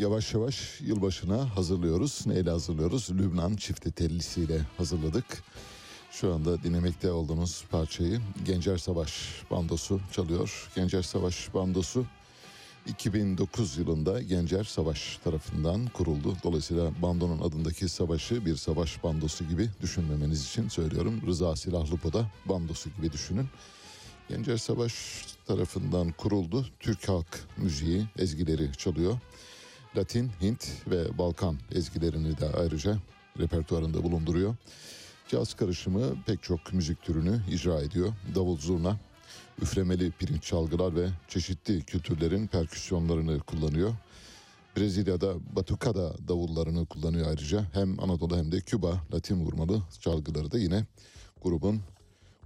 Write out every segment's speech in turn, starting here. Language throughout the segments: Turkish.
Yavaş yavaş yılbaşına hazırlıyoruz. Neyle hazırlıyoruz? Lübnan çifte tellisiyle hazırladık. Şu anda dinlemekte olduğunuz parçayı Gencer Savaş bandosu çalıyor. Gencer Savaş bandosu 2009 yılında Gencer Savaş tarafından kuruldu. Dolayısıyla bandonun adındaki savaşı bir savaş bandosu gibi düşünmemeniz için söylüyorum. Rıza Silahlıpo'da bandosu gibi düşünün. Gencer Savaş tarafından kuruldu. Türk halk müziği ezgileri çalıyor. Latin, Hint ve Balkan ezgilerini de ayrıca repertuarında bulunduruyor. Caz karışımı pek çok müzik türünü icra ediyor. Davul zurna, üflemeli pirinç çalgılar ve çeşitli kültürlerin perküsyonlarını kullanıyor. Brezilya'da batucada davullarını kullanıyor ayrıca. Hem Anadolu hem de Küba Latin vurmalı çalgıları da yine grubun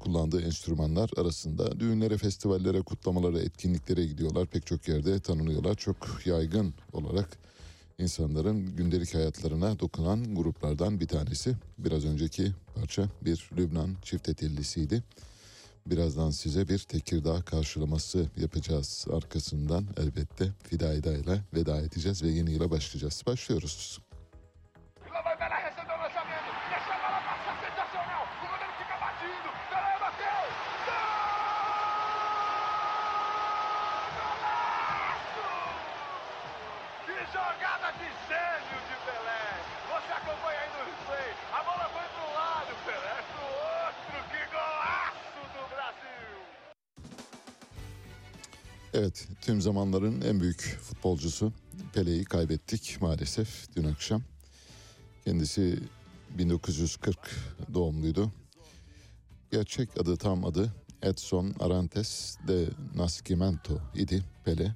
kullandığı enstrümanlar arasında. Düğünlere, festivallere, kutlamalara, etkinliklere gidiyorlar. Pek çok yerde tanınıyorlar. Çok yaygın olarak insanların gündelik hayatlarına dokunan gruplardan bir tanesi. Biraz önceki parça bir Lübnan çift etillisiydi. Birazdan size bir Tekirdağ karşılaması yapacağız. Arkasından elbette Fidaida ile veda edeceğiz ve yeni yıla başlayacağız. Başlıyoruz. Evet, tüm zamanların en büyük futbolcusu Pele'yi kaybettik maalesef dün akşam. Kendisi 1940 doğumluydu. gerçek adı tam adı Edson Arantes de Nascimento idi Pele.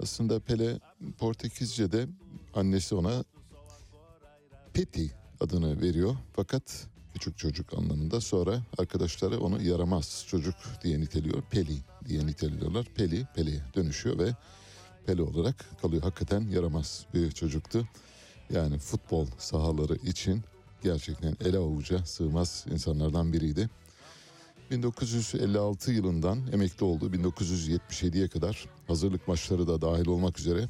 Aslında Pele Portekizce'de annesi ona Peti adını veriyor. Fakat küçük çocuk anlamında sonra arkadaşları onu yaramaz çocuk diye niteliyor. Peli diye niteliyorlar. Peli, Peli'ye dönüşüyor ve Pele olarak kalıyor. Hakikaten yaramaz bir çocuktu. Yani futbol sahaları için gerçekten ele avuca sığmaz insanlardan biriydi. 1956 yılından emekli oldu. 1977'ye kadar hazırlık maçları da dahil olmak üzere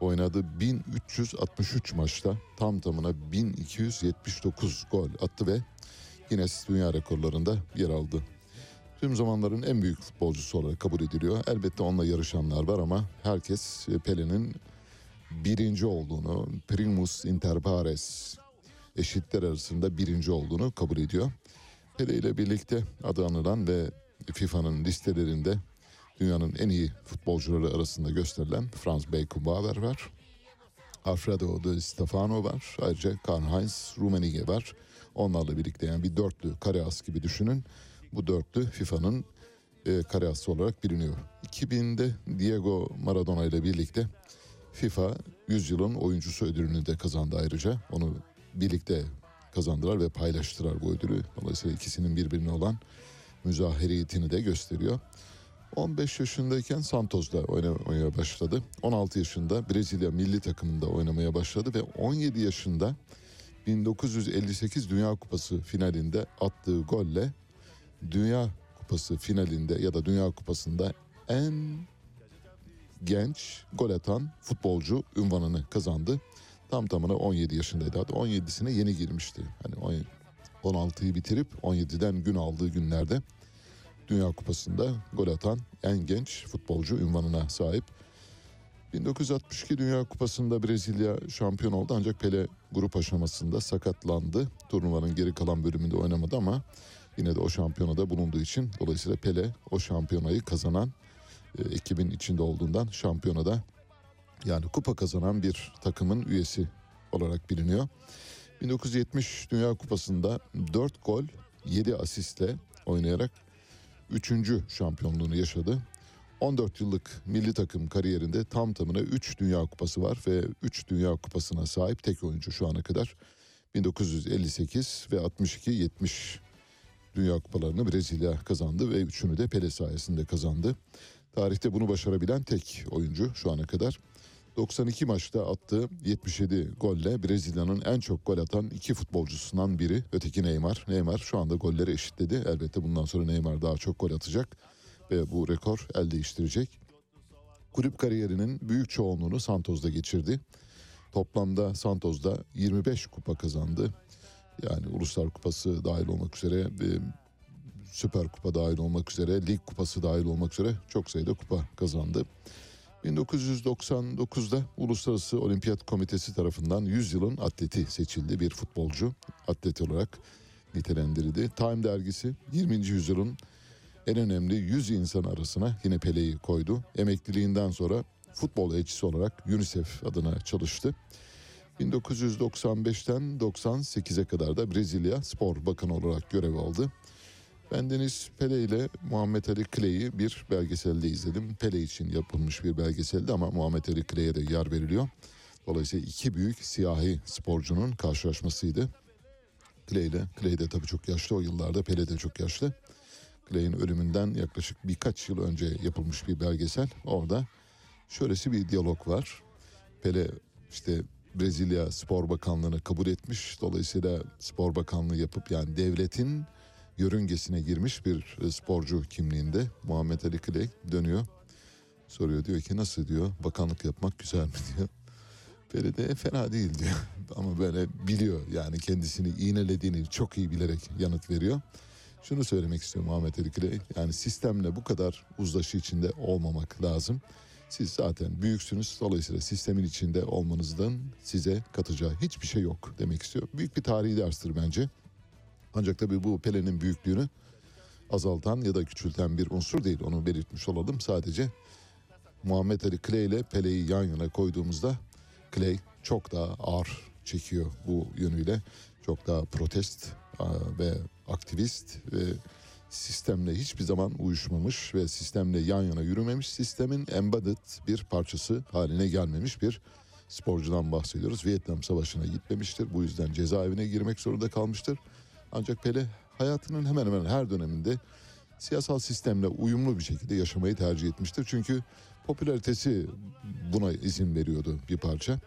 oynadığı 1363 maçta tam tamına 1279 gol attı ve Guinness Dünya Rekorlarında yer aldı. Tüm zamanların en büyük futbolcusu olarak kabul ediliyor. Elbette onunla yarışanlar var ama herkes Pele'nin birinci olduğunu, primus inter pares eşitler arasında birinci olduğunu kabul ediyor. Pele ile birlikte adı anılan ve FIFA'nın listelerinde dünyanın en iyi futbolcuları arasında gösterilen Franz Beckenbauer var. Alfredo Di Stefano var. Ayrıca Karl-Heinz Rummenigge var. Onlarla birlikte yani bir dörtlü kare as gibi düşünün. Bu dörtlü FIFA'nın e, kare ası olarak biliniyor. 2000'de Diego Maradona ile birlikte FIFA 100 yılın oyuncusu ödülünü de kazandı ayrıca. Onu birlikte kazandılar ve paylaştılar bu ödülü. Dolayısıyla ikisinin birbirine olan müzaheriyetini de gösteriyor. 15 yaşındayken Santos'da oynamaya başladı. 16 yaşında Brezilya milli takımında oynamaya başladı ve 17 yaşında 1958 Dünya Kupası finalinde attığı golle Dünya Kupası finalinde ya da Dünya Kupası'nda en genç gol atan futbolcu ünvanını kazandı. Tam tamına 17 yaşındaydı. Hatta 17'sine yeni girmişti. Hani 16'yı bitirip 17'den gün aldığı günlerde Dünya Kupası'nda gol atan en genç futbolcu ünvanına sahip. 1962 Dünya Kupası'nda Brezilya şampiyon oldu ancak Pele grup aşamasında sakatlandı. Turnuvanın geri kalan bölümünde oynamadı ama yine de o şampiyonada bulunduğu için dolayısıyla Pele o şampiyonayı kazanan e, ekibin içinde olduğundan şampiyonada yani kupa kazanan bir takımın üyesi olarak biliniyor. 1970 Dünya Kupası'nda 4 gol 7 asistle oynayarak 3. şampiyonluğunu yaşadı. 14 yıllık milli takım kariyerinde tam tamına 3 Dünya Kupası var ve 3 Dünya Kupası'na sahip tek oyuncu şu ana kadar. 1958 ve 62-70 Dünya Kupalarını Brezilya kazandı ve üçünü de Pele sayesinde kazandı. Tarihte bunu başarabilen tek oyuncu şu ana kadar. 92 maçta attığı 77 golle Brezilya'nın en çok gol atan iki futbolcusundan biri. Öteki Neymar. Neymar şu anda golleri eşitledi. Elbette bundan sonra Neymar daha çok gol atacak ve bu rekor el değiştirecek. Kulüp kariyerinin büyük çoğunluğunu Santos'da geçirdi. Toplamda Santos'da 25 kupa kazandı. Yani Uluslar Kupası dahil olmak üzere, e, Süper Kupa dahil olmak üzere, Lig Kupası dahil olmak üzere çok sayıda kupa kazandı. 1999'da Uluslararası Olimpiyat Komitesi tarafından 100 yılın atleti seçildi bir futbolcu atlet olarak nitelendirildi. Time dergisi 20. yüzyılın en önemli 100 insan arasına yine Pele'yi koydu. Emekliliğinden sonra futbol elçisi olarak UNICEF adına çalıştı. 1995'ten 98'e kadar da Brezilya Spor Bakanı olarak görev aldı. Ben Deniz Pele ile Muhammed Ali Clay'i bir belgeselde izledim. Pele için yapılmış bir belgeseldi ama Muhammed Ali Clay'e de yer veriliyor. Dolayısıyla iki büyük siyahi sporcunun karşılaşmasıydı. Clay ile, Clay de tabii çok yaşlı o yıllarda, Pele de çok yaşlı. Clay'in ölümünden yaklaşık birkaç yıl önce yapılmış bir belgesel. Orada şöylesi bir diyalog var. Pele işte Brezilya Spor Bakanlığı'nı kabul etmiş. Dolayısıyla Spor Bakanlığı yapıp yani devletin yörüngesine girmiş bir e, sporcu kimliğinde Muhammed Ali Clay dönüyor. Soruyor diyor ki nasıl diyor bakanlık yapmak güzel mi diyor. Pele de fena değil diyor. Ama böyle biliyor yani kendisini iğnelediğini çok iyi bilerek yanıt veriyor. Şunu söylemek istiyorum Muhammed Ali Clay. Yani sistemle bu kadar uzlaşı içinde olmamak lazım. Siz zaten büyüksünüz. Dolayısıyla sistemin içinde olmanızdan size katacağı hiçbir şey yok demek istiyor. Büyük bir tarihi derstir bence. Ancak tabii bu Pele'nin büyüklüğünü azaltan ya da küçülten bir unsur değil. Onu belirtmiş olalım. Sadece Muhammed Ali Clay ile Pele'yi yan yana koyduğumuzda Clay çok daha ağır çekiyor bu yönüyle. Çok daha protest ve aktivist ve sistemle hiçbir zaman uyuşmamış ve sistemle yan yana yürümemiş, sistemin embedded bir parçası haline gelmemiş bir sporcudan bahsediyoruz. Vietnam Savaşı'na gitmemiştir. Bu yüzden cezaevine girmek zorunda kalmıştır. Ancak Pele hayatının hemen hemen her döneminde siyasal sistemle uyumlu bir şekilde yaşamayı tercih etmiştir. Çünkü popülaritesi buna izin veriyordu bir parça.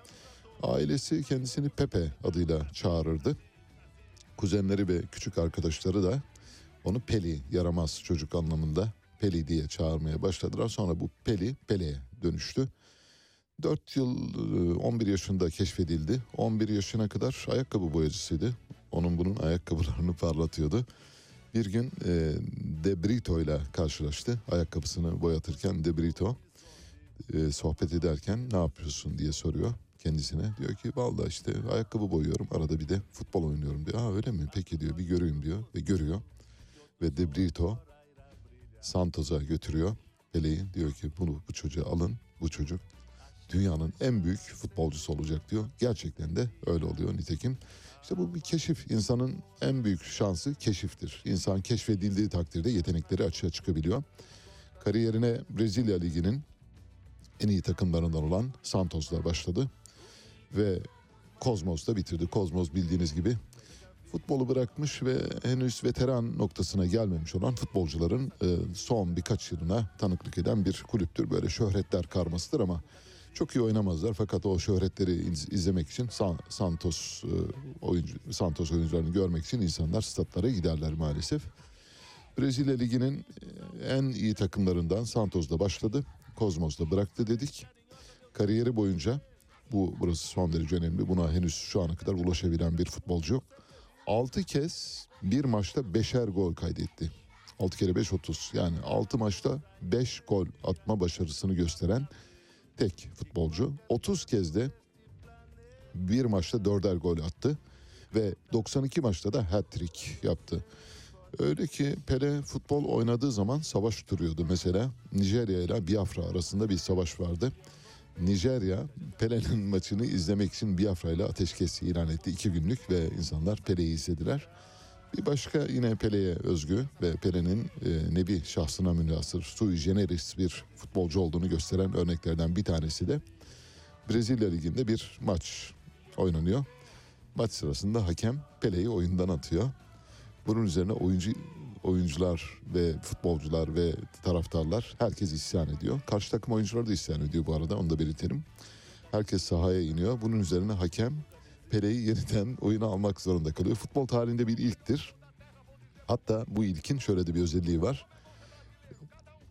Ailesi kendisini Pepe adıyla çağırırdı. Kuzenleri ve küçük arkadaşları da onu Peli yaramaz çocuk anlamında Peli diye çağırmaya başladılar. Sonra bu Peli Pele'ye dönüştü. 4 yıl e, 11 yaşında keşfedildi. 11 yaşına kadar ayakkabı boyacısıydı. Onun bunun ayakkabılarını parlatıyordu. Bir gün e, De Brito ile karşılaştı. Ayakkabısını boyatırken De Brito e, sohbet ederken ne yapıyorsun diye soruyor kendisine. Diyor ki vallahi işte ayakkabı boyuyorum arada bir de futbol oynuyorum diyor. Aa öyle mi peki diyor bir göreyim diyor ve görüyor. Ve De Brito Santos'a götürüyor Pele'yi diyor ki bunu bu çocuğu alın bu çocuk dünyanın en büyük futbolcusu olacak diyor. Gerçekten de öyle oluyor nitekim. İşte bu bir keşif. İnsanın en büyük şansı keşiftir. İnsan keşfedildiği takdirde yetenekleri açığa çıkabiliyor. Kariyerine Brezilya Ligi'nin en iyi takımlarından olan Santos'la başladı. Ve Kozmos'ta bitirdi. Kozmos bildiğiniz gibi futbolu bırakmış ve henüz veteran noktasına gelmemiş olan futbolcuların e, son birkaç yılına tanıklık eden bir kulüptür. Böyle şöhretler karmasıdır ama çok iyi oynamazlar fakat o şöhretleri iz- izlemek için San- Santos e, oyuncu Santos oyuncularını görmek için insanlar statlara giderler maalesef. Brezilya Ligi'nin e, en iyi takımlarından Santos'da başladı. Kozmos'da bıraktı dedik. Kariyeri boyunca bu burası son derece önemli. Buna henüz şu ana kadar ulaşabilen bir futbolcu yok. 6 kez bir maçta beşer gol kaydetti. 6 kere 5 30 yani 6 maçta 5 gol atma başarısını gösteren tek futbolcu. 30 kez de bir maçta dörder gol attı ve 92 maçta da hat-trick yaptı. Öyle ki Pele futbol oynadığı zaman savaş duruyordu. Mesela Nijerya ile Biafra arasında bir savaş vardı. Nijerya Pele'nin maçını izlemek için Biafra ile ateşkes ilan etti. iki günlük ve insanlar Pele'yi izlediler. Bir başka yine Pele'ye özgü ve Pele'nin e, nevi şahsına münasır sui generis bir futbolcu olduğunu gösteren örneklerden bir tanesi de Brezilya Ligi'nde bir maç oynanıyor. Maç sırasında hakem Pele'yi oyundan atıyor. Bunun üzerine oyuncu oyuncular ve futbolcular ve taraftarlar herkes isyan ediyor. Karşı takım oyuncuları da isyan ediyor bu arada onu da belirtelim. Herkes sahaya iniyor. Bunun üzerine hakem Pele'yi yeniden oyuna almak zorunda kalıyor. Futbol tarihinde bir ilktir. Hatta bu ilkin şöyle de bir özelliği var.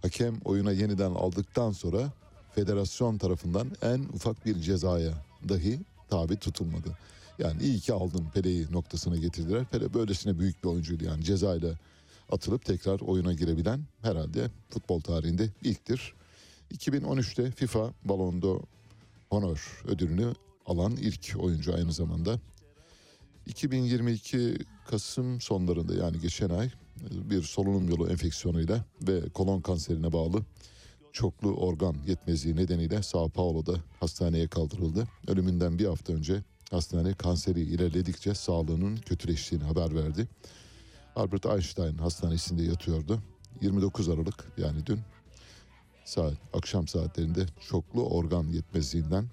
Hakem oyuna yeniden aldıktan sonra federasyon tarafından en ufak bir cezaya dahi tabi tutulmadı. Yani iyi ki aldın Pele'yi noktasına getirdiler. Pele böylesine büyük bir oyuncuydu yani cezayla atılıp tekrar oyuna girebilen herhalde futbol tarihinde ilktir. 2013'te FIFA Ballon d'Or ödülünü alan ilk oyuncu aynı zamanda. 2022 Kasım sonlarında yani geçen ay bir solunum yolu enfeksiyonuyla ve kolon kanserine bağlı çoklu organ yetmezliği nedeniyle Sao Paulo'da hastaneye kaldırıldı. Ölümünden bir hafta önce hastane kanseri ilerledikçe sağlığının kötüleştiğini haber verdi. Albert Einstein hastanesinde yatıyordu. 29 Aralık yani dün saat akşam saatlerinde çoklu organ yetmezliğinden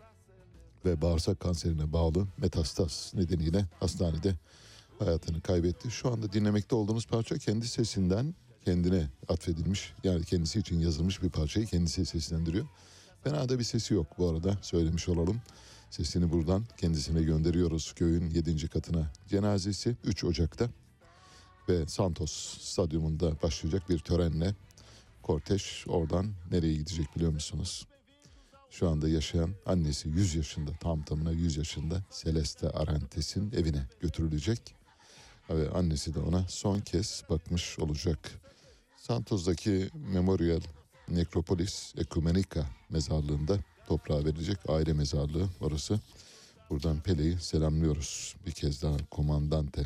ve bağırsak kanserine bağlı metastaz nedeniyle hastanede hayatını kaybetti. Şu anda dinlemekte olduğunuz parça kendi sesinden kendine atfedilmiş yani kendisi için yazılmış bir parçayı kendisi seslendiriyor. Fena da bir sesi yok bu arada söylemiş olalım. Sesini buradan kendisine gönderiyoruz köyün 7. katına. Cenazesi 3 Ocak'ta ve Santos stadyumunda başlayacak bir törenle korteş oradan nereye gidecek biliyor musunuz? Şu anda yaşayan annesi 100 yaşında tam tamına 100 yaşında Celeste Arantes'in evine götürülecek. Ve annesi de ona son kez bakmış olacak. Santos'daki Memorial Necropolis Ecumenica mezarlığında toprağa verilecek aile mezarlığı orası. Buradan Pele'yi selamlıyoruz bir kez daha komandante.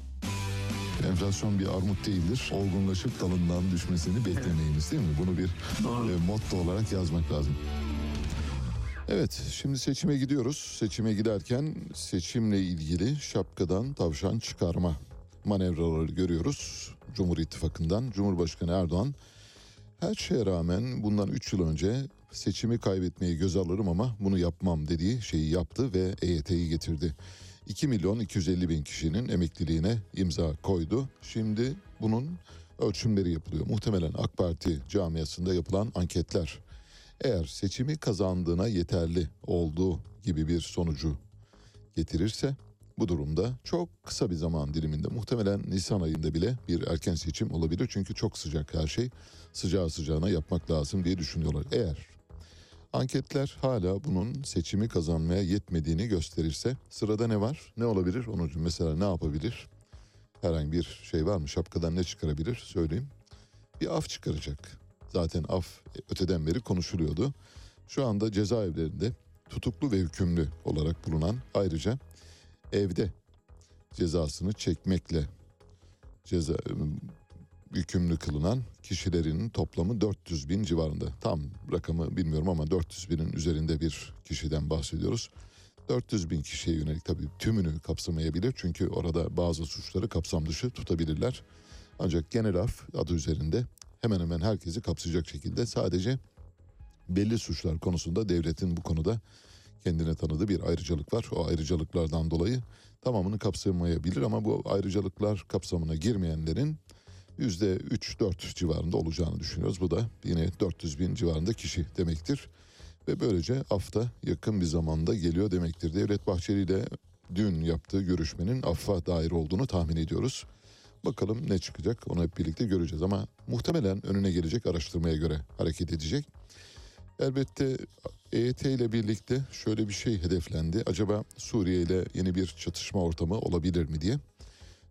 Enflasyon bir armut değildir. Olgunlaşıp dalından düşmesini beklemeyiniz değil mi? Bunu bir e, motto olarak yazmak lazım. Evet şimdi seçime gidiyoruz. Seçime giderken seçimle ilgili şapkadan tavşan çıkarma manevraları görüyoruz. Cumhur İttifakı'ndan Cumhurbaşkanı Erdoğan her şeye rağmen bundan 3 yıl önce seçimi kaybetmeyi göze alırım ama bunu yapmam dediği şeyi yaptı ve EYT'yi getirdi. 2 milyon 250 bin kişinin emekliliğine imza koydu. Şimdi bunun ölçümleri yapılıyor. Muhtemelen AK Parti camiasında yapılan anketler eğer seçimi kazandığına yeterli olduğu gibi bir sonucu getirirse bu durumda çok kısa bir zaman diliminde muhtemelen Nisan ayında bile bir erken seçim olabilir. Çünkü çok sıcak her şey sıcağı sıcağına yapmak lazım diye düşünüyorlar. Eğer anketler hala bunun seçimi kazanmaya yetmediğini gösterirse sırada ne var? Ne olabilir? İçin mesela ne yapabilir? Herhangi bir şey var mı? Şapkadan ne çıkarabilir? Söyleyeyim. Bir af çıkaracak. Zaten af öteden beri konuşuluyordu. Şu anda cezaevlerinde tutuklu ve hükümlü olarak bulunan ayrıca evde cezasını çekmekle ceza yükümlü kılınan kişilerin toplamı 400 bin civarında. Tam rakamı bilmiyorum ama 400 binin üzerinde bir kişiden bahsediyoruz. 400 bin kişiye yönelik tabii tümünü kapsamayabilir. Çünkü orada bazı suçları kapsam dışı tutabilirler. Ancak genel af adı üzerinde hemen hemen herkesi kapsayacak şekilde sadece belli suçlar konusunda devletin bu konuda kendine tanıdığı bir ayrıcalık var. O ayrıcalıklardan dolayı tamamını kapsamayabilir ama bu ayrıcalıklar kapsamına girmeyenlerin 3-4 civarında olacağını düşünüyoruz. Bu da yine 400 bin civarında kişi demektir. Ve böylece afta yakın bir zamanda geliyor demektir. Devlet Bahçeli ile dün yaptığı görüşmenin affa dair olduğunu tahmin ediyoruz. Bakalım ne çıkacak onu hep birlikte göreceğiz ama muhtemelen önüne gelecek araştırmaya göre hareket edecek. Elbette EYT ile birlikte şöyle bir şey hedeflendi. Acaba Suriye ile yeni bir çatışma ortamı olabilir mi diye.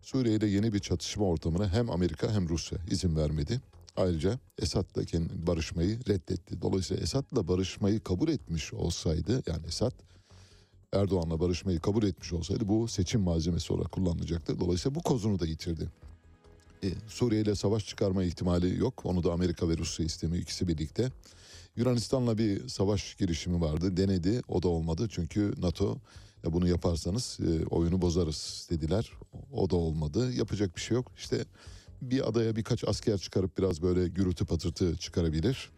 Suriye ile yeni bir çatışma ortamına hem Amerika hem Rusya izin vermedi. Ayrıca Esad'la barışmayı reddetti. Dolayısıyla Esad'la barışmayı kabul etmiş olsaydı yani Esad Erdoğan'la barışmayı kabul etmiş olsaydı bu seçim malzemesi olarak kullanılacaktı. Dolayısıyla bu kozunu da yitirdi. E, Suriye ile savaş çıkarma ihtimali yok. Onu da Amerika ve Rusya istemiyor ikisi birlikte. Yunanistan'la bir savaş girişimi vardı. Denedi. O da olmadı. Çünkü NATO ya bunu yaparsanız e, oyunu bozarız dediler. O da olmadı. Yapacak bir şey yok. İşte bir adaya birkaç asker çıkarıp biraz böyle gürültü patırtı çıkarabilir.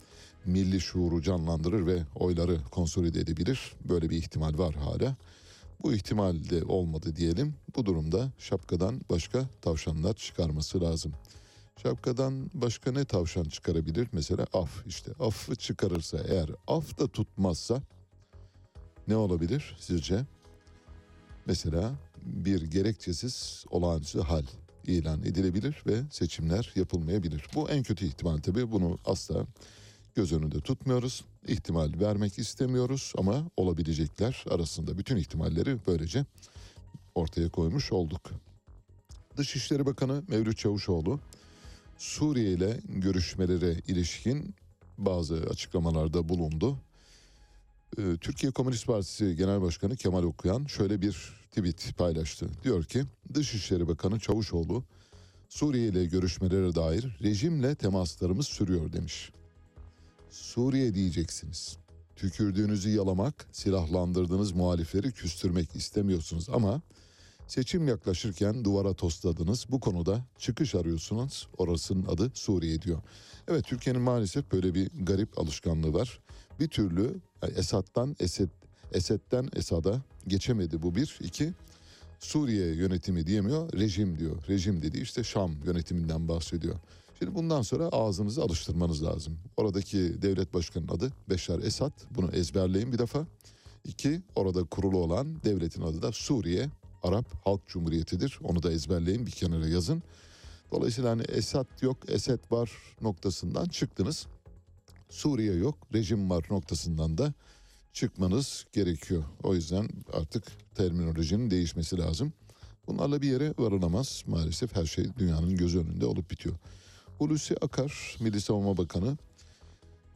Milli şuuru canlandırır ve oyları konsolide edebilir. Böyle bir ihtimal var hala. Bu ihtimal de olmadı diyelim. Bu durumda şapkadan başka tavşanlar çıkarması lazım. Şapkadan başka ne tavşan çıkarabilir? Mesela af işte. Affı çıkarırsa eğer af da tutmazsa ne olabilir sizce? Mesela bir gerekçesiz olağanüstü hal ilan edilebilir ve seçimler yapılmayabilir. Bu en kötü ihtimal tabii. Bunu asla göz önünde tutmuyoruz. İhtimal vermek istemiyoruz ama olabilecekler arasında bütün ihtimalleri böylece ortaya koymuş olduk. Dışişleri Bakanı Mevlüt Çavuşoğlu Suriye ile görüşmelere ilişkin bazı açıklamalarda bulundu. Ee, Türkiye Komünist Partisi Genel Başkanı Kemal Okuyan şöyle bir tweet paylaştı. Diyor ki Dışişleri Bakanı Çavuşoğlu Suriye ile görüşmelere dair rejimle temaslarımız sürüyor demiş. Suriye diyeceksiniz. Tükürdüğünüzü yalamak, silahlandırdığınız muhalifleri küstürmek istemiyorsunuz ama seçim yaklaşırken duvara tosladınız. Bu konuda çıkış arıyorsunuz. Orasının adı Suriye diyor. Evet Türkiye'nin maalesef böyle bir garip alışkanlığı var. Bir türlü yani Esad'dan Esed, Esed'den Esad'a geçemedi bu bir. iki Suriye yönetimi diyemiyor, rejim diyor. Rejim dedi işte Şam yönetiminden bahsediyor. Şimdi bundan sonra ağzınızı alıştırmanız lazım. Oradaki devlet başkanının adı Beşar Esad. Bunu ezberleyin bir defa. İki, orada kurulu olan devletin adı da Suriye Arap Halk Cumhuriyeti'dir. Onu da ezberleyin bir kenara yazın. Dolayısıyla hani Esad yok, Esed var noktasından çıktınız. Suriye yok, rejim var noktasından da çıkmanız gerekiyor. O yüzden artık terminolojinin değişmesi lazım. Bunlarla bir yere varılamaz. Maalesef her şey dünyanın göz önünde olup bitiyor. Hulusi Akar, Milli Savunma Bakanı,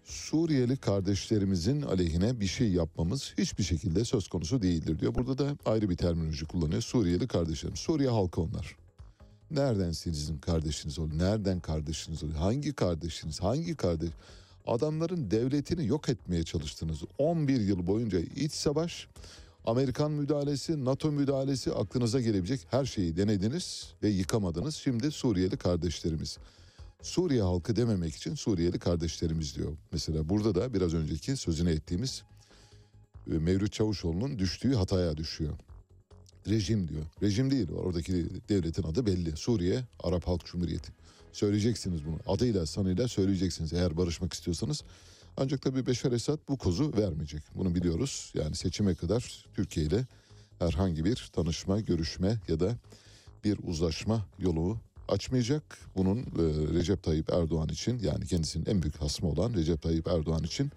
Suriyeli kardeşlerimizin aleyhine bir şey yapmamız hiçbir şekilde söz konusu değildir diyor. Burada da ayrı bir terminoloji kullanıyor. Suriyeli kardeşlerim. Suriye halkı onlar. Nereden kardeşiniz oluyor? Nereden kardeşiniz oluyor? Hangi kardeşiniz? Hangi kardeş? Adamların devletini yok etmeye çalıştınız. 11 yıl boyunca iç savaş, Amerikan müdahalesi, NATO müdahalesi aklınıza gelebilecek her şeyi denediniz ve yıkamadınız. Şimdi Suriyeli kardeşlerimiz. Suriye halkı dememek için Suriyeli kardeşlerimiz diyor. Mesela burada da biraz önceki sözünü ettiğimiz e, Mevlüt Çavuşoğlu'nun düştüğü hataya düşüyor. Rejim diyor. Rejim değil oradaki devletin adı belli. Suriye Arap Halk Cumhuriyeti. Söyleyeceksiniz bunu. Adıyla sanıyla söyleyeceksiniz eğer barışmak istiyorsanız. Ancak tabii Beşar Esad bu kozu vermeyecek. Bunu biliyoruz. Yani seçime kadar Türkiye ile herhangi bir tanışma, görüşme ya da bir uzlaşma yolu açmayacak. Bunun e, Recep Tayyip Erdoğan için yani kendisinin en büyük hasmı olan Recep Tayyip Erdoğan için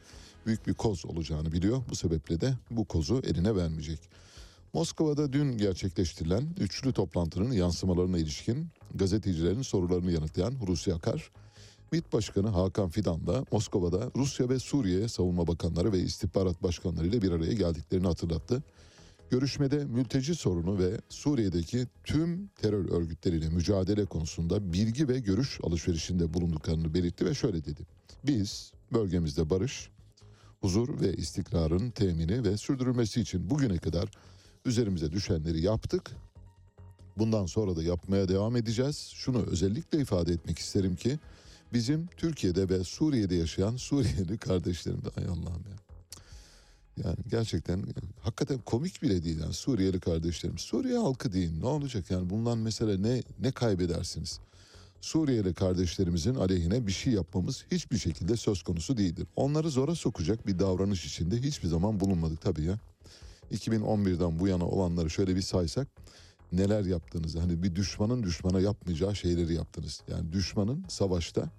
büyük bir koz olacağını biliyor. Bu sebeple de bu kozu eline vermeyecek. Moskova'da dün gerçekleştirilen üçlü toplantının yansımalarına ilişkin gazetecilerin sorularını yanıtlayan Hulusi Akar, MİT Başkanı Hakan Fidan'la Moskova'da Rusya ve Suriye savunma bakanları ve istihbarat başkanları ile bir araya geldiklerini hatırlattı. Görüşmede mülteci sorunu ve Suriye'deki tüm terör örgütleriyle mücadele konusunda bilgi ve görüş alışverişinde bulunduklarını belirtti ve şöyle dedi. Biz bölgemizde barış, huzur ve istikrarın temini ve sürdürülmesi için bugüne kadar üzerimize düşenleri yaptık. Bundan sonra da yapmaya devam edeceğiz. Şunu özellikle ifade etmek isterim ki bizim Türkiye'de ve Suriye'de yaşayan Suriyeli kardeşlerim de ay Allah'ım ya. Yani gerçekten hakikaten komik bile değil yani Suriyeli kardeşlerim. Suriye halkı deyin ne olacak yani bundan mesela ne ne kaybedersiniz? Suriyeli kardeşlerimizin aleyhine bir şey yapmamız hiçbir şekilde söz konusu değildir. Onları zora sokacak bir davranış içinde hiçbir zaman bulunmadık tabii ya. 2011'den bu yana olanları şöyle bir saysak neler yaptığınızı hani bir düşmanın düşmana yapmayacağı şeyleri yaptınız. Yani düşmanın savaşta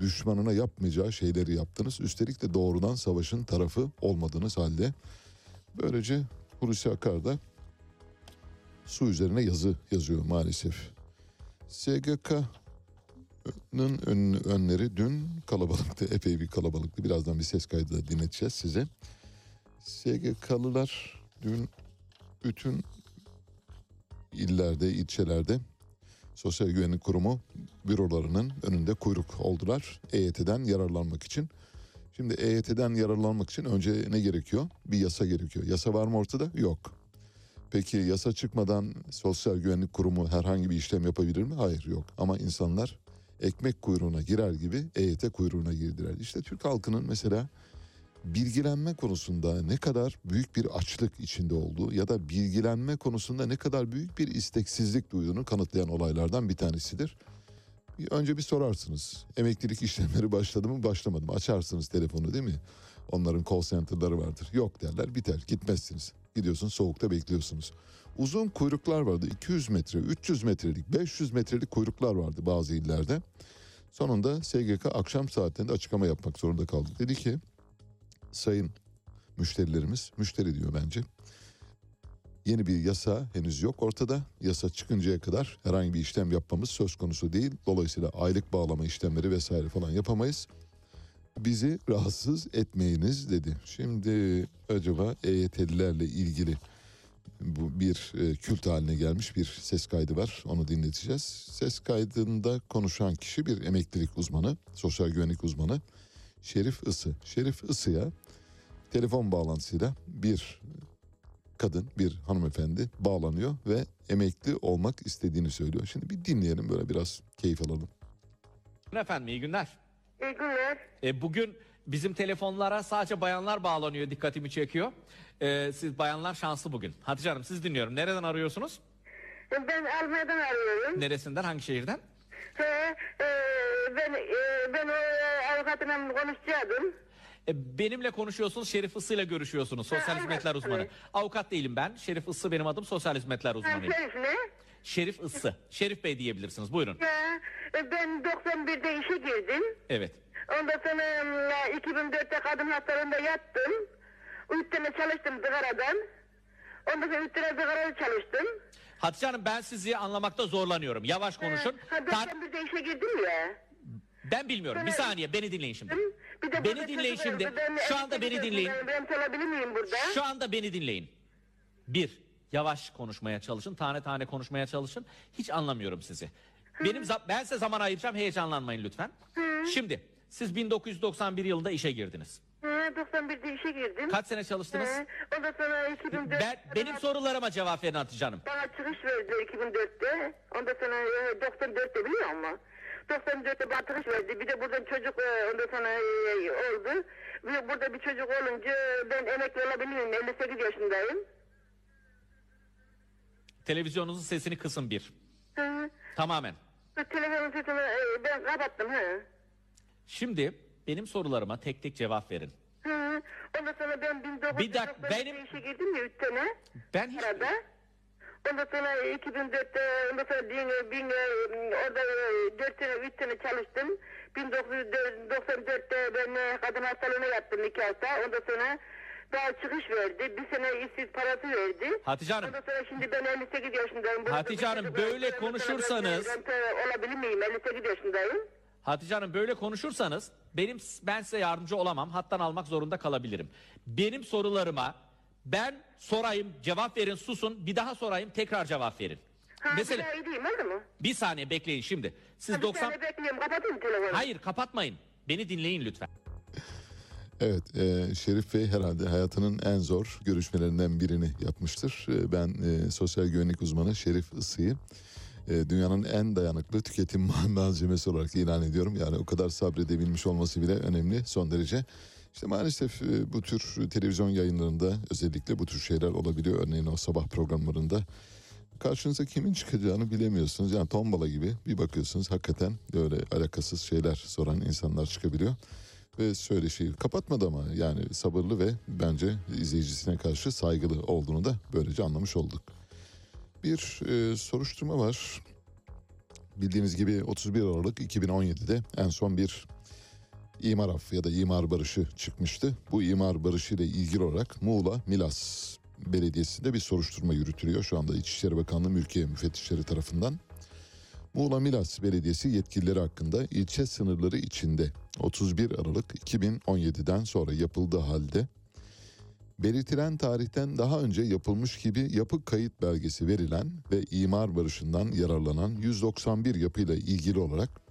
düşmanına yapmayacağı şeyleri yaptınız. Üstelik de doğrudan savaşın tarafı olmadığınız halde böylece Hulusi Akar da su üzerine yazı yazıyor maalesef. SGK'nın ön, önleri dün kalabalıktı, epey bir kalabalıktı. Birazdan bir ses kaydı da dinleteceğiz size. SGK'lılar dün bütün illerde, ilçelerde Sosyal Güvenlik Kurumu bürolarının önünde kuyruk oldular EYT'den yararlanmak için. Şimdi EYT'den yararlanmak için önce ne gerekiyor? Bir yasa gerekiyor. Yasa var mı ortada? Yok. Peki yasa çıkmadan Sosyal Güvenlik Kurumu herhangi bir işlem yapabilir mi? Hayır yok. Ama insanlar ekmek kuyruğuna girer gibi EYT kuyruğuna girdiler. İşte Türk halkının mesela bilgilenme konusunda ne kadar büyük bir açlık içinde olduğu ya da bilgilenme konusunda ne kadar büyük bir isteksizlik duyduğunu kanıtlayan olaylardan bir tanesidir. Önce bir sorarsınız. Emeklilik işlemleri başladı mı başlamadı mı? Açarsınız telefonu değil mi? Onların call center'ları vardır. Yok derler biter gitmezsiniz. Gidiyorsun soğukta bekliyorsunuz. Uzun kuyruklar vardı. 200 metre, 300 metrelik, 500 metrelik kuyruklar vardı bazı illerde. Sonunda SGK akşam saatlerinde açıklama yapmak zorunda kaldı. Dedi ki sayın müşterilerimiz, müşteri diyor bence. Yeni bir yasa henüz yok ortada. Yasa çıkıncaya kadar herhangi bir işlem yapmamız söz konusu değil. Dolayısıyla aylık bağlama işlemleri vesaire falan yapamayız. Bizi rahatsız etmeyiniz dedi. Şimdi acaba EYT'lilerle ilgili bu bir e, kült haline gelmiş bir ses kaydı var. Onu dinleteceğiz. Ses kaydında konuşan kişi bir emeklilik uzmanı, sosyal güvenlik uzmanı. Şerif Isı. Şerif Isı'ya telefon bağlantısıyla bir kadın, bir hanımefendi bağlanıyor ve emekli olmak istediğini söylüyor. Şimdi bir dinleyelim böyle biraz keyif alalım. Efendim iyi günler. İyi günler. E, bugün bizim telefonlara sadece bayanlar bağlanıyor dikkatimi çekiyor. E, siz bayanlar şanslı bugün. Hatice Hanım siz dinliyorum. Nereden arıyorsunuz? Ben Almanya'dan arıyorum. Neresinden hangi şehirden? He, e, ben e, ben o avukatla konuşacaktım. E, benimle konuşuyorsunuz Şerif Isı ile görüşüyorsunuz. Sosyal Ha, hizmetler evet. uzmanı. Avukat değilim ben. Şerif Isı benim adım sosyal hizmetler uzmanıyım. Şerif ne? Şerif Issı. Şerif Bey diyebilirsiniz. Buyurun. Ya, e, ben 91'de işe girdim. Evet. Ondan sonra e, 2004'te kadın hastalığında yattım. Üç sene çalıştım zıgaradan. Ondan sonra üç sene zıgarada çalıştım. Hatice Hanım ben sizi anlamakta zorlanıyorum. Yavaş konuşun. Ha, Tar- 91'de işe girdim ya. ben bilmiyorum. Bir saniye beni dinleyin şimdi. Bir de Beni dinleyin şimdi. ben Şu anda beni 58 dinleyin. Ben miyim burada? Şu anda beni dinleyin. Bir, yavaş konuşmaya çalışın. Tane tane konuşmaya çalışın. Hiç anlamıyorum sizi. Benim za- ben size zaman ayıracağım. Heyecanlanmayın lütfen. Şimdi siz 1991 yılında işe girdiniz. Hı, 91'de işe girdim. Kaç sene çalıştınız? Hı, Ondan sonra 2004... Ben benim sorularıma cevap verin Hatice Hanım. Bana çıkış verdiler 2004'te. Ondan sonra e, 94'te biliyor musun? 94'te bana çıkış verdi. Bir de burada çocuk e, ondan sonra e, oldu. Bir, burada bir çocuk olunca ben emekli olabilirim. 58 yaşındayım. Televizyonunuzun sesini kısın bir. Hı. Tamamen. Telefonun sesini e, ben kapattım. Hı. Şimdi benim sorularıma tek tek cevap verin. Hı. Ondan sonra ben 1990'da Bir dakika, benim- işe girdim ya 3 sene. Ben hiç... Arada. Ondan sonra 2004'te ondan sonra bin, bin, e, orada 4 sene 3 sene çalıştım. 1994'te ben e, kadın hastalığına yattım 2 hafta. Ondan sonra daha çıkış verdi. Bir sene işsiz parası verdi. Hatice Hanım. Ondan sonra şimdi ben 58 yaşındayım. Burada Hatice Hanım, böyle var. Konuşursanız- Ben, ben olabilir miyim? 58 yaşındayım. Hatice Hanım böyle konuşursanız benim ben size yardımcı olamam. Hattan almak zorunda kalabilirim. Benim sorularıma ben sorayım, cevap verin, susun. Bir daha sorayım, tekrar cevap verin. Ha, Mesela bir iyi değil mi? Bir saniye bekleyin şimdi. Siz Bir 90 saniye bekliyorum. Kapatayım telefonu. Hayır, kapatmayın. Beni dinleyin lütfen. Evet, e, Şerif Bey herhalde hayatının en zor görüşmelerinden birini yapmıştır. E, ben e, sosyal güvenlik uzmanı Şerif Isı'yı e, dünyanın en dayanıklı tüketim malzemesi olarak ilan ediyorum. Yani o kadar sabredebilmiş olması bile önemli son derece. İşte maalesef e, bu tür televizyon yayınlarında özellikle bu tür şeyler olabiliyor. Örneğin o sabah programlarında karşınıza kimin çıkacağını bilemiyorsunuz. Yani tombala gibi bir bakıyorsunuz hakikaten böyle alakasız şeyler soran insanlar çıkabiliyor. Ve söyleşiyi kapatmadı ama yani sabırlı ve bence izleyicisine karşı saygılı olduğunu da böylece anlamış olduk. Bir e, soruşturma var. Bildiğiniz gibi 31 Aralık 2017'de en son bir imar affı ya da imar barışı çıkmıştı. Bu imar barışı ile ilgili olarak Muğla Milas Belediyesi'nde bir soruşturma yürütülüyor. Şu anda İçişleri Bakanlığı mülkiye müfettişleri tarafından. Muğla Milas Belediyesi yetkilileri hakkında ilçe sınırları içinde 31 Aralık 2017'den sonra yapıldığı halde belirtilen tarihten daha önce yapılmış gibi yapı kayıt belgesi verilen ve imar barışından yararlanan 191 yapıyla ilgili olarak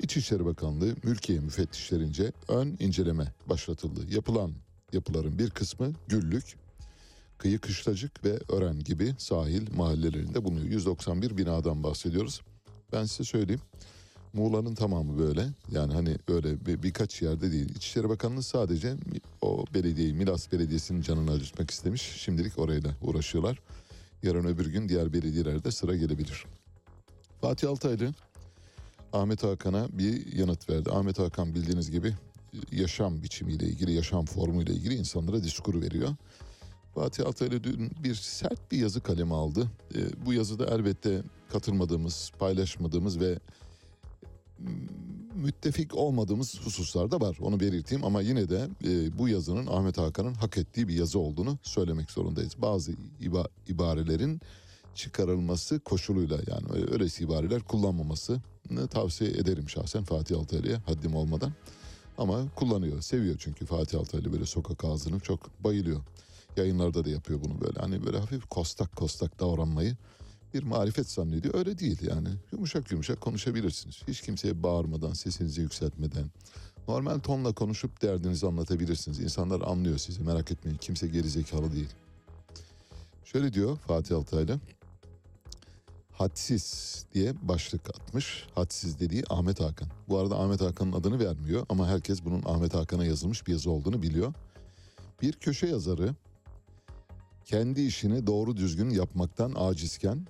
İçişleri Bakanlığı mülkiye müfettişlerince ön inceleme başlatıldı. Yapılan yapıların bir kısmı Güllük, Kıyı Kışlacık ve Ören gibi sahil mahallelerinde bulunuyor. 191 binadan bahsediyoruz. Ben size söyleyeyim. Muğla'nın tamamı böyle. Yani hani öyle bir, birkaç yerde değil. İçişleri Bakanlığı sadece o belediyeyi, Milas Belediyesi'nin canını acıtmak istemiş. Şimdilik orayla uğraşıyorlar. Yarın öbür gün diğer belediyelerde sıra gelebilir. Fatih Altaylı Ahmet Hakan'a bir yanıt verdi. Ahmet Hakan bildiğiniz gibi yaşam biçimiyle ilgili, yaşam formuyla ilgili insanlara diskur veriyor. Fatih Altaylı dün bir sert bir yazı kalemi aldı. E, bu yazıda elbette katılmadığımız, paylaşmadığımız ve müttefik olmadığımız hususlar da var. Onu belirteyim ama yine de e, bu yazının Ahmet Hakan'ın hak ettiği bir yazı olduğunu söylemek zorundayız. Bazı iba, ibarelerin çıkarılması koşuluyla yani öyle- öylesi ibareler kullanmamasını tavsiye ederim şahsen Fatih Altaylı'ya haddim olmadan. Ama kullanıyor, seviyor çünkü Fatih Altaylı böyle sokak ağzını çok bayılıyor. Yayınlarda da yapıyor bunu böyle. Hani böyle hafif kostak kostak davranmayı bir marifet zannediyor. Öyle değil yani. Yumuşak yumuşak konuşabilirsiniz. Hiç kimseye bağırmadan, sesinizi yükseltmeden. Normal tonla konuşup derdinizi anlatabilirsiniz. İnsanlar anlıyor sizi merak etmeyin. Kimse gerizekalı değil. Şöyle diyor Fatih Altaylı. Hadsiz diye başlık atmış. Hadsiz dediği Ahmet Hakan. Bu arada Ahmet Hakan'ın adını vermiyor ama herkes bunun Ahmet Hakan'a yazılmış bir yazı olduğunu biliyor. Bir köşe yazarı kendi işini doğru düzgün yapmaktan acizken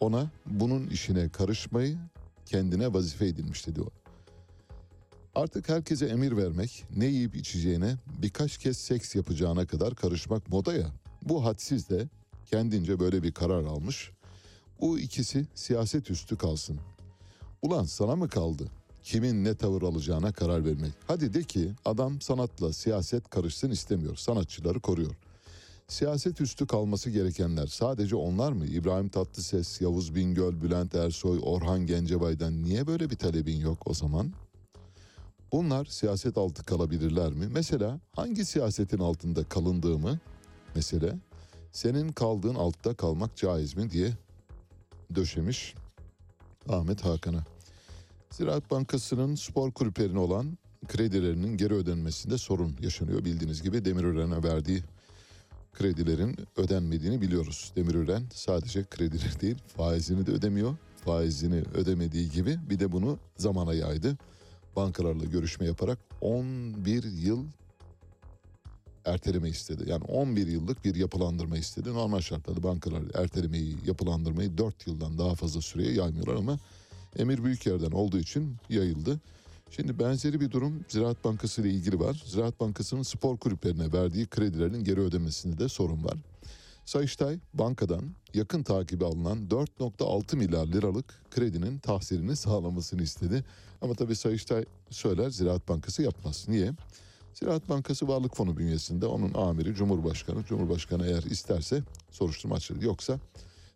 ona bunun işine karışmayı kendine vazife edilmişti diyor. Artık herkese emir vermek, ne yiyip içeceğine, birkaç kez seks yapacağına kadar karışmak moda ya. Bu hadsiz de kendince böyle bir karar almış. Bu ikisi siyaset üstü kalsın. Ulan sana mı kaldı? Kimin ne tavır alacağına karar vermek. Hadi de ki adam sanatla siyaset karışsın istemiyor. Sanatçıları koruyor. Siyaset üstü kalması gerekenler sadece onlar mı? İbrahim Tatlıses, Yavuz Bingöl, Bülent Ersoy, Orhan Gencebay'dan niye böyle bir talebin yok o zaman? Bunlar siyaset altı kalabilirler mi? Mesela hangi siyasetin altında kalındığımı mesele senin kaldığın altta kalmak caiz mi diye döşemiş Ahmet Hakan'a. Ziraat Bankası'nın spor kulüplerine olan kredilerinin geri ödenmesinde sorun yaşanıyor. Bildiğiniz gibi Demirören'e verdiği kredilerin ödenmediğini biliyoruz. Demirören sadece kredileri değil faizini de ödemiyor. Faizini ödemediği gibi bir de bunu zamana yaydı. Bankalarla görüşme yaparak 11 yıl erteleme istedi. Yani 11 yıllık bir yapılandırma istedi. Normal şartlarda bankalar ertelemeyi, yapılandırmayı 4 yıldan daha fazla süreye yaymıyorlar ama emir büyük yerden olduğu için yayıldı. Şimdi benzeri bir durum Ziraat Bankası ile ilgili var. Ziraat Bankası'nın spor kulüplerine verdiği kredilerin geri ödemesinde de sorun var. Sayıştay bankadan yakın takibi alınan 4.6 milyar liralık kredinin tahsilini sağlamasını istedi. Ama tabii Sayıştay söyler Ziraat Bankası yapmaz. Niye? Ziraat Bankası Varlık Fonu bünyesinde onun amiri Cumhurbaşkanı. Cumhurbaşkanı eğer isterse soruşturma açılır. Yoksa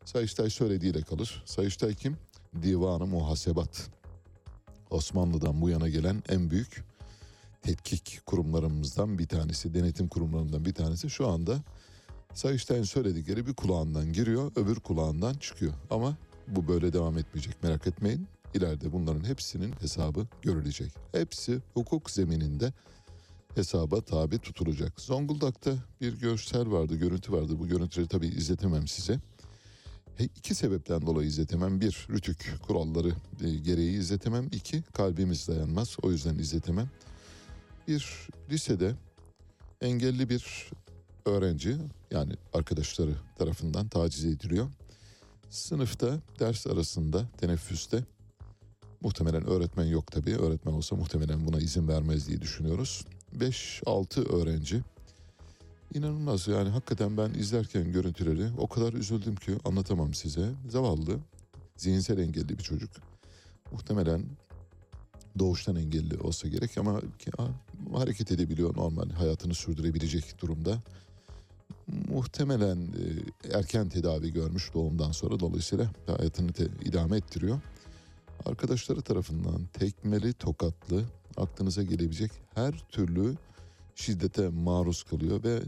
Sayıştay söylediğiyle kalır. Sayıştay kim? Divanı Muhasebat. Osmanlı'dan bu yana gelen en büyük tetkik kurumlarımızdan bir tanesi, denetim kurumlarından bir tanesi. Şu anda Sayıştay'ın söyledikleri bir kulağından giriyor, öbür kulağından çıkıyor. Ama bu böyle devam etmeyecek merak etmeyin. İleride bunların hepsinin hesabı görülecek. Hepsi hukuk zemininde hesaba tabi tutulacak. Zonguldak'ta bir görsel vardı, görüntü vardı. Bu görüntüleri tabii izletemem size. He, iki sebepten dolayı izletemem. Bir, rütük kuralları e, gereği izletemem. İki, kalbimiz dayanmaz. O yüzden izletemem. Bir lisede engelli bir öğrenci yani arkadaşları tarafından taciz ediliyor. Sınıfta ders arasında teneffüste muhtemelen öğretmen yok tabii. Öğretmen olsa muhtemelen buna izin vermez diye düşünüyoruz. 5-6 öğrenci İnanılmaz yani hakikaten ben izlerken görüntüleri o kadar üzüldüm ki anlatamam size. Zavallı, zihinsel engelli bir çocuk. Muhtemelen doğuştan engelli olsa gerek ama hareket edebiliyor normal hayatını sürdürebilecek durumda. Muhtemelen e, erken tedavi görmüş doğumdan sonra dolayısıyla hayatını te- idame ettiriyor. Arkadaşları tarafından tekmeli, tokatlı, aklınıza gelebilecek her türlü şiddete maruz kalıyor ve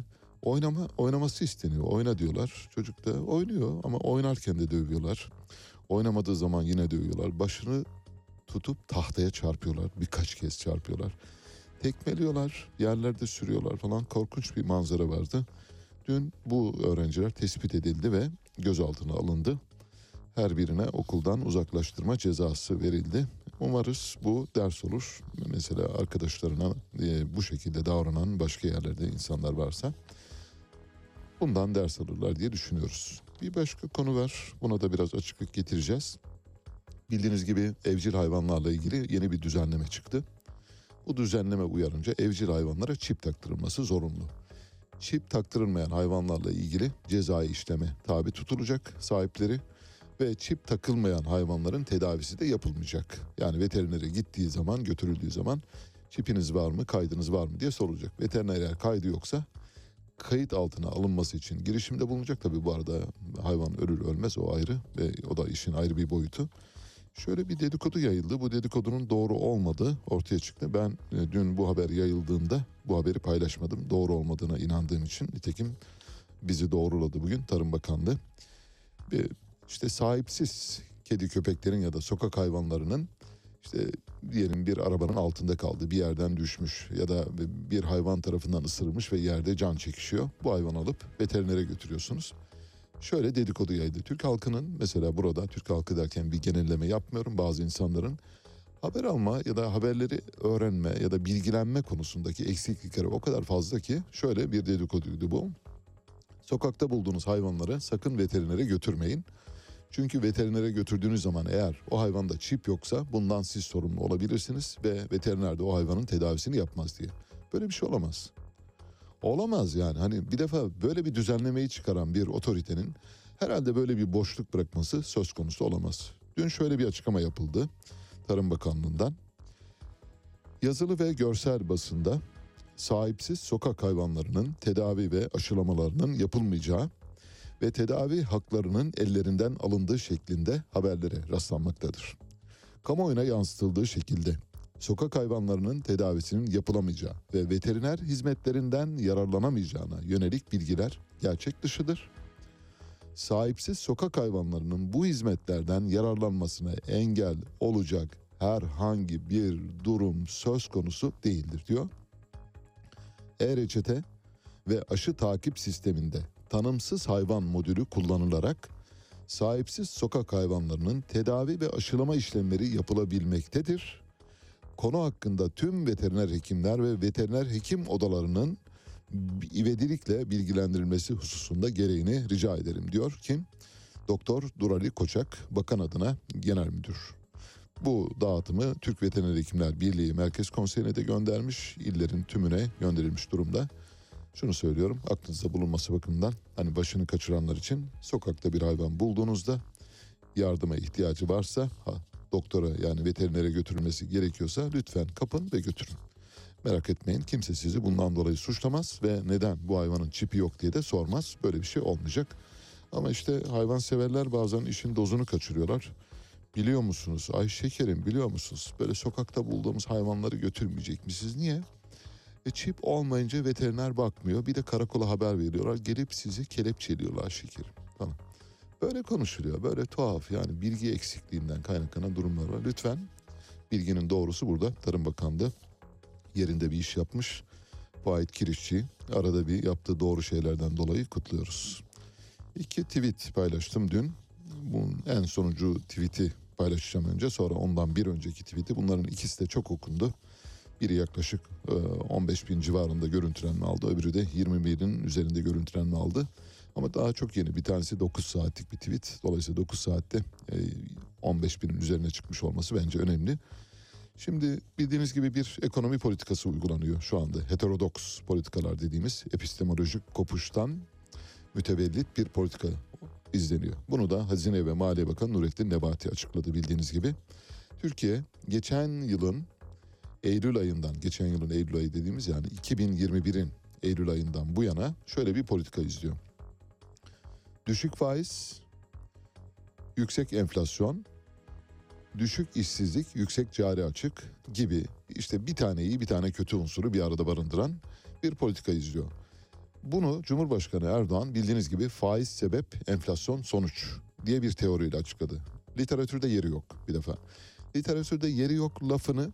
oynama oynaması isteniyor. Oyna diyorlar. Çocuk da oynuyor ama oynarken de dövüyorlar. Oynamadığı zaman yine dövüyorlar. Başını tutup tahtaya çarpıyorlar. Birkaç kez çarpıyorlar. Tekmeliyorlar, yerlerde sürüyorlar falan. Korkunç bir manzara vardı. Dün bu öğrenciler tespit edildi ve gözaltına alındı. Her birine okuldan uzaklaştırma cezası verildi. Umarız bu ders olur. Mesela arkadaşlarına e, bu şekilde davranan başka yerlerde insanlar varsa bundan ders alırlar diye düşünüyoruz. Bir başka konu var. Buna da biraz açıklık getireceğiz. Bildiğiniz gibi evcil hayvanlarla ilgili yeni bir düzenleme çıktı. Bu düzenleme uyarınca evcil hayvanlara çip taktırılması zorunlu. Çip taktırılmayan hayvanlarla ilgili cezai işleme tabi tutulacak sahipleri ve çip takılmayan hayvanların tedavisi de yapılmayacak. Yani veterinere gittiği zaman götürüldüğü zaman çipiniz var mı kaydınız var mı diye sorulacak. Veteriner eğer kaydı yoksa kayıt altına alınması için girişimde bulunacak. Tabii bu arada hayvan ölür ölmez o ayrı ve o da işin ayrı bir boyutu. Şöyle bir dedikodu yayıldı. Bu dedikodunun doğru olmadığı ortaya çıktı. Ben e, dün bu haber yayıldığında bu haberi paylaşmadım. Doğru olmadığına inandığım için nitekim bizi doğruladı bugün Tarım Bakanlığı. İşte sahipsiz kedi köpeklerin ya da sokak hayvanlarının işte diyelim bir arabanın altında kaldı bir yerden düşmüş ya da bir hayvan tarafından ısırılmış ve yerde can çekişiyor. Bu hayvanı alıp veterinere götürüyorsunuz. Şöyle dedikodu yaydı. Türk halkının mesela burada Türk halkı derken bir genelleme yapmıyorum. Bazı insanların haber alma ya da haberleri öğrenme ya da bilgilenme konusundaki eksiklikleri o kadar fazla ki şöyle bir dedikoduydu bu. Sokakta bulduğunuz hayvanları sakın veterinere götürmeyin. Çünkü veterinere götürdüğünüz zaman eğer o hayvanda çip yoksa bundan siz sorumlu olabilirsiniz ve veteriner de o hayvanın tedavisini yapmaz diye. Böyle bir şey olamaz. Olamaz yani hani bir defa böyle bir düzenlemeyi çıkaran bir otoritenin herhalde böyle bir boşluk bırakması söz konusu olamaz. Dün şöyle bir açıklama yapıldı Tarım Bakanlığı'ndan. Yazılı ve görsel basında sahipsiz sokak hayvanlarının tedavi ve aşılamalarının yapılmayacağı ve tedavi haklarının ellerinden alındığı şeklinde haberlere rastlanmaktadır. Kamuoyuna yansıtıldığı şekilde sokak hayvanlarının tedavisinin yapılamayacağı ve veteriner hizmetlerinden yararlanamayacağına yönelik bilgiler gerçek dışıdır. Sahipsiz sokak hayvanlarının bu hizmetlerden yararlanmasına engel olacak herhangi bir durum söz konusu değildir diyor. E-reçete ve aşı takip sisteminde tanımsız hayvan modülü kullanılarak sahipsiz sokak hayvanlarının tedavi ve aşılama işlemleri yapılabilmektedir. Konu hakkında tüm veteriner hekimler ve veteriner hekim odalarının ivedilikle bilgilendirilmesi hususunda gereğini rica ederim diyor kim? Doktor Durali Koçak bakan adına genel müdür. Bu dağıtımı Türk Veteriner Hekimler Birliği Merkez Konseyi'ne de göndermiş. illerin tümüne gönderilmiş durumda. Şunu söylüyorum aklınızda bulunması bakımından hani başını kaçıranlar için sokakta bir hayvan bulduğunuzda yardıma ihtiyacı varsa ha, doktora yani veterinere götürülmesi gerekiyorsa lütfen kapın ve götürün. Merak etmeyin kimse sizi bundan dolayı suçlamaz ve neden bu hayvanın çipi yok diye de sormaz. Böyle bir şey olmayacak. Ama işte hayvan severler bazen işin dozunu kaçırıyorlar. Biliyor musunuz? Ay şekerim biliyor musunuz? Böyle sokakta bulduğumuz hayvanları götürmeyecek misiniz? Niye? E çip olmayınca veteriner bakmıyor. Bir de karakola haber veriyorlar. Gelip sizi kelepçeliyorlar şekerim falan. Böyle konuşuluyor. Böyle tuhaf yani bilgi eksikliğinden kaynaklanan durumlar var. Lütfen bilginin doğrusu burada. Tarım Bakanlığı yerinde bir iş yapmış. Vahit Kirişçi arada bir yaptığı doğru şeylerden dolayı kutluyoruz. İki tweet paylaştım dün. Bunun en sonuncu tweet'i paylaşacağım önce sonra ondan bir önceki tweet'i. Bunların ikisi de çok okundu. Biri yaklaşık e, 15 bin civarında görüntülenme aldı. Öbürü de 20 binin üzerinde görüntülenme aldı. Ama daha çok yeni bir tanesi 9 saatlik bir tweet. Dolayısıyla 9 saatte e, 15 binin üzerine çıkmış olması bence önemli. Şimdi bildiğiniz gibi bir ekonomi politikası uygulanıyor şu anda. Heterodoks politikalar dediğimiz epistemolojik kopuştan mütevellit bir politika izleniyor. Bunu da Hazine ve Maliye Bakanı Nurettin Nebati açıkladı bildiğiniz gibi. Türkiye geçen yılın Eylül ayından, geçen yılın Eylül ayı dediğimiz yani 2021'in Eylül ayından bu yana şöyle bir politika izliyor. Düşük faiz, yüksek enflasyon, düşük işsizlik, yüksek cari açık gibi işte bir tane iyi bir tane kötü unsuru bir arada barındıran bir politika izliyor. Bunu Cumhurbaşkanı Erdoğan bildiğiniz gibi faiz sebep enflasyon sonuç diye bir teoriyle açıkladı. Literatürde yeri yok bir defa. Literatürde yeri yok lafını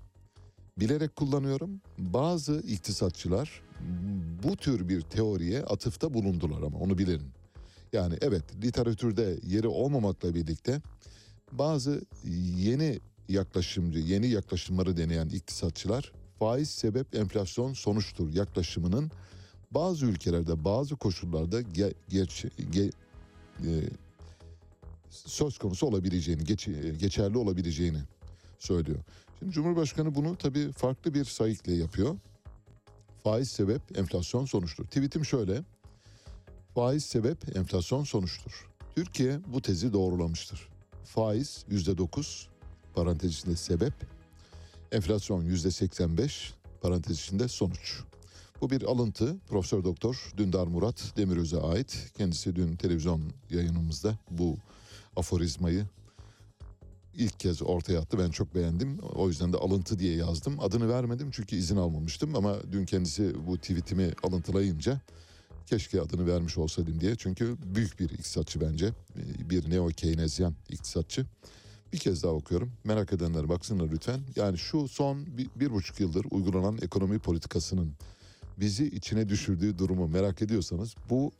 bilerek kullanıyorum. Bazı iktisatçılar bu tür bir teoriye atıfta bulundular ama onu bilin. Yani evet literatürde yeri olmamakla birlikte bazı yeni yaklaşımcı, yeni yaklaşımları deneyen iktisatçılar faiz sebep enflasyon sonuçtur yaklaşımının bazı ülkelerde bazı koşullarda ge, geç, ge, e, söz konusu olabileceğini, geç, geçerli olabileceğini söylüyor. Şimdi Cumhurbaşkanı bunu tabii farklı bir sayıkla yapıyor. Faiz sebep enflasyon sonuçtur. Tweetim şöyle. Faiz sebep enflasyon sonuçtur. Türkiye bu tezi doğrulamıştır. Faiz yüzde dokuz parantez içinde sebep. Enflasyon yüzde seksen beş parantez içinde sonuç. Bu bir alıntı Profesör Doktor Dündar Murat Demiröz'e ait. Kendisi dün televizyon yayınımızda bu aforizmayı ilk kez ortaya attı. Ben çok beğendim. O yüzden de alıntı diye yazdım. Adını vermedim çünkü izin almamıştım ama dün kendisi bu tweetimi alıntılayınca keşke adını vermiş olsaydım diye. Çünkü büyük bir iktisatçı bence. Bir neo Keynesyen iktisatçı. Bir kez daha okuyorum. Merak edenler baksınlar lütfen. Yani şu son bir, bir buçuk yıldır uygulanan ekonomi politikasının bizi içine düşürdüğü durumu merak ediyorsanız bu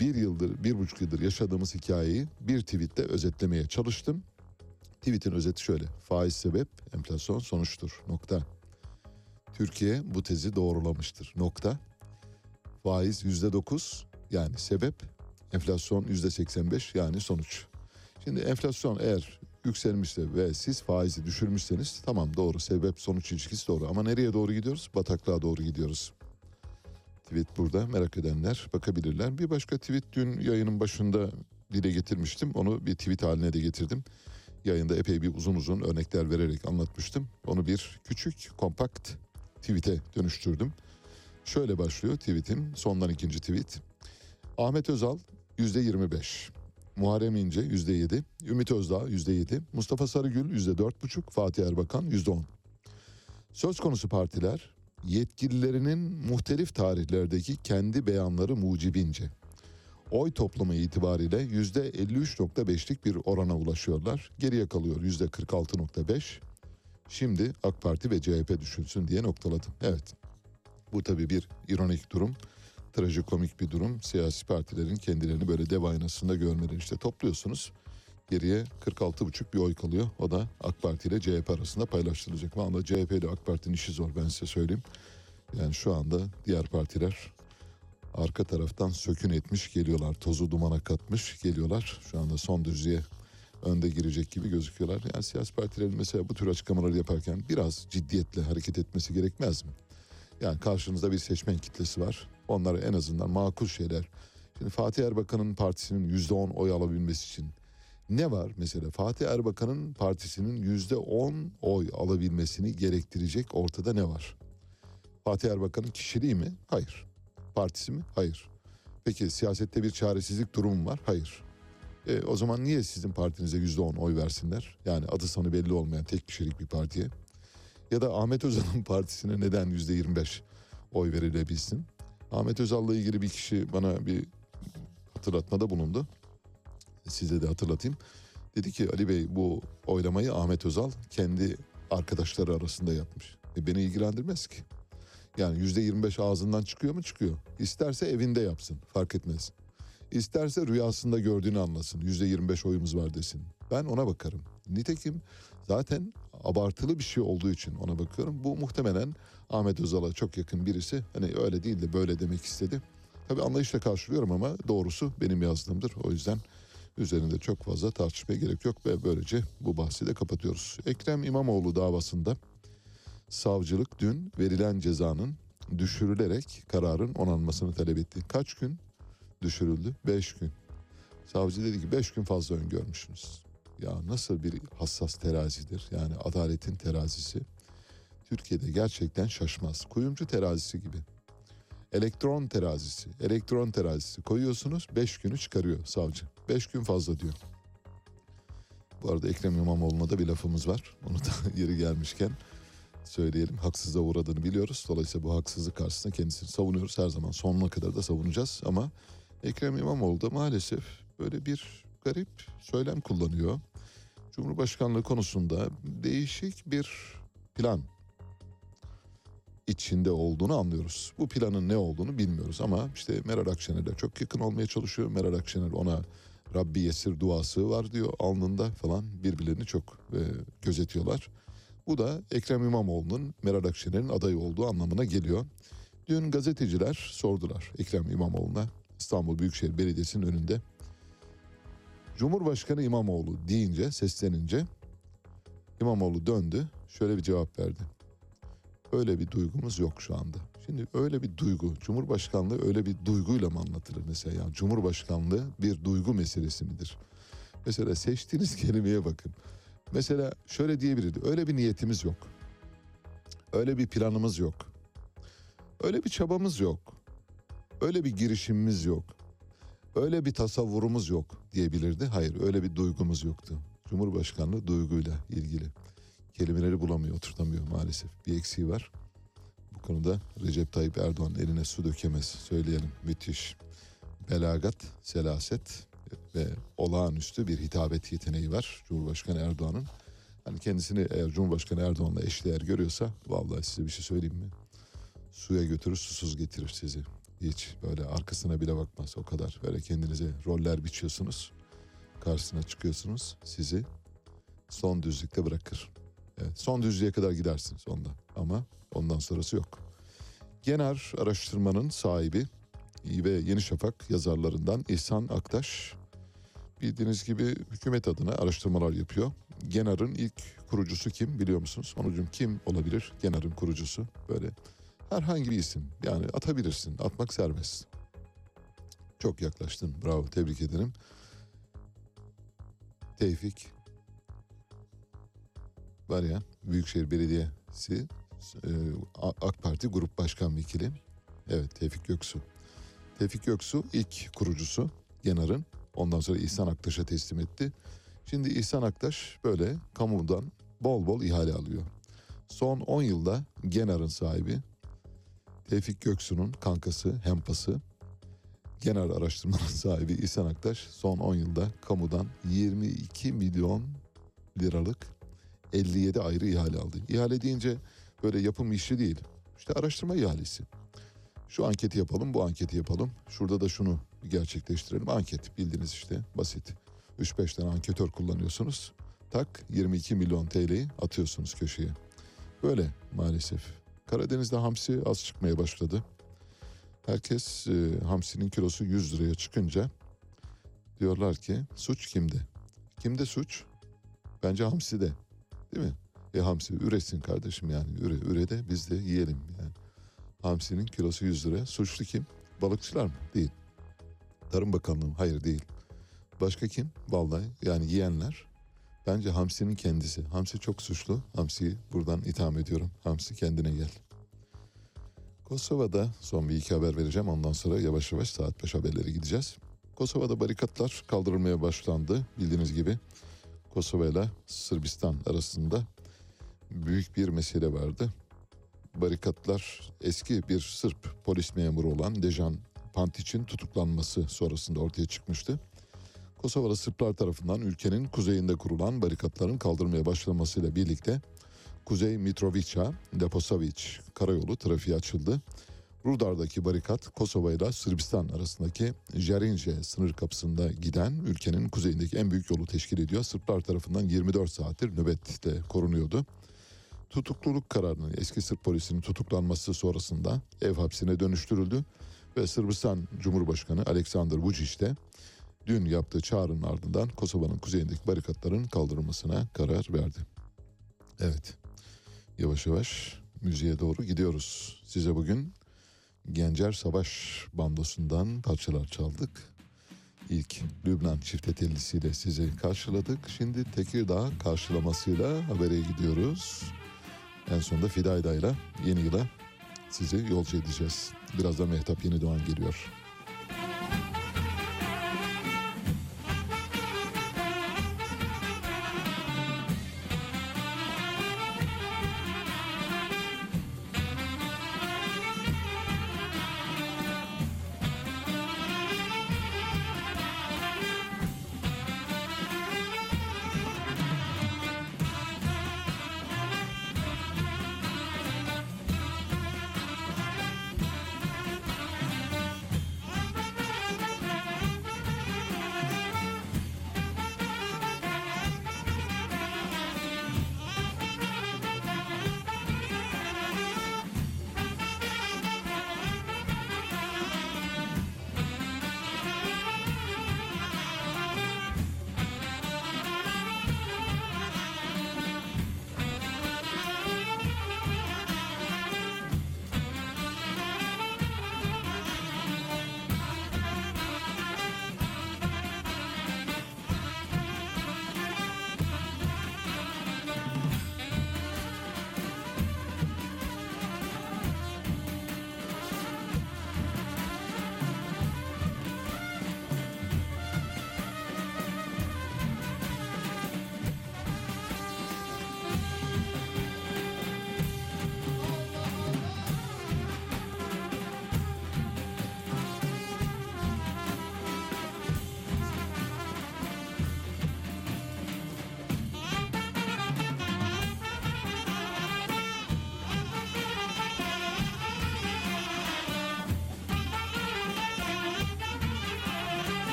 bir yıldır, bir buçuk yıldır yaşadığımız hikayeyi bir tweette özetlemeye çalıştım. Tweet'in özeti şöyle. Faiz sebep, enflasyon sonuçtur. Nokta. Türkiye bu tezi doğrulamıştır. Nokta. Faiz yüzde dokuz yani sebep, enflasyon yüzde seksen beş yani sonuç. Şimdi enflasyon eğer yükselmişse ve siz faizi düşürmüşseniz tamam doğru sebep sonuç ilişkisi doğru ama nereye doğru gidiyoruz? Bataklığa doğru gidiyoruz. Tweet burada merak edenler bakabilirler. Bir başka tweet dün yayının başında dile getirmiştim. Onu bir tweet haline de getirdim. Yayında epey bir uzun uzun örnekler vererek anlatmıştım. Onu bir küçük kompakt tweet'e dönüştürdüm. Şöyle başlıyor tweetim. Sondan ikinci tweet. Ahmet Özal yüzde 25. Muharrem İnce yüzde 7. Ümit Özdağ yüzde 7. Mustafa Sarıgül yüzde 4,5. Fatih Erbakan yüzde 10. Söz konusu partiler yetkililerinin muhtelif tarihlerdeki kendi beyanları mucibince oy toplamı itibariyle yüzde 53.5'lik bir orana ulaşıyorlar. Geriye kalıyor yüzde 46.5. Şimdi AK Parti ve CHP düşünsün diye noktaladım. Evet bu tabii bir ironik durum. Trajikomik bir durum. Siyasi partilerin kendilerini böyle dev aynasında görmeleri işte topluyorsunuz. Geriye 46,5 bir oy kalıyor. O da AK Parti ile CHP arasında paylaştırılacak. Ama CHP ile AK Parti'nin işi zor ben size söyleyeyim. Yani şu anda diğer partiler arka taraftan sökün etmiş geliyorlar. Tozu dumana katmış geliyorlar. Şu anda son düzlüğe önde girecek gibi gözüküyorlar. Yani siyasi partilerin mesela bu tür açıklamaları yaparken biraz ciddiyetle hareket etmesi gerekmez mi? Yani karşınızda bir seçmen kitlesi var. Onlara en azından makul şeyler. Şimdi Fatih Erbakan'ın partisinin yüzde on oy alabilmesi için ne var mesela Fatih Erbakan'ın partisinin yüzde on oy alabilmesini gerektirecek ortada ne var? Fatih Erbakan'ın kişiliği mi? Hayır. Partisi mi? Hayır. Peki siyasette bir çaresizlik durumu mu var? Hayır. E, o zaman niye sizin partinize yüzde on oy versinler? Yani adı sanı belli olmayan tek kişilik bir partiye. Ya da Ahmet Özal'ın partisine neden yüzde yirmi beş oy verilebilsin? Ahmet Özal'la ilgili bir kişi bana bir hatırlatmada bulundu. Size de hatırlatayım. Dedi ki Ali Bey bu oylamayı Ahmet Özal kendi arkadaşları arasında yapmış. E, beni ilgilendirmez ki. Yani yüzde 25 ağzından çıkıyor mu çıkıyor. İsterse evinde yapsın fark etmez. İsterse rüyasında gördüğünü anlasın. Yüzde 25 oyumuz var desin. Ben ona bakarım. Nitekim zaten abartılı bir şey olduğu için ona bakıyorum. Bu muhtemelen Ahmet Özal'a çok yakın birisi. Hani öyle değil de böyle demek istedi. Tabii anlayışla karşılıyorum ama doğrusu benim yazdığımdır. O yüzden üzerinde çok fazla tartışmaya gerek yok ve böylece bu bahsi de kapatıyoruz. Ekrem İmamoğlu davasında savcılık dün verilen cezanın düşürülerek kararın onanmasını talep etti. Kaç gün düşürüldü? Beş gün. Savcı dedi ki beş gün fazla öngörmüşsünüz. Ya nasıl bir hassas terazidir yani adaletin terazisi. Türkiye'de gerçekten şaşmaz. Kuyumcu terazisi gibi. Elektron terazisi, elektron terazisi koyuyorsunuz beş günü çıkarıyor savcı. Beş gün fazla diyor. Bu arada Ekrem İmamoğlu'na da bir lafımız var. Onu da yeri gelmişken söyleyelim. Haksızlığa uğradığını biliyoruz. Dolayısıyla bu haksızlık karşısında kendisini savunuyoruz. Her zaman sonuna kadar da savunacağız. Ama Ekrem İmamoğlu da maalesef böyle bir garip söylem kullanıyor. Cumhurbaşkanlığı konusunda değişik bir plan içinde olduğunu anlıyoruz. Bu planın ne olduğunu bilmiyoruz ama işte Meral Akşener'le çok yakın olmaya çalışıyor. Meral Akşener ona Rabbi Yesir duası var diyor alnında falan birbirlerini çok e, gözetiyorlar. Bu da Ekrem İmamoğlu'nun Meral Akşener'in adayı olduğu anlamına geliyor. Dün gazeteciler sordular Ekrem İmamoğlu'na İstanbul Büyükşehir Belediyesi'nin önünde. Cumhurbaşkanı İmamoğlu deyince seslenince İmamoğlu döndü şöyle bir cevap verdi. Öyle bir duygumuz yok şu anda. Şimdi öyle bir duygu, Cumhurbaşkanlığı öyle bir duyguyla mı anlatılır mesela? Yani Cumhurbaşkanlığı bir duygu meselesi midir? Mesela seçtiğiniz kelimeye bakın. Mesela şöyle diyebilirdi. Öyle bir niyetimiz yok. Öyle bir planımız yok. Öyle bir çabamız yok. Öyle bir girişimimiz yok. Öyle bir tasavvurumuz yok diyebilirdi. Hayır öyle bir duygumuz yoktu. Cumhurbaşkanlığı duyguyla ilgili. Kelimeleri bulamıyor, oturtamıyor maalesef. Bir eksiği var. Bu konuda Recep Tayyip Erdoğan eline su dökemez söyleyelim. Müthiş. Belagat, selaset ve olağanüstü bir hitabet yeteneği var Cumhurbaşkanı Erdoğan'ın. Hani kendisini eğer Cumhurbaşkanı Erdoğan'la eşdeğer görüyorsa vallahi size bir şey söyleyeyim mi? Suya götürür susuz getirir sizi. Hiç böyle arkasına bile bakmaz o kadar. Böyle kendinize roller biçiyorsunuz. Karşısına çıkıyorsunuz. Sizi son düzlükte bırakır. Evet, son düzlüğe kadar gidersiniz onda ama ondan sonrası yok. Genar araştırmanın sahibi ve Yeni Şafak yazarlarından İhsan Aktaş bildiğiniz gibi hükümet adına araştırmalar yapıyor. Genar'ın ilk kurucusu kim biliyor musunuz? Onucum kim olabilir Genar'ın kurucusu? Böyle herhangi bir isim yani atabilirsin atmak serbest. Çok yaklaştın bravo tebrik ederim. Tevfik var ya Büyükşehir Belediyesi e, AK Parti Grup Başkan Vekili. Evet Tevfik Göksu. Tevfik Göksu ilk kurucusu Genar'ın. Ondan sonra İhsan Aktaş'a teslim etti. Şimdi İhsan Aktaş böyle kamudan bol bol ihale alıyor. Son 10 yılda Genar'ın sahibi Tevfik Göksu'nun kankası, hempası Genar araştırmanın sahibi İhsan Aktaş son 10 yılda kamudan 22 milyon liralık 57 ayrı ihale aldı. İhale deyince böyle yapım işi değil. İşte araştırma ihalesi. Şu anketi yapalım, bu anketi yapalım. Şurada da şunu gerçekleştirelim. Anket bildiğiniz işte basit. 3-5 tane anketör kullanıyorsunuz. Tak 22 milyon TL'yi atıyorsunuz köşeye. Böyle maalesef. Karadeniz'de hamsi az çıkmaya başladı. Herkes e, hamsinin kilosu 100 liraya çıkınca diyorlar ki suç kimde? Kimde suç? Bence hamside. Değil mi? E hamsi üretsin kardeşim yani. Üre, üre de biz de yiyelim yani. Hamsinin kilosu 100 lira. Suçlu kim? Balıkçılar mı? Değil. Tarım Bakanlığı mı? Hayır değil. Başka kim? Vallahi yani yiyenler. Bence hamsinin kendisi. Hamsi çok suçlu. Hamsiyi buradan itham ediyorum. Hamsi kendine gel. Kosova'da son bir iki haber vereceğim. Ondan sonra yavaş yavaş saat 5 haberlere gideceğiz. Kosova'da barikatlar kaldırılmaya başlandı. Bildiğiniz gibi Kosova ile Sırbistan arasında büyük bir mesele vardı. Barikatlar eski bir Sırp polis memuru olan Dejan Pantiç'in tutuklanması sonrasında ortaya çıkmıştı. Kosovalı Sırplar tarafından ülkenin kuzeyinde kurulan barikatların kaldırmaya başlamasıyla birlikte Kuzey Mitrovica, Leposavic karayolu trafiğe açıldı. Rudar'daki barikat Kosova ile Sırbistan arasındaki Jerince sınır kapısında giden ülkenin kuzeyindeki en büyük yolu teşkil ediyor. Sırplar tarafından 24 saattir nöbette korunuyordu. Tutukluluk kararının eski Sırp polisinin tutuklanması sonrasında ev hapsine dönüştürüldü ve Sırbistan Cumhurbaşkanı Aleksandar Vučić de dün yaptığı çağrının ardından Kosova'nın kuzeyindeki barikatların kaldırılmasına karar verdi. Evet, yavaş yavaş müziğe doğru gidiyoruz. Size bugün Gencer Savaş bandosundan parçalar çaldık. İlk Lübnan çifte tellisiyle sizi karşıladık. Şimdi Tekirdağ karşılamasıyla habere gidiyoruz. En sonunda Fidayda'yla yeni yıla sizi yolcu edeceğiz. Birazdan Mehtap Yeni Doğan geliyor.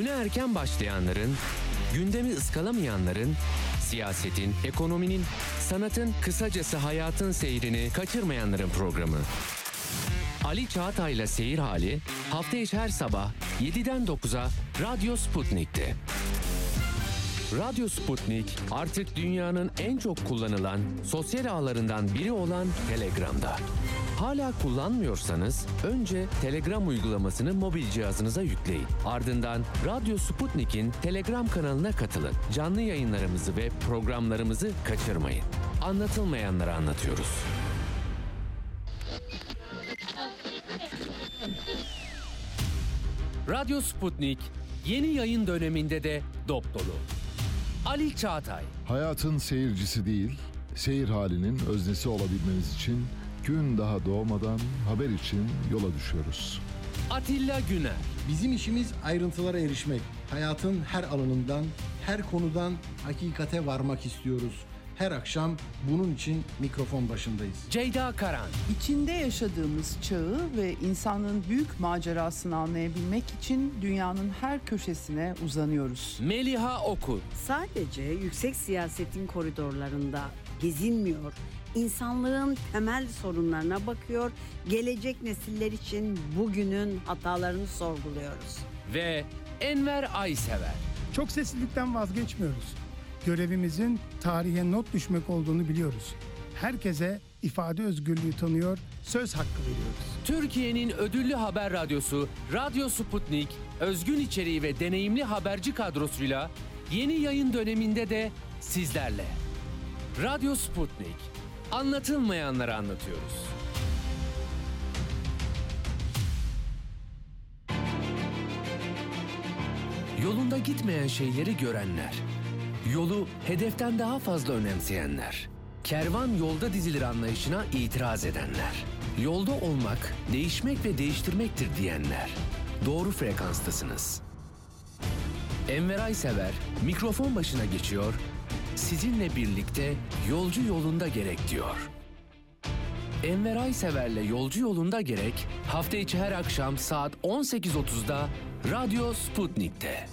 Güne erken başlayanların, gündemi ıskalamayanların, siyasetin, ekonominin, sanatın, kısacası hayatın seyrini kaçırmayanların programı. Ali Çağatay'la Seyir Hali hafta içi her sabah 7'den 9'a Radyo Sputnik'te. Radyo Sputnik artık dünyanın en çok kullanılan sosyal ağlarından biri olan Telegram'da. Hala kullanmıyorsanız önce Telegram uygulamasını mobil cihazınıza yükleyin. Ardından Radyo Sputnik'in Telegram kanalına katılın. Canlı yayınlarımızı ve programlarımızı kaçırmayın. Anlatılmayanları anlatıyoruz. Radyo Sputnik yeni yayın döneminde de dop dolu. Ali Çağatay, Hayatın seyircisi değil, seyir halinin öznesi olabilmeniz için gün daha doğmadan haber için yola düşüyoruz. Atilla Güner, Bizim işimiz ayrıntılara erişmek. Hayatın her alanından, her konudan hakikate varmak istiyoruz. Her akşam bunun için mikrofon başındayız. Ceyda Karan, İçinde yaşadığımız çağı ve insanlığın büyük macerasını anlayabilmek için dünyanın her köşesine uzanıyoruz. Meliha Okur, Sadece yüksek siyasetin koridorlarında gezinmiyor, insanlığın temel sorunlarına bakıyor, gelecek nesiller için bugünün hatalarını sorguluyoruz. ve Enver Aysever. Çok seslilikten vazgeçmiyoruz. Görevimizin tarihe not düşmek olduğunu biliyoruz. Herkese ifade özgürlüğü tanıyor, söz hakkı veriyoruz. Türkiye'nin ödüllü haber radyosu Radyo Sputnik, özgün içeriği ve deneyimli haberci kadrosuyla yeni yayın döneminde de sizlerle. Radyo Sputnik, anlatılmayanları anlatıyoruz. Yolunda gitmeyen şeyleri görenler. Yolu hedeften daha fazla önemseyenler. Kervan yolda dizilir anlayışına itiraz edenler. Yolda olmak, değişmek ve değiştirmektir diyenler. Doğru frekanstasınız. Enver Aysever mikrofon başına geçiyor. Sizinle birlikte yolcu yolunda gerek diyor. Enver Aysever'le Yolcu Yolunda Gerek hafta içi her akşam saat 18.30'da Radyo Sputnik'te.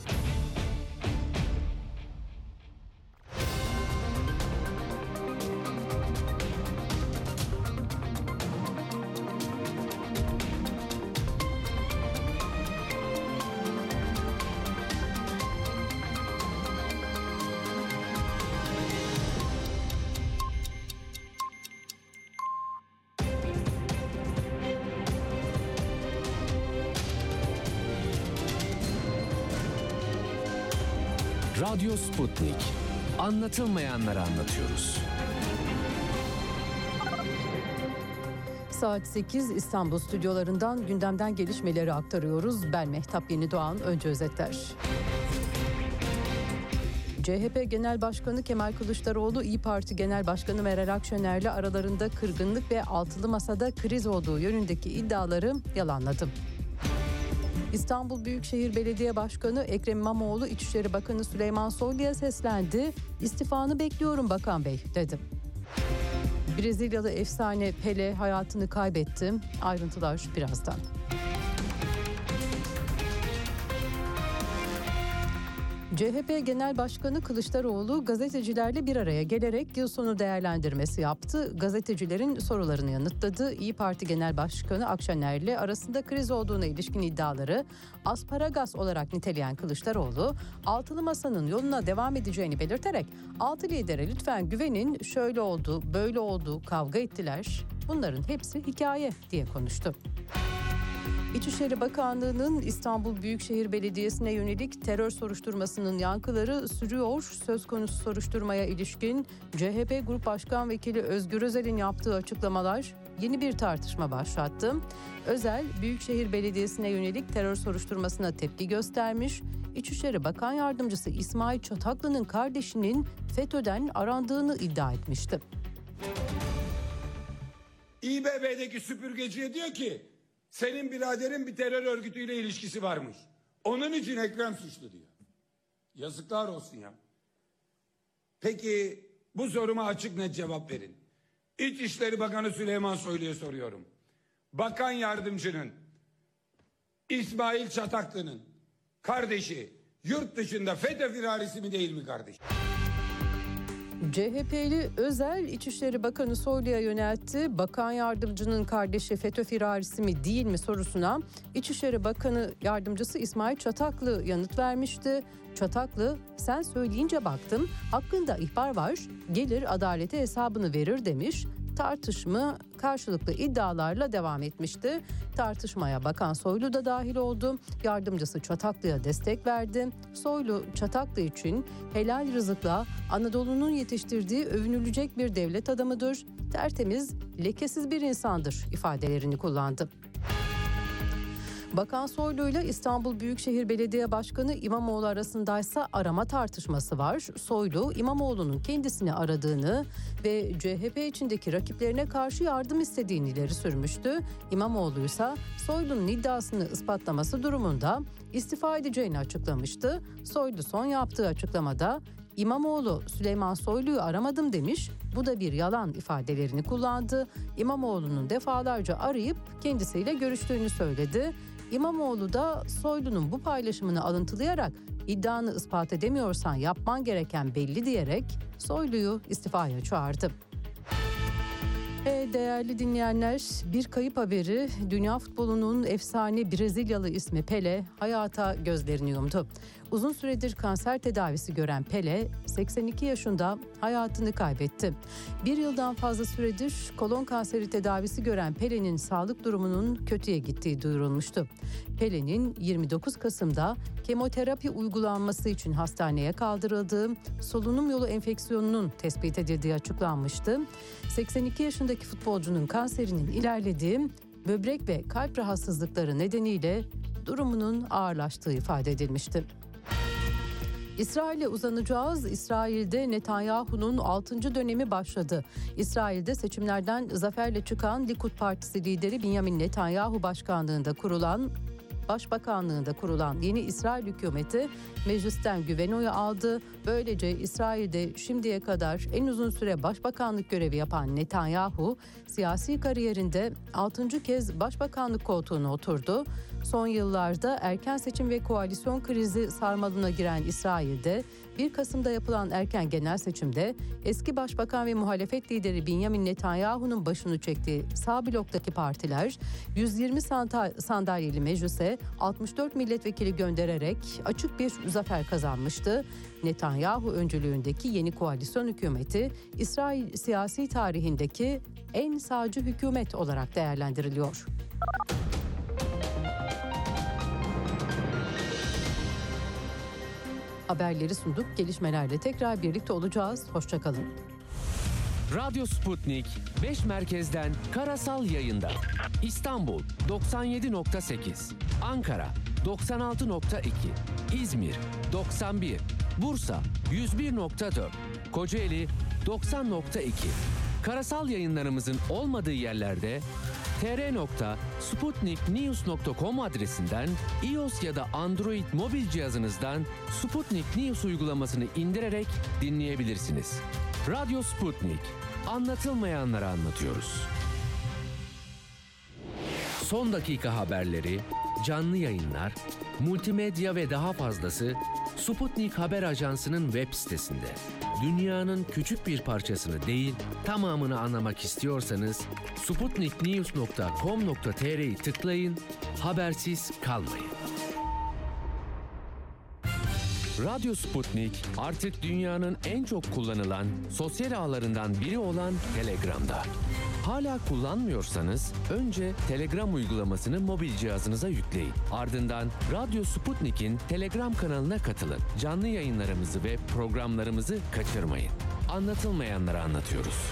Anlatılmayanları anlatıyoruz. Saat 8 İstanbul stüdyolarından gündemden gelişmeleri aktarıyoruz. Ben Mehtap Yeni Doğan önce özetler. CHP Genel Başkanı Kemal Kılıçdaroğlu, İyi Parti Genel Başkanı Meral Akşener'le aralarında kırgınlık ve altılı masada kriz olduğu yönündeki iddiaları yalanladı. İstanbul Büyükşehir Belediye Başkanı Ekrem İmamoğlu, İçişleri Bakanı Süleyman Soylu'ya seslendi. İstifanı bekliyorum Bakan Bey dedi. Brezilyalı efsane Pele hayatını kaybetti. Ayrıntılar birazdan. CHP Genel Başkanı Kılıçdaroğlu gazetecilerle bir araya gelerek yıl sonu değerlendirmesi yaptı. Gazetecilerin sorularını yanıtladı. İyi Parti Genel Başkanı Akşener'le arasında kriz olduğuna ilişkin iddiaları asparagas olarak niteleyen Kılıçdaroğlu, altılı masanın yoluna devam edeceğini belirterek altı lidere lütfen güvenin şöyle oldu, böyle oldu, kavga ettiler. Bunların hepsi hikaye diye konuştu. İçişleri Bakanlığı'nın İstanbul Büyükşehir Belediyesi'ne yönelik terör soruşturmasının yankıları sürüyor. Söz konusu soruşturmaya ilişkin CHP Grup Başkan Vekili Özgür Özel'in yaptığı açıklamalar yeni bir tartışma başlattı. Özel, Büyükşehir Belediyesi'ne yönelik terör soruşturmasına tepki göstermiş. İçişleri Bakan Yardımcısı İsmail Çataklı'nın kardeşinin FETÖ'den arandığını iddia etmişti. İBB'deki süpürgeciye diyor ki senin biraderin bir terör örgütüyle ilişkisi varmış. Onun için Ekrem suçlu diyor. Yazıklar olsun ya. Peki bu soruma açık net cevap verin. İçişleri Bakanı Süleyman Soylu'ya soruyorum. Bakan yardımcının İsmail Çataklı'nın kardeşi yurt dışında FETÖ firarisi mi değil mi kardeş? CHP'li Özel İçişleri Bakanı Soylu'ya yöneltti. Bakan yardımcının kardeşi FETÖ firarisi mi değil mi sorusuna İçişleri Bakanı yardımcısı İsmail Çataklı yanıt vermişti. Çataklı sen söyleyince baktım hakkında ihbar var gelir adalete hesabını verir demiş tartışma karşılıklı iddialarla devam etmişti. Tartışmaya Bakan Soylu da dahil oldu. Yardımcısı Çataklı'ya destek verdi. Soylu Çataklı için helal rızıkla Anadolu'nun yetiştirdiği övünülecek bir devlet adamıdır. Tertemiz, lekesiz bir insandır ifadelerini kullandı. Bakan Soylu ile İstanbul Büyükşehir Belediye Başkanı İmamoğlu arasındaysa arama tartışması var. Soylu İmamoğlu'nun kendisini aradığını ve CHP içindeki rakiplerine karşı yardım istediğini ileri sürmüştü. İmamoğlu ise Soylu'nun iddiasını ispatlaması durumunda istifa edeceğini açıklamıştı. Soylu son yaptığı açıklamada İmamoğlu Süleyman Soylu'yu aramadım demiş. Bu da bir yalan ifadelerini kullandı. İmamoğlu'nun defalarca arayıp kendisiyle görüştüğünü söyledi. İmamoğlu da Soylu'nun bu paylaşımını alıntılayarak iddianı ispat edemiyorsan yapman gereken belli diyerek Soylu'yu istifaya çağırdı. E, değerli dinleyenler bir kayıp haberi dünya futbolunun efsane Brezilyalı ismi Pele hayata gözlerini yumdu. Uzun süredir kanser tedavisi gören Pele 82 yaşında hayatını kaybetti. Bir yıldan fazla süredir kolon kanseri tedavisi gören Pele'nin sağlık durumunun kötüye gittiği duyurulmuştu. Pele'nin 29 Kasım'da kemoterapi uygulanması için hastaneye kaldırıldığı solunum yolu enfeksiyonunun tespit edildiği açıklanmıştı. 82 yaşındaki futbolcunun kanserinin ilerlediği böbrek ve kalp rahatsızlıkları nedeniyle durumunun ağırlaştığı ifade edilmişti. İsrail'e uzanacağız. İsrail'de Netanyahu'nun 6. dönemi başladı. İsrail'de seçimlerden zaferle çıkan Likud Partisi lideri Benjamin Netanyahu başkanlığında kurulan Başbakanlığında kurulan yeni İsrail hükümeti meclisten güven oyu aldı. Böylece İsrail'de şimdiye kadar en uzun süre başbakanlık görevi yapan Netanyahu siyasi kariyerinde 6. kez başbakanlık koltuğuna oturdu. Son yıllarda erken seçim ve koalisyon krizi sarmalına giren İsrail'de 1 Kasım'da yapılan erken genel seçimde eski başbakan ve muhalefet lideri Benjamin Netanyahu'nun başını çektiği sağ bloktaki partiler 120 sandalyeli meclise 64 milletvekili göndererek açık bir zafer kazanmıştı. Netanyahu öncülüğündeki yeni koalisyon hükümeti İsrail siyasi tarihindeki en sağcı hükümet olarak değerlendiriliyor. Haberleri sunduk. Gelişmelerle tekrar birlikte olacağız. Hoşçakalın. Radyo Sputnik 5 merkezden karasal yayında. İstanbul 97.8, Ankara 96.2, İzmir 91, Bursa 101.4, Kocaeli 90.2. Karasal yayınlarımızın olmadığı yerlerde tr.sputniknews.com adresinden iOS ya da Android mobil cihazınızdan Sputnik News uygulamasını indirerek dinleyebilirsiniz. Radyo Sputnik. Anlatılmayanları anlatıyoruz. Son dakika haberleri, canlı yayınlar, multimedya ve daha fazlası Sputnik Haber Ajansı'nın web sitesinde. Dünyanın küçük bir parçasını değil, tamamını anlamak istiyorsanız sputniknews.com.tr'yi tıklayın, habersiz kalmayın. Radyo Sputnik artık dünyanın en çok kullanılan sosyal ağlarından biri olan Telegram'da. Hala kullanmıyorsanız önce Telegram uygulamasını mobil cihazınıza yükleyin. Ardından Radyo Sputnik'in Telegram kanalına katılın. Canlı yayınlarımızı ve programlarımızı kaçırmayın. Anlatılmayanları anlatıyoruz.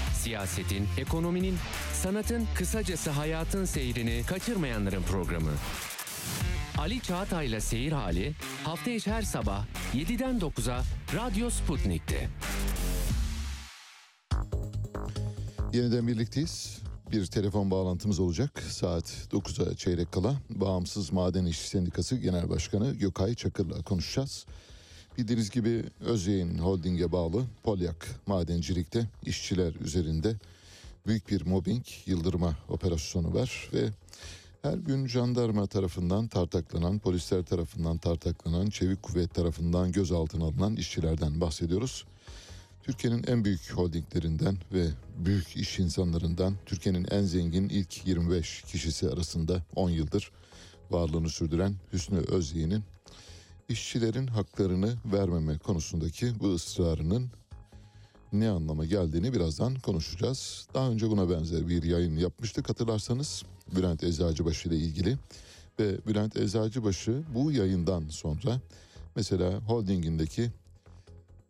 siyasetin, ekonominin, sanatın, kısacası hayatın seyrini kaçırmayanların programı. Ali Çağatay'la Seyir Hali hafta içi her sabah 7'den 9'a Radyo Sputnik'te. Yeniden birlikteyiz. Bir telefon bağlantımız olacak. Saat 9'a çeyrek kala Bağımsız Maden İş Sendikası Genel Başkanı Gökay Çakır'la konuşacağız. Bildiğiniz gibi Özyeğin Holding'e bağlı Polyak Madencilik'te işçiler üzerinde büyük bir mobbing yıldırma operasyonu var ve her gün jandarma tarafından tartaklanan, polisler tarafından tartaklanan, çevik kuvvet tarafından gözaltına alınan işçilerden bahsediyoruz. Türkiye'nin en büyük holdinglerinden ve büyük iş insanlarından Türkiye'nin en zengin ilk 25 kişisi arasında 10 yıldır varlığını sürdüren Hüsnü Özyeğin'in işçilerin haklarını vermeme konusundaki bu ısrarının ne anlama geldiğini birazdan konuşacağız. Daha önce buna benzer bir yayın yapmıştık hatırlarsanız Bülent Eczacıbaşı ile ilgili ve Bülent Eczacıbaşı bu yayından sonra mesela holdingindeki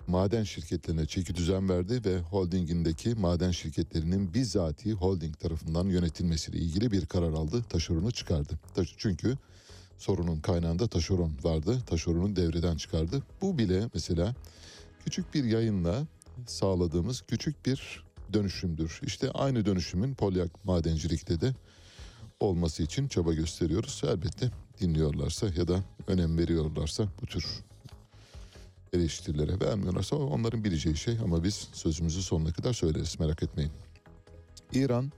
maden şirketlerine çeki düzen verdi ve holdingindeki maden şirketlerinin bizzati holding tarafından yönetilmesiyle ilgili bir karar aldı. Taşeronu çıkardı. Çünkü sorunun kaynağında taşeron vardı. Taşeronu devreden çıkardı. Bu bile mesela küçük bir yayınla sağladığımız küçük bir dönüşümdür. İşte aynı dönüşümün Polyak madencilikte de olması için çaba gösteriyoruz. Elbette dinliyorlarsa ya da önem veriyorlarsa bu tür eleştirilere vermiyorlarsa onların bileceği şey ama biz sözümüzü sonuna kadar söyleriz merak etmeyin. İran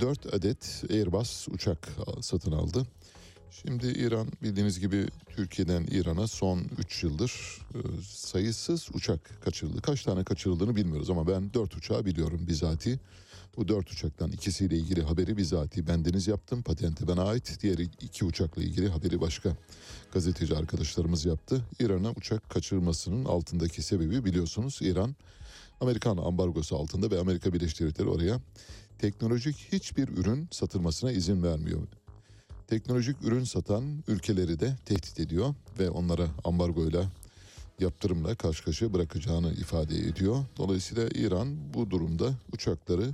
4 adet Airbus uçak satın aldı. Şimdi İran bildiğiniz gibi Türkiye'den İran'a son 3 yıldır e, sayısız uçak kaçırıldı. Kaç tane kaçırıldığını bilmiyoruz ama ben 4 uçağı biliyorum bizatihi. Bu 4 uçaktan ikisiyle ilgili haberi bizatihi bendeniz yaptım. Patenti bana ait. Diğer iki uçakla ilgili haberi başka gazeteci arkadaşlarımız yaptı. İran'a uçak kaçırmasının altındaki sebebi biliyorsunuz İran Amerikan ambargosu altında ve Amerika Birleşik Devletleri oraya teknolojik hiçbir ürün satılmasına izin vermiyor. Teknolojik ürün satan ülkeleri de tehdit ediyor ve onlara ambargoyla yaptırımla karşı karşıya bırakacağını ifade ediyor. Dolayısıyla İran bu durumda uçakları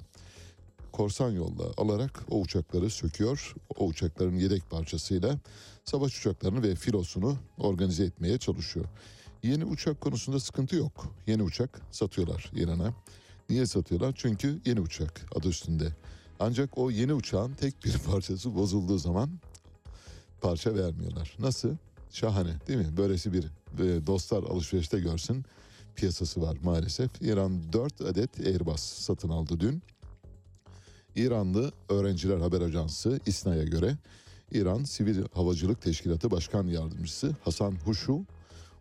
korsan yolla alarak o uçakları söküyor. O uçakların yedek parçasıyla savaş uçaklarını ve filosunu organize etmeye çalışıyor. Yeni uçak konusunda sıkıntı yok. Yeni uçak satıyorlar İran'a. Niye satıyorlar? Çünkü yeni uçak adı üstünde. Ancak o yeni uçağın tek bir parçası bozulduğu zaman parça vermiyorlar. Nasıl? Şahane değil mi? Böylesi bir e, dostlar alışverişte görsün piyasası var maalesef. İran 4 adet Airbus satın aldı dün. İranlı Öğrenciler Haber Ajansı İSNA'ya göre İran Sivil Havacılık Teşkilatı Başkan Yardımcısı Hasan Huşu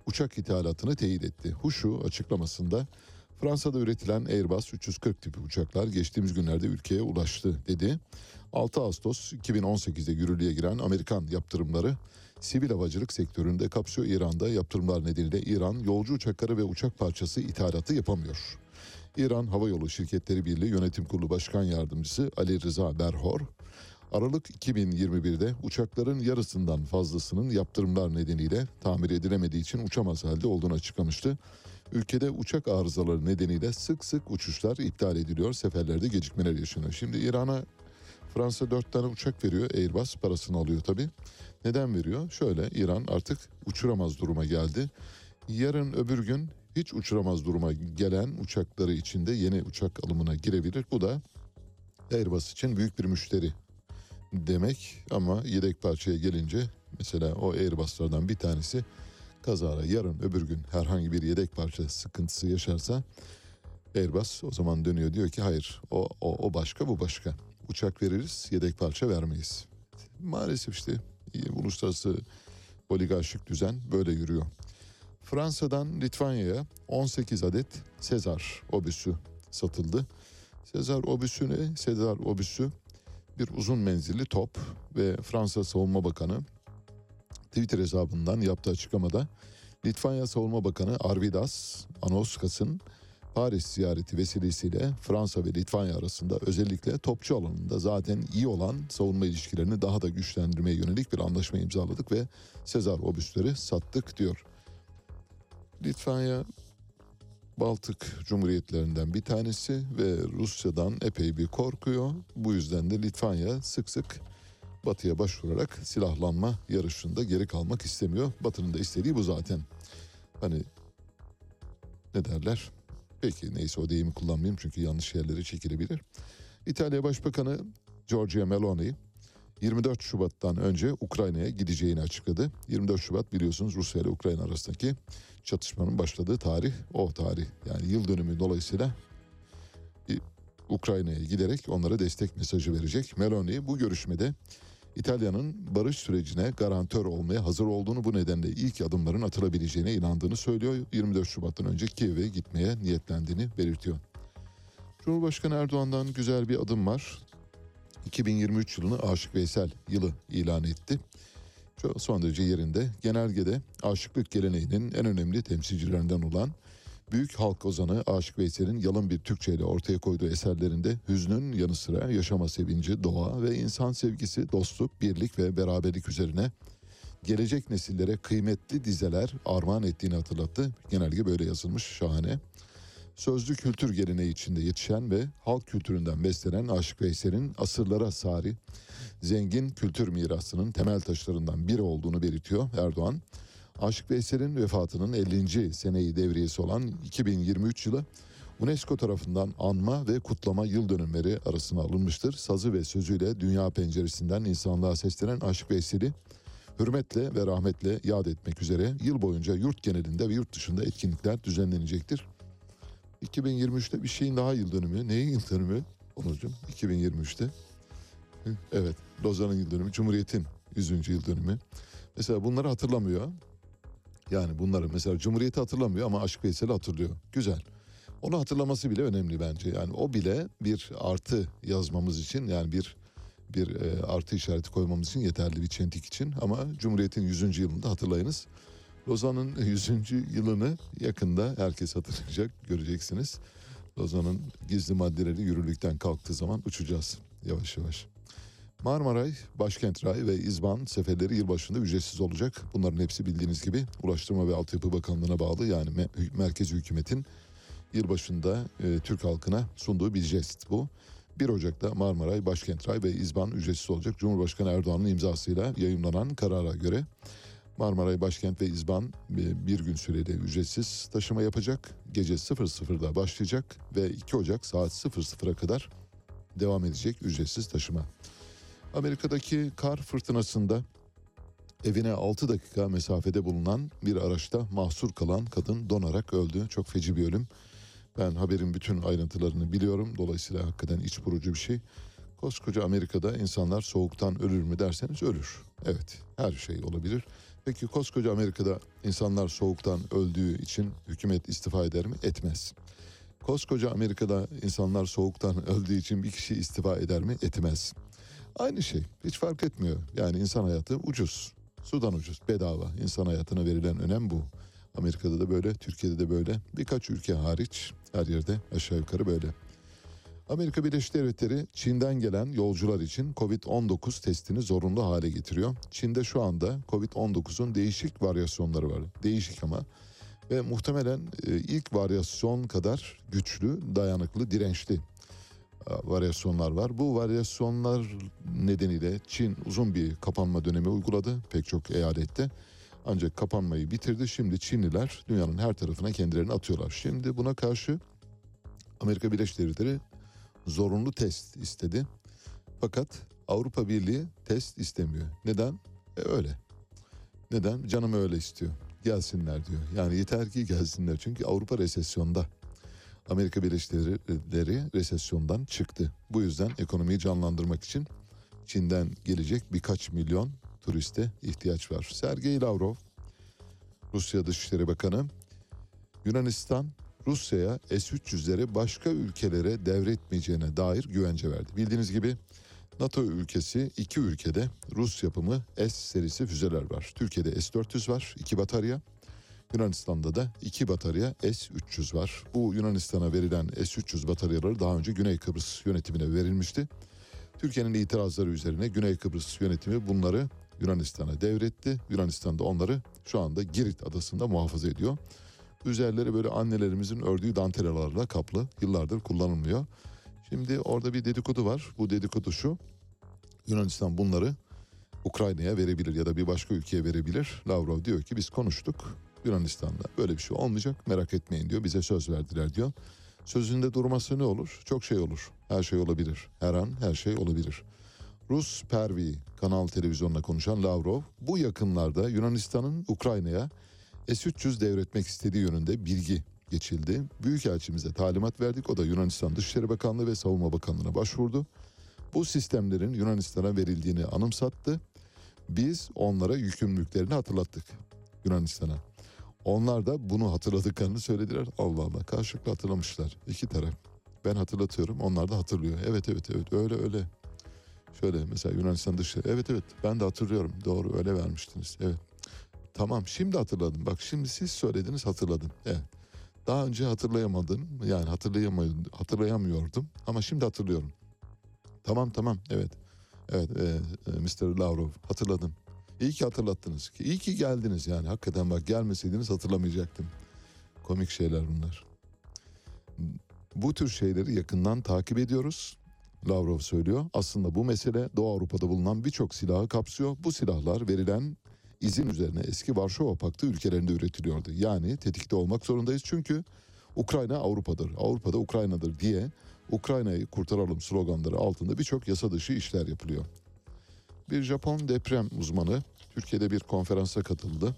uçak ithalatını teyit etti. Huşu açıklamasında Fransa'da üretilen Airbus 340 tipi uçaklar geçtiğimiz günlerde ülkeye ulaştı dedi. 6 Ağustos 2018'de yürürlüğe giren Amerikan yaptırımları sivil havacılık sektöründe kapsıyor İran'da yaptırımlar nedeniyle İran yolcu uçakları ve uçak parçası ithalatı yapamıyor. İran Hava Yolu Şirketleri Birliği Yönetim Kurulu Başkan Yardımcısı Ali Rıza Berhor, Aralık 2021'de uçakların yarısından fazlasının yaptırımlar nedeniyle tamir edilemediği için uçamaz halde olduğunu açıklamıştı. Ülkede uçak arızaları nedeniyle sık sık uçuşlar iptal ediliyor, seferlerde gecikmeler yaşanıyor. Şimdi İran'a Fransa 4 tane uçak veriyor, Airbus parasını alıyor tabii. Neden veriyor? Şöyle İran artık uçuramaz duruma geldi. Yarın öbür gün hiç uçuramaz duruma gelen uçakları içinde yeni uçak alımına girebilir. Bu da Airbus için büyük bir müşteri demek ama yedek parçaya gelince mesela o Airbus'lardan bir tanesi kazara yarın öbür gün herhangi bir yedek parça sıkıntısı yaşarsa Airbus o zaman dönüyor diyor ki hayır o, o, o başka bu başka. Uçak veririz yedek parça vermeyiz. Maalesef işte uluslararası oligarşik düzen böyle yürüyor. Fransa'dan Litvanya'ya 18 adet Sezar obüsü satıldı. Sezar obüsü ne? Sezar obüsü bir uzun menzilli top ve Fransa Savunma Bakanı Twitter hesabından yaptığı açıklamada Litvanya Savunma Bakanı Arvidas Anoskas'ın Paris ziyareti vesilesiyle Fransa ve Litvanya arasında özellikle topçu alanında zaten iyi olan savunma ilişkilerini daha da güçlendirmeye yönelik bir anlaşma imzaladık ve Sezar obüsleri sattık diyor. Litvanya Baltık Cumhuriyetlerinden bir tanesi ve Rusya'dan epey bir korkuyor. Bu yüzden de Litvanya sık sık Batı'ya başvurarak silahlanma yarışında geri kalmak istemiyor. Batı'nın da istediği bu zaten. Hani ne derler? Peki neyse o deyimi kullanmayayım çünkü yanlış yerlere çekilebilir. İtalya Başbakanı Giorgia Meloni 24 Şubat'tan önce Ukrayna'ya gideceğini açıkladı. 24 Şubat biliyorsunuz Rusya ile Ukrayna arasındaki çatışmanın başladığı tarih o tarih. Yani yıl dönümü dolayısıyla Ukrayna'ya giderek onlara destek mesajı verecek. Meloni bu görüşmede İtalya'nın barış sürecine garantör olmaya hazır olduğunu bu nedenle ilk adımların atılabileceğine inandığını söylüyor. 24 Şubat'tan önce Kiev'e gitmeye niyetlendiğini belirtiyor. Cumhurbaşkanı Erdoğan'dan güzel bir adım var. 2023 yılını Aşık Veysel yılı ilan etti. Son derece yerinde. Genelgede aşıklık geleneğinin en önemli temsilcilerinden olan büyük halk ozanı Aşık Veysel'in yalın bir Türkçe ile ortaya koyduğu eserlerinde hüznün yanı sıra yaşama sevinci, doğa ve insan sevgisi, dostluk, birlik ve beraberlik üzerine gelecek nesillere kıymetli dizeler armağan ettiğini hatırlattı. Genelge böyle yazılmış şahane. Sözlü kültür geleneği içinde yetişen ve halk kültüründen beslenen Aşık Veysel'in asırlara sari zengin kültür mirasının temel taşlarından biri olduğunu belirtiyor Erdoğan. Aşık Veysel'in vefatının 50. seneyi devriyesi olan 2023 yılı UNESCO tarafından anma ve kutlama yıl dönümleri arasına alınmıştır. Sazı ve sözüyle dünya penceresinden insanlığa seslenen Aşık Veysel'i hürmetle ve rahmetle yad etmek üzere yıl boyunca yurt genelinde ve yurt dışında etkinlikler düzenlenecektir. 2023'te bir şeyin daha yıl dönümü. Neyin yıl dönümü? Onurcuğum 2023'te. Hı, Evet Lozan'ın yıl dönümü. Cumhuriyet'in 100. yıl dönümü. Mesela bunları hatırlamıyor. Yani bunları mesela Cumhuriyet'i hatırlamıyor ama Aşk Veysel'i hatırlıyor. Güzel. Onu hatırlaması bile önemli bence. Yani o bile bir artı yazmamız için yani bir bir e, artı işareti koymamız için yeterli bir çentik için ama Cumhuriyet'in 100. yılında hatırlayınız. Lozan'ın 100. yılını yakında herkes hatırlayacak, göreceksiniz. Lozan'ın gizli maddeleri yürürlükten kalktığı zaman uçacağız yavaş yavaş. Marmaray, Başkent Ray ve İzban seferleri yılbaşında ücretsiz olacak. Bunların hepsi bildiğiniz gibi Ulaştırma ve Altyapı Bakanlığı'na bağlı yani me- merkezi hükümetin yılbaşında e, Türk halkına sunduğu bir jest bu. 1 Ocak'ta Marmaray, Başkent Ray ve İzban ücretsiz olacak. Cumhurbaşkanı Erdoğan'ın imzasıyla yayımlanan karara göre Marmaray, Başkent ve İzban e, bir gün süreli ücretsiz taşıma yapacak. Gece 00'da başlayacak ve 2 Ocak saat 00'a kadar devam edecek ücretsiz taşıma. Amerika'daki kar fırtınasında evine 6 dakika mesafede bulunan bir araçta mahsur kalan kadın donarak öldü. Çok feci bir ölüm. Ben haberin bütün ayrıntılarını biliyorum. Dolayısıyla hakikaten iç burucu bir şey. Koskoca Amerika'da insanlar soğuktan ölür mü derseniz ölür. Evet her şey olabilir. Peki koskoca Amerika'da insanlar soğuktan öldüğü için hükümet istifa eder mi? Etmez. Koskoca Amerika'da insanlar soğuktan öldüğü için bir kişi istifa eder mi? Etmez. Aynı şey. Hiç fark etmiyor. Yani insan hayatı ucuz. Sudan ucuz. Bedava. İnsan hayatına verilen önem bu. Amerika'da da böyle, Türkiye'de de böyle. Birkaç ülke hariç her yerde aşağı yukarı böyle. Amerika Birleşik Devletleri Çin'den gelen yolcular için Covid-19 testini zorunlu hale getiriyor. Çin'de şu anda Covid-19'un değişik varyasyonları var. Değişik ama ve muhtemelen e, ilk varyasyon kadar güçlü, dayanıklı, dirençli varyasyonlar var. Bu varyasyonlar nedeniyle Çin uzun bir kapanma dönemi uyguladı pek çok eyalette. Ancak kapanmayı bitirdi. Şimdi Çinliler dünyanın her tarafına kendilerini atıyorlar. Şimdi buna karşı Amerika Birleşik Devletleri zorunlu test istedi. Fakat Avrupa Birliği test istemiyor. Neden? E öyle. Neden? Canım öyle istiyor. Gelsinler diyor. Yani yeter ki gelsinler. Çünkü Avrupa resesyonda. Amerika Birleşik Devletleri resesyondan çıktı. Bu yüzden ekonomiyi canlandırmak için Çin'den gelecek birkaç milyon turiste ihtiyaç var. Sergey Lavrov, Rusya Dışişleri Bakanı, Yunanistan Rusya'ya S-300'leri başka ülkelere devretmeyeceğine dair güvence verdi. Bildiğiniz gibi NATO ülkesi iki ülkede Rus yapımı S serisi füzeler var. Türkiye'de S-400 var, iki batarya. Yunanistan'da da iki batarya S-300 var. Bu Yunanistan'a verilen S-300 bataryaları daha önce Güney Kıbrıs yönetimine verilmişti. Türkiye'nin itirazları üzerine Güney Kıbrıs yönetimi bunları Yunanistan'a devretti. Yunanistan da onları şu anda Girit adasında muhafaza ediyor. Üzerleri böyle annelerimizin ördüğü dantelalarla kaplı. Yıllardır kullanılmıyor. Şimdi orada bir dedikodu var. Bu dedikodu şu. Yunanistan bunları Ukrayna'ya verebilir ya da bir başka ülkeye verebilir. Lavrov diyor ki biz konuştuk. Yunanistan'da. Böyle bir şey olmayacak merak etmeyin diyor. Bize söz verdiler diyor. Sözünde durması ne olur? Çok şey olur. Her şey olabilir. Her an her şey olabilir. Rus Pervi kanal televizyonuna konuşan Lavrov bu yakınlarda Yunanistan'ın Ukrayna'ya S-300 devretmek istediği yönünde bilgi geçildi. Büyükelçimize talimat verdik. O da Yunanistan Dışişleri Bakanlığı ve Savunma Bakanlığı'na başvurdu. Bu sistemlerin Yunanistan'a verildiğini anımsattı. Biz onlara yükümlülüklerini hatırlattık Yunanistan'a. Onlar da bunu hatırladıklarını söylediler. Allah Allah karşılıklı hatırlamışlar. İki taraf. Ben hatırlatıyorum onlar da hatırlıyor. Evet evet evet öyle öyle. Şöyle mesela Yunanistan dışı. Evet evet ben de hatırlıyorum. Doğru öyle vermiştiniz. Evet. Tamam şimdi hatırladım. Bak şimdi siz söylediniz hatırladım. Evet. Daha önce hatırlayamadım. Yani hatırlayamıyordum, hatırlayamıyordum ama şimdi hatırlıyorum. Tamam tamam evet. Evet e, e, Mr. Lavrov hatırladım. İyi ki hatırlattınız. İyi ki geldiniz yani. Hakikaten bak gelmeseydiniz hatırlamayacaktım. Komik şeyler bunlar. Bu tür şeyleri yakından takip ediyoruz. Lavrov söylüyor. Aslında bu mesele Doğu Avrupa'da bulunan birçok silahı kapsıyor. Bu silahlar verilen izin üzerine eski Varşova Paktı ülkelerinde üretiliyordu. Yani tetikte olmak zorundayız çünkü Ukrayna Avrupa'dır, Avrupa'da Ukrayna'dır diye Ukrayna'yı kurtaralım sloganları altında birçok yasa dışı işler yapılıyor. Bir Japon deprem uzmanı Türkiye'de bir konferansa katıldı.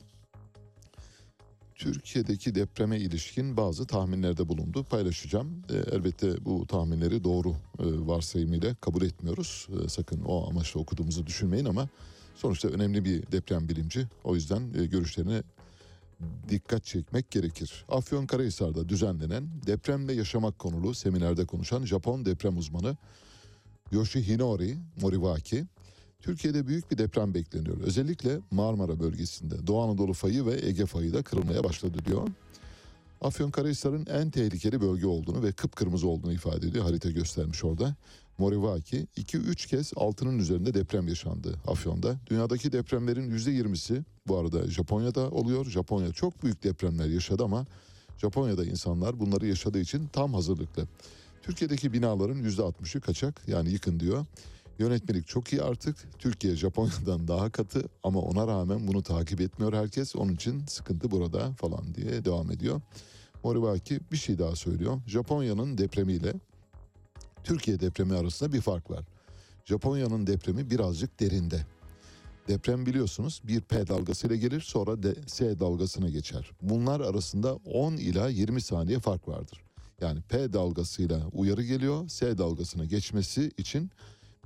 Türkiye'deki depreme ilişkin bazı tahminlerde bulundu. Paylaşacağım. E, elbette bu tahminleri doğru e, varsayımıyla kabul etmiyoruz. E, sakın o amaçla okuduğumuzu düşünmeyin ama sonuçta önemli bir deprem bilimci. O yüzden e, görüşlerine dikkat çekmek gerekir. Afyonkarahisar'da düzenlenen depremle yaşamak konulu seminerde konuşan Japon deprem uzmanı Yoshihinori Moriwaki, Türkiye'de büyük bir deprem bekleniyor. Özellikle Marmara bölgesinde Doğu Anadolu fayı ve Ege fayı da kırılmaya başladı diyor. Afyonkarahisar'ın en tehlikeli bölge olduğunu ve kıpkırmızı olduğunu ifade ediyor. Harita göstermiş orada. Moriwaki 2-3 kez altının üzerinde deprem yaşandı Afyon'da. Dünyadaki depremlerin %20'si bu arada Japonya'da oluyor. Japonya çok büyük depremler yaşadı ama Japonya'da insanlar bunları yaşadığı için tam hazırlıklı. Türkiye'deki binaların %60'ı kaçak yani yıkın diyor. Yönetmelik çok iyi artık. Türkiye Japonya'dan daha katı ama ona rağmen bunu takip etmiyor herkes. Onun için sıkıntı burada falan diye devam ediyor. Moriwaki bir şey daha söylüyor. Japonya'nın depremiyle Türkiye depremi arasında bir fark var. Japonya'nın depremi birazcık derinde. Deprem biliyorsunuz bir P dalgasıyla gelir sonra de S dalgasına geçer. Bunlar arasında 10 ila 20 saniye fark vardır. Yani P dalgasıyla uyarı geliyor S dalgasına geçmesi için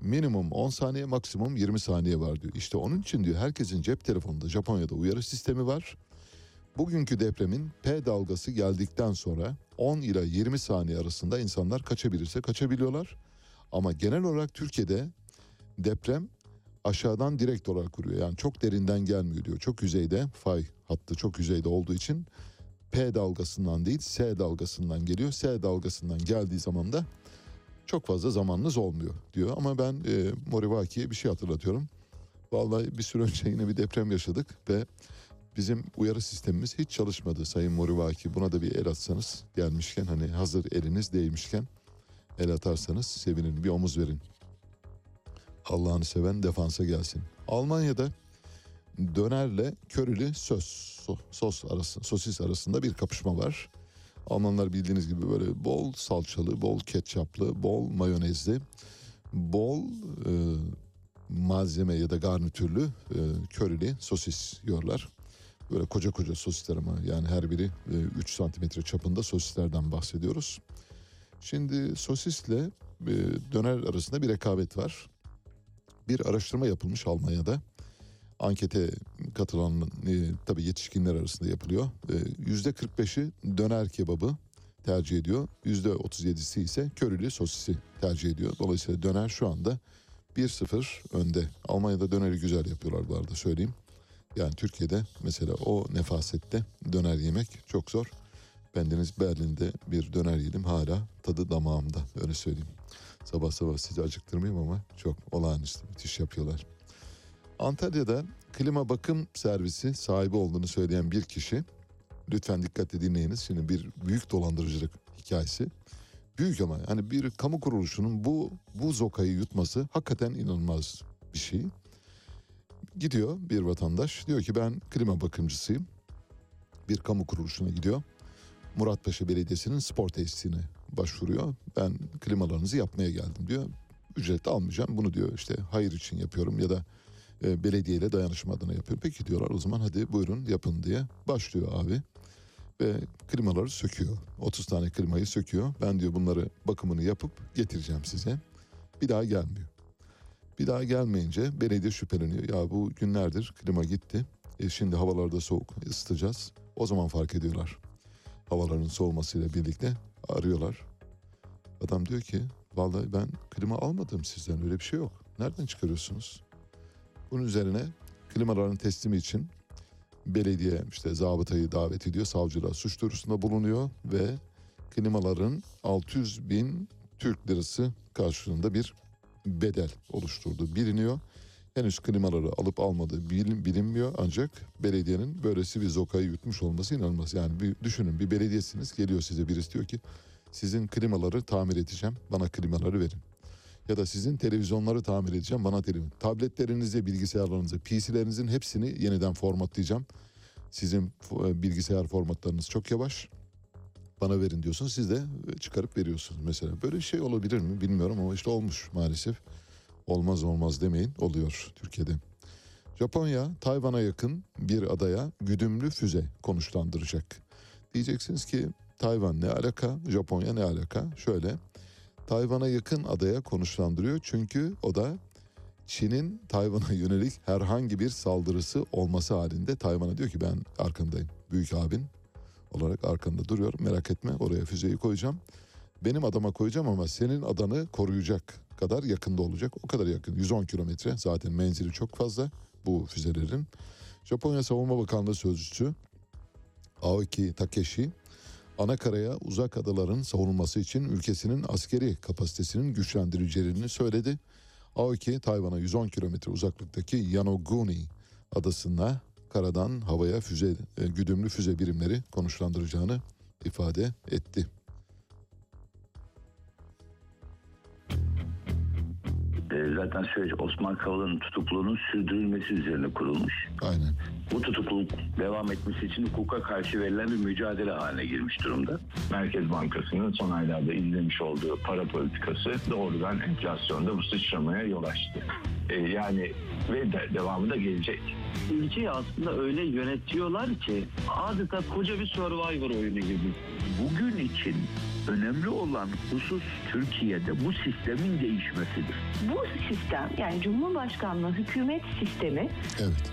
minimum 10 saniye maksimum 20 saniye var diyor. İşte onun için diyor herkesin cep telefonunda Japonya'da uyarı sistemi var. Bugünkü depremin P dalgası geldikten sonra 10 ila 20 saniye arasında insanlar kaçabilirse kaçabiliyorlar. Ama genel olarak Türkiye'de deprem aşağıdan direkt olarak vuruyor. Yani çok derinden gelmiyor diyor. Çok yüzeyde fay hattı çok yüzeyde olduğu için P dalgasından değil S dalgasından geliyor. S dalgasından geldiği zaman da çok fazla zamanınız olmuyor diyor. Ama ben e, Moriwaki'ye bir şey hatırlatıyorum. Vallahi bir süre önce yine bir deprem yaşadık ve bizim uyarı sistemimiz hiç çalışmadı Sayın Moriwaki. Buna da bir el atsanız gelmişken hani hazır eliniz değmişken el atarsanız sevinin bir omuz verin. Allah'ını seven defansa gelsin. Almanya'da dönerle körili söz sos arası, sosis arasında bir kapışma var. Almanlar bildiğiniz gibi böyle bol salçalı, bol ketçaplı, bol mayonezli, bol e, malzeme ya da garnitürlü e, körili sosis yiyorlar. Böyle koca koca sosisler ama yani her biri e, 3 santimetre çapında sosislerden bahsediyoruz. Şimdi sosisle e, döner arasında bir rekabet var. Bir araştırma yapılmış Almanya'da. Ankete katılan e, tabii yetişkinler arasında yapılıyor. Yüzde 45'i döner kebabı tercih ediyor. Yüzde 37'si ise körili sosisi tercih ediyor. Dolayısıyla döner şu anda 1-0 önde. Almanya'da döneri güzel yapıyorlar bu arada söyleyeyim. Yani Türkiye'de mesela o nefasette döner yemek çok zor. Bendeniz Berlin'de bir döner yedim hala tadı damağımda öyle söyleyeyim. Sabah sabah sizi acıktırmayayım ama çok olağanüstü müthiş yapıyorlar. Antalya'da klima bakım servisi sahibi olduğunu söyleyen bir kişi lütfen dikkatle dinleyiniz. Şimdi bir büyük dolandırıcılık hikayesi. Büyük ama hani bir kamu kuruluşunun bu bu zokayı yutması hakikaten inanılmaz bir şey. Gidiyor bir vatandaş diyor ki ben klima bakımcısıyım. bir kamu kuruluşuna gidiyor. Muratpaşa Belediyesi'nin spor tesisine başvuruyor. Ben klimalarınızı yapmaya geldim diyor. Ücret almayacağım. Bunu diyor işte hayır için yapıyorum ya da e, belediyeyle dayanışma adına yapıyorum. Peki diyorlar o zaman hadi buyurun yapın diye başlıyor abi. Ve klimaları söküyor. 30 tane klimayı söküyor. Ben diyor bunları bakımını yapıp getireceğim size. Bir daha gelmiyor. Bir daha gelmeyince belediye şüpheleniyor. Ya bu günlerdir klima gitti. E şimdi havalarda soğuk ısıtacağız. O zaman fark ediyorlar. Havaların soğumasıyla birlikte arıyorlar. Adam diyor ki vallahi ben klima almadım sizden öyle bir şey yok. Nereden çıkarıyorsunuz? Bunun üzerine klimaların teslimi için belediye işte zabıtayı davet ediyor. Savcılığa suç duyurusunda bulunuyor ve klimaların 600 bin Türk lirası karşılığında bir bedel oluşturduğu biliniyor. Henüz klimaları alıp almadığı bilin, bilinmiyor ancak belediyenin böylesi bir zokayı yutmuş olması inanılmaz. Yani bir, düşünün bir belediyesiniz geliyor size birisi diyor ki sizin klimaları tamir edeceğim bana klimaları verin. Ya da sizin televizyonları tamir edeceğim bana televizyon. Tabletlerinizi, bilgisayarlarınızı, PC'lerinizin hepsini yeniden formatlayacağım. Sizin e, bilgisayar formatlarınız çok yavaş. Bana verin diyorsunuz siz de çıkarıp veriyorsunuz mesela. Böyle şey olabilir mi bilmiyorum ama işte olmuş maalesef. Olmaz olmaz demeyin oluyor Türkiye'de. Japonya Tayvan'a yakın bir adaya güdümlü füze konuşlandıracak. Diyeceksiniz ki Tayvan ne alaka, Japonya ne alaka? Şöyle Tayvan'a yakın adaya konuşlandırıyor çünkü o da Çin'in Tayvan'a yönelik herhangi bir saldırısı olması halinde Tayvan'a diyor ki ben arkandayım. Büyük abin olarak arkanda duruyorum merak etme oraya füzeyi koyacağım. Benim adama koyacağım ama senin adanı koruyacak kadar yakında olacak. O kadar yakın 110 kilometre zaten menzili çok fazla bu füzelerin. Japonya Savunma Bakanlığı Sözcüsü Aoki Takeshi ana karaya uzak adaların savunulması için ülkesinin askeri kapasitesinin güçlendirileceğini söyledi. Aoki Tayvan'a 110 kilometre uzaklıktaki Yanoguni adasına karadan havaya füze e, güdümlü füze birimleri konuşlandıracağını ifade etti. E, zaten süreç Osman Kavala'nın tutukluluğunun sürdürülmesi üzerine kurulmuş. Aynen. Bu tutukluluk devam etmesi için hukuka karşı verilen bir mücadele haline girmiş durumda. Merkez Bankası'nın son aylarda izlemiş olduğu para politikası doğrudan enflasyonda bu sıçramaya yol açtı. E, yani ve de, devamı da gelecek. Ülkeyi aslında öyle yönetiyorlar ki adeta koca bir survivor oyunu gibi. Bugün için önemli olan husus Türkiye'de bu sistemin değişmesidir. Bu sistem yani Cumhurbaşkanlığı hükümet sistemi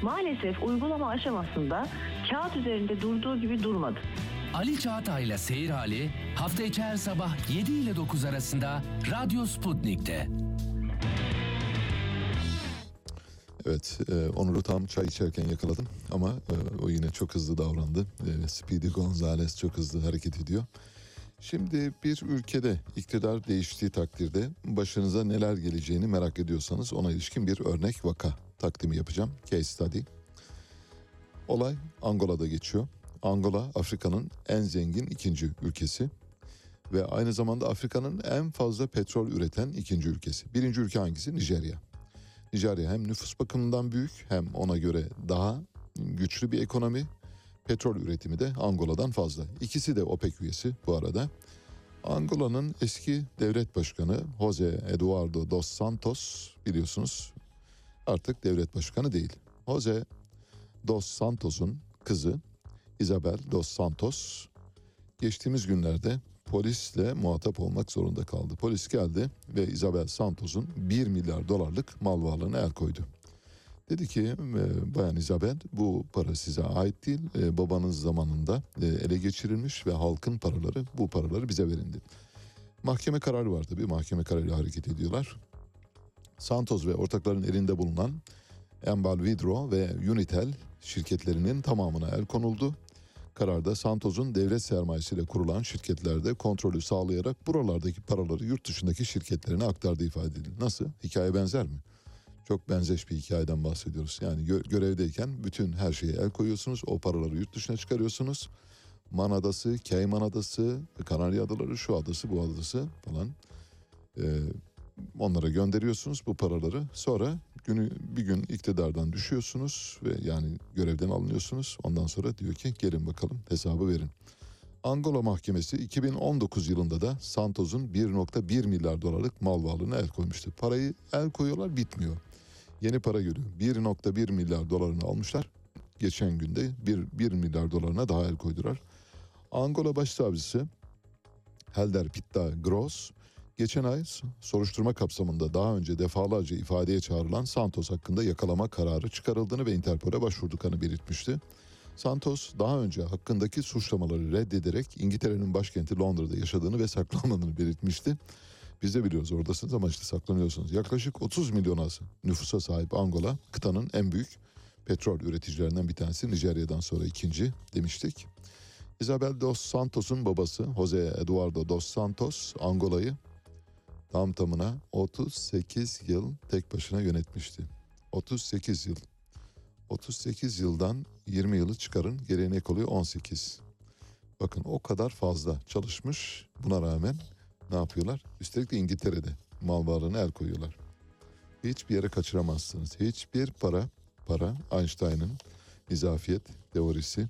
maalesef uygulama aşamasında kağıt üzerinde durduğu gibi durmadı. Ali Çağatay'la Seyir Hali hafta içi her sabah 7 ile 9 arasında Radyo Sputnik'te. Evet, e, Onur'u tam çay içerken yakaladım ama e, o yine çok hızlı davrandı. E, Speedy Gonzales çok hızlı hareket ediyor. Şimdi bir ülkede iktidar değiştiği takdirde başınıza neler geleceğini merak ediyorsanız ona ilişkin bir örnek vaka takdimi yapacağım. Case study. Olay Angola'da geçiyor. Angola Afrika'nın en zengin ikinci ülkesi ve aynı zamanda Afrika'nın en fazla petrol üreten ikinci ülkesi. Birinci ülke hangisi? Nijerya. Nijerya hem nüfus bakımından büyük hem ona göre daha güçlü bir ekonomi. Petrol üretimi de Angola'dan fazla. İkisi de OPEC üyesi bu arada. Angola'nın eski devlet başkanı Jose Eduardo dos Santos biliyorsunuz artık devlet başkanı değil. Jose dos Santos'un kızı Isabel dos Santos geçtiğimiz günlerde polisle muhatap olmak zorunda kaldı. Polis geldi ve Isabel Santos'un 1 milyar dolarlık mal varlığına el koydu. Dedi ki e, Bayan Isabel bu para size ait değil. E, babanız zamanında e, ele geçirilmiş ve halkın paraları bu paraları bize verin dedi. Mahkeme kararı var tabii. Mahkeme kararıyla hareket ediyorlar. Santos ve ortakların elinde bulunan Embal Vidro ve Unitel şirketlerinin tamamına el konuldu. Kararda Santos'un devlet sermayesiyle kurulan şirketlerde kontrolü sağlayarak buralardaki paraları yurt dışındaki şirketlerine aktardığı ifade edildi. Nasıl? Hikaye benzer mi? Çok benzeş bir hikayeden bahsediyoruz. Yani gö- görevdeyken bütün her şeye el koyuyorsunuz. O paraları yurt dışına çıkarıyorsunuz. Man Adası, Cayman Adası, Kanarya Adaları, şu adası, bu adası falan. Ee, onlara gönderiyorsunuz bu paraları. Sonra Günü bir gün iktidardan düşüyorsunuz ve yani görevden alınıyorsunuz. Ondan sonra diyor ki gelin bakalım hesabı verin. Angola Mahkemesi 2019 yılında da Santos'un 1.1 milyar dolarlık mal varlığına el koymuştu. Parayı el koyuyorlar bitmiyor. Yeni para geliyor. 1.1 milyar dolarını almışlar. Geçen günde 1, 1 milyar dolarına daha el koydular. Angola Başsavcısı Helder Pitta Gross geçen ay soruşturma kapsamında daha önce defalarca ifadeye çağrılan Santos hakkında yakalama kararı çıkarıldığını ve Interpol'e başvurduklarını belirtmişti. Santos daha önce hakkındaki suçlamaları reddederek İngiltere'nin başkenti Londra'da yaşadığını ve saklanmadığını belirtmişti. Biz de biliyoruz oradasınız ama işte saklanıyorsunuz. Yaklaşık 30 milyona nüfusa sahip Angola kıtanın en büyük petrol üreticilerinden bir tanesi. Nijerya'dan sonra ikinci demiştik. Isabel dos Santos'un babası Jose Eduardo dos Santos Angola'yı tam tamına 38 yıl tek başına yönetmişti. 38 yıl. 38 yıldan 20 yılı çıkarın geriye ne kalıyor 18. Bakın o kadar fazla çalışmış buna rağmen ne yapıyorlar? Üstelik de İngiltere'de mal varlığına el koyuyorlar. Hiçbir yere kaçıramazsınız. Hiçbir para, para Einstein'ın izafiyet teorisi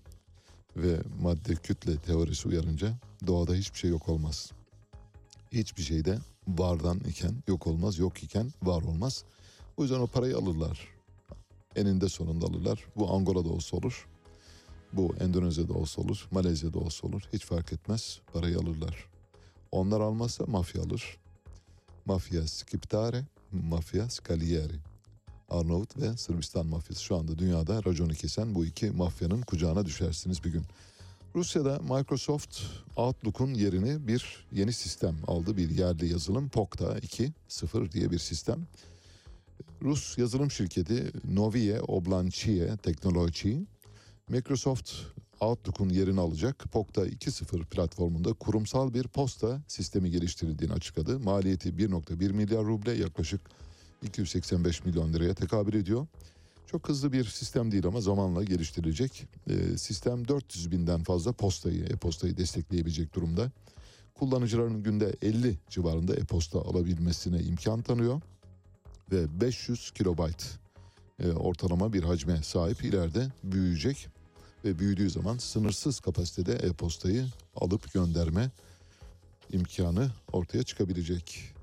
ve madde kütle teorisi uyarınca doğada hiçbir şey yok olmaz. Hiçbir şeyde vardan iken yok olmaz, yok iken var olmaz. O yüzden o parayı alırlar. Eninde sonunda alırlar. Bu Angola'da olsa olur. Bu Endonezya'da olsa olur. Malezya'da olsa olur. Hiç fark etmez. Parayı alırlar. Onlar almazsa mafya alır. Mafya Skiptare, Mafya Scalieri. Arnavut ve Sırbistan mafyası şu anda dünyada raconu kesen bu iki mafyanın kucağına düşersiniz bir gün. Rusya'da Microsoft Outlook'un yerini bir yeni sistem aldı. Bir yerli yazılım Pokta 2.0 diye bir sistem. Rus yazılım şirketi Novie Oblanchiye Teknoloji Microsoft Outlook'un yerini alacak Pokta 2.0 platformunda kurumsal bir posta sistemi geliştirildiğini açıkladı. Maliyeti 1.1 milyar ruble yaklaşık 285 milyon liraya tekabül ediyor. Çok hızlı bir sistem değil ama zamanla geliştirilecek. Ee, sistem 400 binden fazla postayı, e-postayı destekleyebilecek durumda. Kullanıcıların günde 50 civarında e-posta alabilmesine imkan tanıyor. Ve 500 kilobayt e, ortalama bir hacme sahip ileride büyüyecek. Ve büyüdüğü zaman sınırsız kapasitede e-postayı alıp gönderme imkanı ortaya çıkabilecek.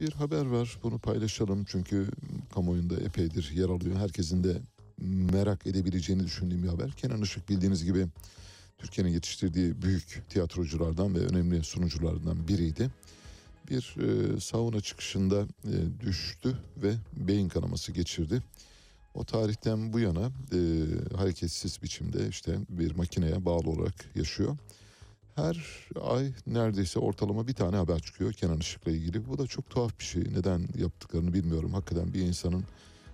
Bir haber var bunu paylaşalım çünkü kamuoyunda epeydir yer alıyor. Herkesin de merak edebileceğini düşündüğüm bir haber. Kenan Işık bildiğiniz gibi Türkiye'nin yetiştirdiği büyük tiyatroculardan ve önemli sunuculardan biriydi. Bir e, sauna çıkışında e, düştü ve beyin kanaması geçirdi. O tarihten bu yana e, hareketsiz biçimde işte bir makineye bağlı olarak yaşıyor. Her ay neredeyse ortalama bir tane haber çıkıyor Kenan Işık'la ilgili. Bu da çok tuhaf bir şey. Neden yaptıklarını bilmiyorum. Hakikaten bir insanın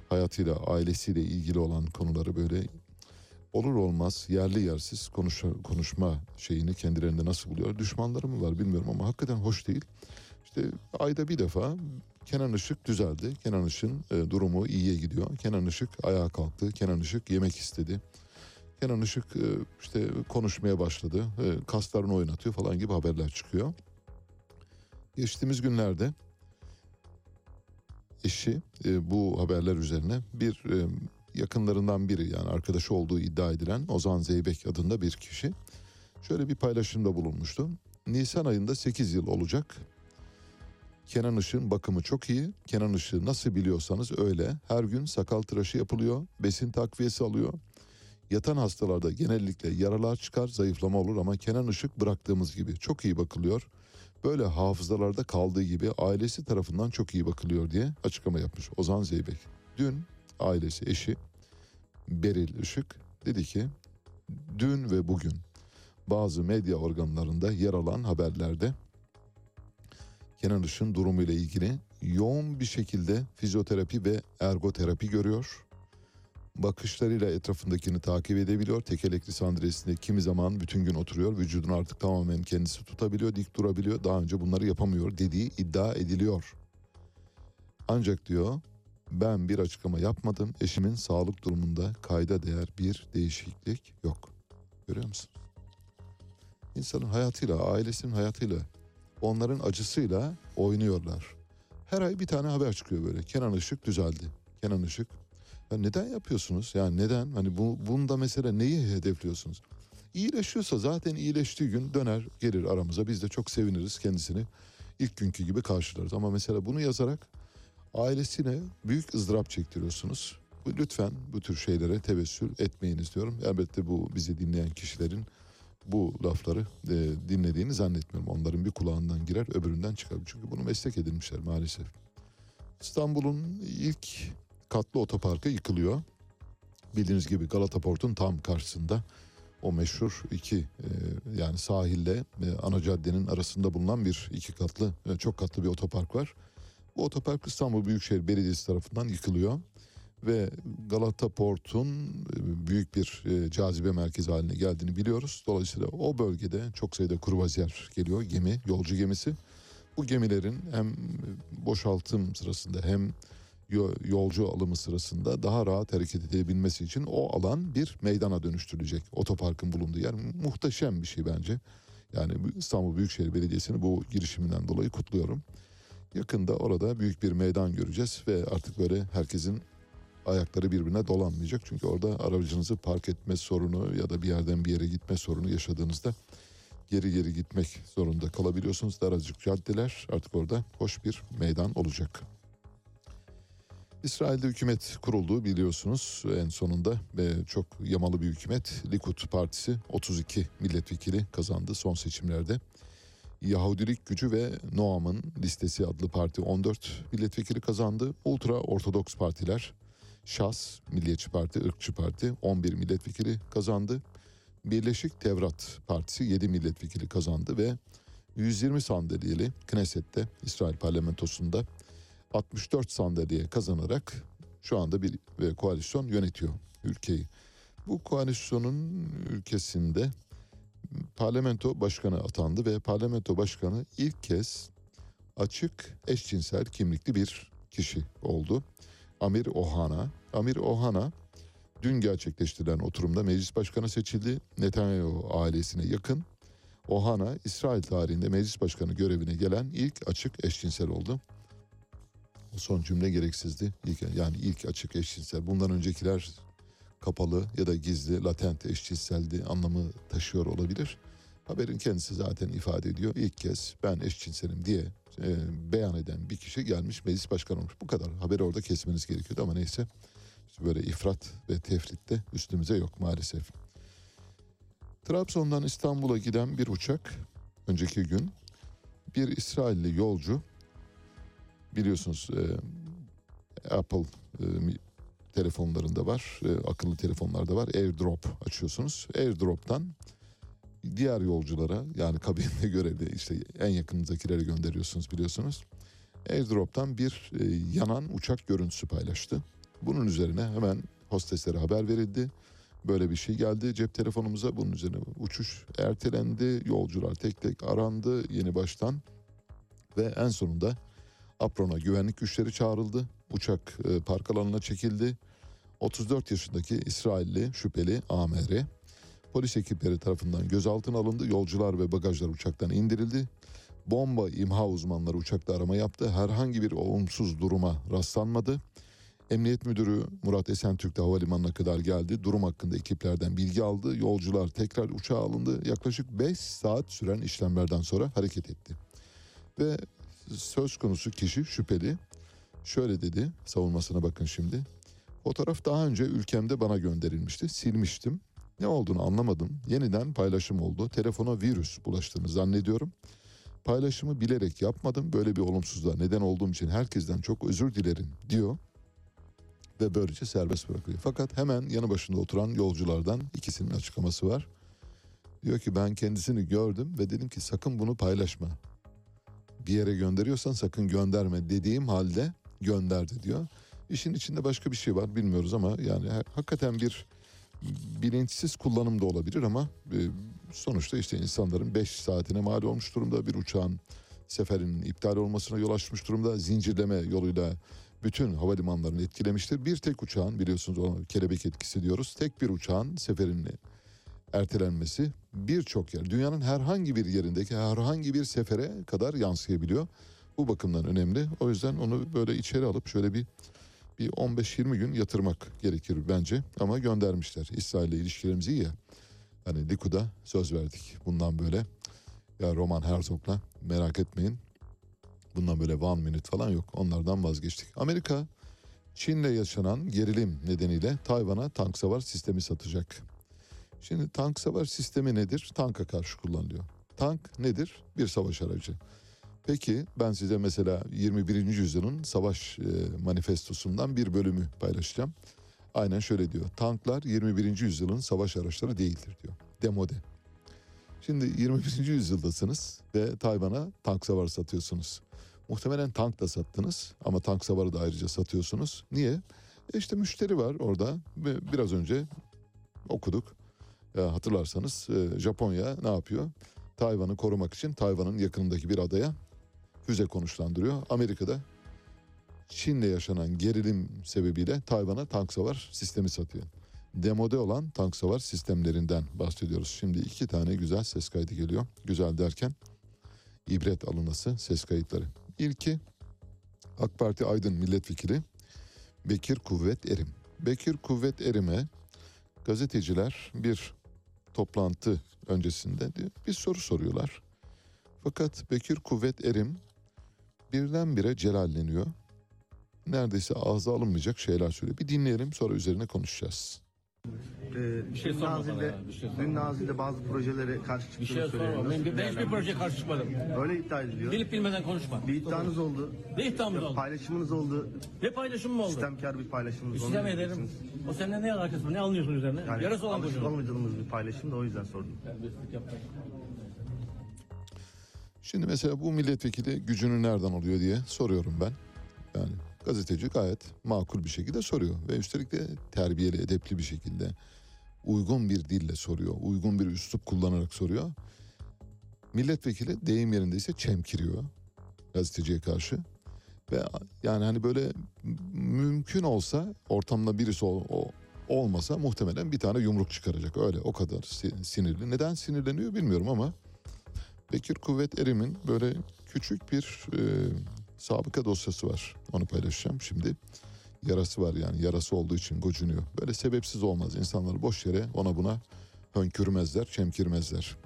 hayatıyla, ailesiyle ilgili olan konuları böyle olur olmaz yerli yersiz konuş, konuşma şeyini kendilerinde nasıl buluyor? Düşmanları mı var bilmiyorum ama hakikaten hoş değil. İşte ayda bir defa Kenan Işık düzeldi. Kenan Işık'ın e, durumu iyiye gidiyor. Kenan Işık ayağa kalktı. Kenan Işık yemek istedi. Kenan Işık e, işte konuşmaya başladı. E, kaslarını oynatıyor falan gibi haberler çıkıyor. Geçtiğimiz günlerde eşi e, bu haberler üzerine bir yakınlarından biri yani arkadaşı olduğu iddia edilen Ozan Zeybek adında bir kişi şöyle bir paylaşımda bulunmuştu. Nisan ayında 8 yıl olacak. Kenan Işık'ın bakımı çok iyi. Kenan Işık'ı nasıl biliyorsanız öyle. Her gün sakal tıraşı yapılıyor. Besin takviyesi alıyor. Yatan hastalarda genellikle yaralar çıkar, zayıflama olur ama Kenan Işık bıraktığımız gibi çok iyi bakılıyor. Böyle hafızalarda kaldığı gibi ailesi tarafından çok iyi bakılıyor diye açıklama yapmış Ozan Zeybek. Dün ailesi, eşi Beril Işık dedi ki dün ve bugün bazı medya organlarında yer alan haberlerde Kenan Işık'ın durumuyla ilgili yoğun bir şekilde fizyoterapi ve ergoterapi görüyor bakışlarıyla etrafındakini takip edebiliyor. Tekelekli sandalyesinde kimi zaman bütün gün oturuyor. Vücudunu artık tamamen kendisi tutabiliyor, dik durabiliyor. Daha önce bunları yapamıyor dediği iddia ediliyor. Ancak diyor ben bir açıklama yapmadım. Eşimin sağlık durumunda kayda değer bir değişiklik yok. Görüyor musun? İnsanın hayatıyla, ailesinin hayatıyla, onların acısıyla oynuyorlar. Her ay bir tane haber çıkıyor böyle. Kenan Işık düzeldi. Kenan Işık. Ya neden yapıyorsunuz? Yani neden? Hani bu bunda mesela neyi hedefliyorsunuz? İyileşiyorsa zaten iyileştiği gün döner gelir aramıza. Biz de çok seviniriz kendisini. ilk günkü gibi karşılarız. Ama mesela bunu yazarak ailesine büyük ızdırap çektiriyorsunuz. Lütfen bu tür şeylere tevessül etmeyiniz diyorum. Elbette bu bizi dinleyen kişilerin bu lafları e, dinlediğini zannetmiyorum. Onların bir kulağından girer öbüründen çıkar. Çünkü bunu meslek edinmişler maalesef. İstanbul'un ilk katlı otoparkı yıkılıyor. Bildiğiniz gibi Galata Port'un tam karşısında o meşhur iki e, yani sahille e, ana caddenin arasında bulunan bir iki katlı e, çok katlı bir otopark var. Bu otopark İstanbul Büyükşehir Belediyesi tarafından yıkılıyor ve Galata Port'un e, büyük bir e, cazibe merkezi haline geldiğini biliyoruz. Dolayısıyla o bölgede çok sayıda kruvaziyer geliyor, gemi, yolcu gemisi. Bu gemilerin hem boşaltım sırasında hem yo- yolcu alımı sırasında daha rahat hareket edebilmesi için o alan bir meydana dönüştürülecek. Otoparkın bulunduğu yer muhteşem bir şey bence. Yani İstanbul Büyükşehir Belediyesi'ni bu girişiminden dolayı kutluyorum. Yakında orada büyük bir meydan göreceğiz ve artık böyle herkesin ayakları birbirine dolanmayacak. Çünkü orada aracınızı park etme sorunu ya da bir yerden bir yere gitme sorunu yaşadığınızda geri geri gitmek zorunda kalabiliyorsunuz. Daracık caddeler artık orada hoş bir meydan olacak. İsrail'de hükümet kuruldu biliyorsunuz en sonunda ve çok yamalı bir hükümet. Likud Partisi 32 milletvekili kazandı son seçimlerde. Yahudilik Gücü ve Noam'ın listesi adlı parti 14 milletvekili kazandı. Ultra Ortodoks partiler Şas, Milliyetçi Parti, Irkçı Parti 11 milletvekili kazandı. Birleşik Tevrat Partisi 7 milletvekili kazandı ve 120 sandalyeli Knesset'te İsrail parlamentosunda 64 sandalye kazanarak şu anda bir e, koalisyon yönetiyor ülkeyi. Bu koalisyonun ülkesinde parlamento başkanı atandı ve parlamento başkanı ilk kez açık eşcinsel kimlikli bir kişi oldu. Amir Ohana. Amir Ohana dün gerçekleştirilen oturumda meclis başkanı seçildi. Netanyahu ailesine yakın. Ohana İsrail tarihinde meclis başkanı görevine gelen ilk açık eşcinsel oldu. O son cümle gereksizdi. İlk, yani ilk açık eşcinsel. Bundan öncekiler kapalı ya da gizli, latent eşcinseldi anlamı taşıyor olabilir. Haberin kendisi zaten ifade ediyor. İlk kez ben eşcinselim diye e, beyan eden bir kişi gelmiş meclis başkanı olmuş. Bu kadar. Haberi orada kesmeniz gerekiyordu ama neyse. İşte böyle ifrat ve tefrit de üstümüze yok maalesef. Trabzon'dan İstanbul'a giden bir uçak önceki gün bir İsrailli yolcu biliyorsunuz e, Apple e, telefonlarında var, e, akıllı telefonlarda var. AirDrop açıyorsunuz. AirDrop'tan diğer yolculara yani kabinde görevli işte en yakınızdakilere gönderiyorsunuz biliyorsunuz. AirDrop'tan bir e, yanan uçak görüntüsü paylaştı. Bunun üzerine hemen hosteslere haber verildi. Böyle bir şey geldi cep telefonumuza. Bunun üzerine uçuş ertelendi. Yolcular tek tek arandı yeni baştan. Ve en sonunda Apron'a güvenlik güçleri çağrıldı. Uçak e, park alanına çekildi. 34 yaşındaki İsrailli şüpheli AMR polis ekipleri tarafından gözaltına alındı. Yolcular ve bagajlar uçaktan indirildi. Bomba imha uzmanları uçakta arama yaptı. Herhangi bir olumsuz duruma rastlanmadı. Emniyet Müdürü Murat Esentürk de havalimanına kadar geldi. Durum hakkında ekiplerden bilgi aldı. Yolcular tekrar uçağa alındı. Yaklaşık 5 saat süren işlemlerden sonra hareket etti. Ve söz konusu kişi şüpheli şöyle dedi savunmasına bakın şimdi. Fotoğraf daha önce ülkemde bana gönderilmişti. Silmiştim. Ne olduğunu anlamadım. Yeniden paylaşım oldu. Telefona virüs bulaştığını zannediyorum. Paylaşımı bilerek yapmadım. Böyle bir olumsuzluğa neden olduğum için herkesten çok özür dilerim diyor. Ve böylece serbest bırakılıyor. Fakat hemen yanı başında oturan yolculardan ikisinin açıklaması var. Diyor ki ben kendisini gördüm ve dedim ki sakın bunu paylaşma. Bir yere gönderiyorsan sakın gönderme dediğim halde gönderdi diyor. İşin içinde başka bir şey var bilmiyoruz ama yani ha- hakikaten bir bilinçsiz kullanım da olabilir ama e, sonuçta işte insanların 5 saatine mal olmuş durumda bir uçağın seferinin iptal olmasına yol açmış durumda zincirleme yoluyla bütün havalimanlarını etkilemiştir. Bir tek uçağın biliyorsunuz ona kelebek etkisi diyoruz. Tek bir uçağın seferini ertelenmesi birçok yer dünyanın herhangi bir yerindeki herhangi bir sefere kadar yansıyabiliyor. Bu bakımdan önemli. O yüzden onu böyle içeri alıp şöyle bir bir 15-20 gün yatırmak gerekir bence. Ama göndermişler. İsrail ile ilişkilerimiz iyi ya. Hani Likud'a söz verdik. Bundan böyle ya Roman Herzog'la merak etmeyin. Bundan böyle one minute falan yok. Onlardan vazgeçtik. Amerika Çin'le yaşanan gerilim nedeniyle Tayvan'a tank savar sistemi satacak. Şimdi tank savar sistemi nedir? Tanka karşı kullanılıyor. Tank nedir? Bir savaş aracı. Peki ben size mesela 21. yüzyılın savaş e, manifestosundan bir bölümü paylaşacağım. Aynen şöyle diyor. Tanklar 21. yüzyılın savaş araçları değildir diyor. Demode. Şimdi 21. yüzyıldasınız ve Tayvan'a tank savarı satıyorsunuz. Muhtemelen tank da sattınız ama tank savarı da ayrıca satıyorsunuz. Niye? E işte müşteri var orada biraz önce okuduk. Ya hatırlarsanız e, Japonya ne yapıyor? Tayvan'ı korumak için Tayvan'ın yakınındaki bir adaya füze konuşlandırıyor. Amerika'da Çin'le yaşanan gerilim sebebiyle Tayvan'a tank savar sistemi satıyor. Demode olan tank savar sistemlerinden bahsediyoruz. Şimdi iki tane güzel ses kaydı geliyor. Güzel derken ibret alınası ses kayıtları. İlki AK Parti Aydın Milletvekili Bekir Kuvvet Erim. Bekir Kuvvet Erim'e gazeteciler bir toplantı öncesinde bir soru soruyorlar. Fakat Bekir Kuvvet Erim birdenbire celalleniyor. Neredeyse ağza alınmayacak şeyler söylüyor. Bir dinleyelim sonra üzerine konuşacağız. Ee, Bir şey dün bir şey sorma. dün Nazilli'de bazı projelere karşı Bir çıktığını şey söylüyor. Ben, ben hiçbir projeye karşı çıkmadım. Öyle iddia ediliyor. Bilip bilmeden konuşma. Bir iddianız oldu. Ne iddiamız oldu? Paylaşımınız oldu. Ne paylaşım mı oldu? Sistemkar bir paylaşımınız oldu. İstem ederim. O seninle ne alakası var? Ne anlıyorsun üzerine? Yani Yarası olan alışık konuşuyor. olmadığımız bir paylaşım da o yüzden sordum. Şimdi mesela bu milletvekili gücünü nereden alıyor diye soruyorum ben. Yani gazeteci gayet makul bir şekilde soruyor ve üstelik de terbiyeli, edepli bir şekilde uygun bir dille soruyor. Uygun bir üslup kullanarak soruyor. Milletvekili deyim yerindeyse çemkiriyor gazeteciye karşı. Ve yani hani böyle mümkün olsa ortamda birisi o, o- olmasa muhtemelen bir tane yumruk çıkaracak. Öyle o kadar si- sinirli. Neden sinirleniyor bilmiyorum ama Bekir Kuvvet Erim'in böyle küçük bir e, sabıka dosyası var. Onu paylaşacağım şimdi. Yarası var yani yarası olduğu için gocunuyor. Böyle sebepsiz olmaz. İnsanlar boş yere ona buna hönkürmezler, çemkirmezler.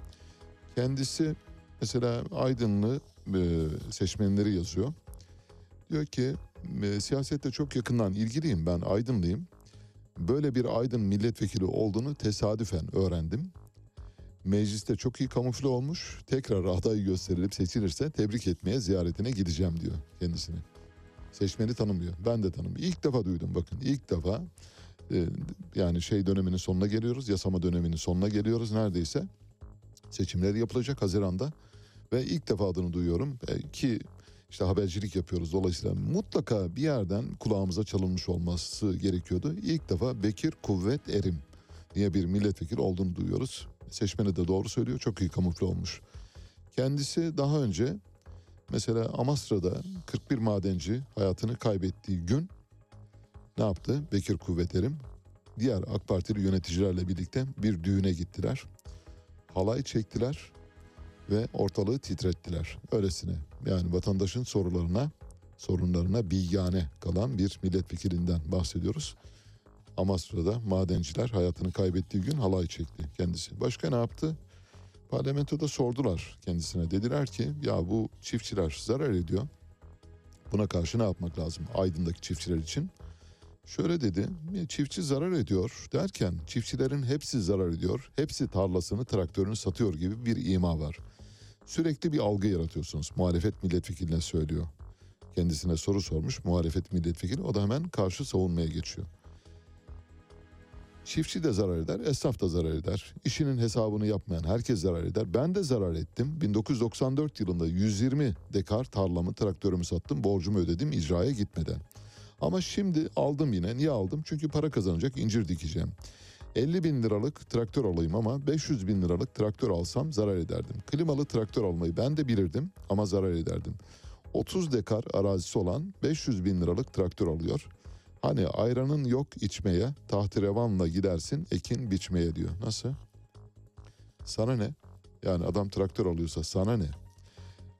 Kendisi mesela Aydınlı e, seçmenleri yazıyor. Diyor ki e, siyasette çok yakından ilgiliyim ben Aydınlıyım. Böyle bir Aydın milletvekili olduğunu tesadüfen öğrendim. Mecliste çok iyi kamufle olmuş. Tekrar aday gösterilip seçilirse tebrik etmeye ziyaretine gideceğim diyor kendisine. Seçmeni tanımıyor. Ben de tanımıyorum. İlk defa duydum bakın. ilk defa e, yani şey döneminin sonuna geliyoruz. Yasama döneminin sonuna geliyoruz neredeyse. Seçimler yapılacak Haziran'da. Ve ilk defa adını duyuyorum. E, ki işte habercilik yapıyoruz. Dolayısıyla mutlaka bir yerden kulağımıza çalınmış olması gerekiyordu. İlk defa Bekir Kuvvet Erim diye bir milletvekili olduğunu duyuyoruz. Seçmeni de doğru söylüyor. Çok iyi kamufle olmuş. Kendisi daha önce mesela Amasra'da 41 madenci hayatını kaybettiği gün ne yaptı? Bekir Kuvvet Erim diğer AK Partili yöneticilerle birlikte bir düğüne gittiler. Halay çektiler ve ortalığı titrettiler. Öylesine yani vatandaşın sorularına, sorunlarına bilgane kalan bir milletvekilinden bahsediyoruz. Amasra'da madenciler hayatını kaybettiği gün halay çekti kendisi. Başka ne yaptı? Parlamentoda sordular kendisine. Dediler ki ya bu çiftçiler zarar ediyor. Buna karşı ne yapmak lazım Aydın'daki çiftçiler için? Şöyle dedi, çiftçi zarar ediyor derken çiftçilerin hepsi zarar ediyor. Hepsi tarlasını, traktörünü satıyor gibi bir ima var. Sürekli bir algı yaratıyorsunuz. Muhalefet milletvekiline söylüyor. Kendisine soru sormuş muhalefet milletvekili. O da hemen karşı savunmaya geçiyor. Çiftçi de zarar eder, esnaf da zarar eder. İşinin hesabını yapmayan herkes zarar eder. Ben de zarar ettim. 1994 yılında 120 dekar tarlamı, traktörümü sattım, borcumu ödedim icraya gitmeden. Ama şimdi aldım yine. Niye aldım? Çünkü para kazanacak incir dikeceğim. 50 bin liralık traktör alayım ama 500 bin liralık traktör alsam zarar ederdim. Klimalı traktör almayı ben de bilirdim ama zarar ederdim. 30 dekar arazisi olan 500 bin liralık traktör alıyor. Hani ayranın yok içmeye, tahterevanla gidersin ekin biçmeye diyor. Nasıl? Sana ne? Yani adam traktör alıyorsa sana ne?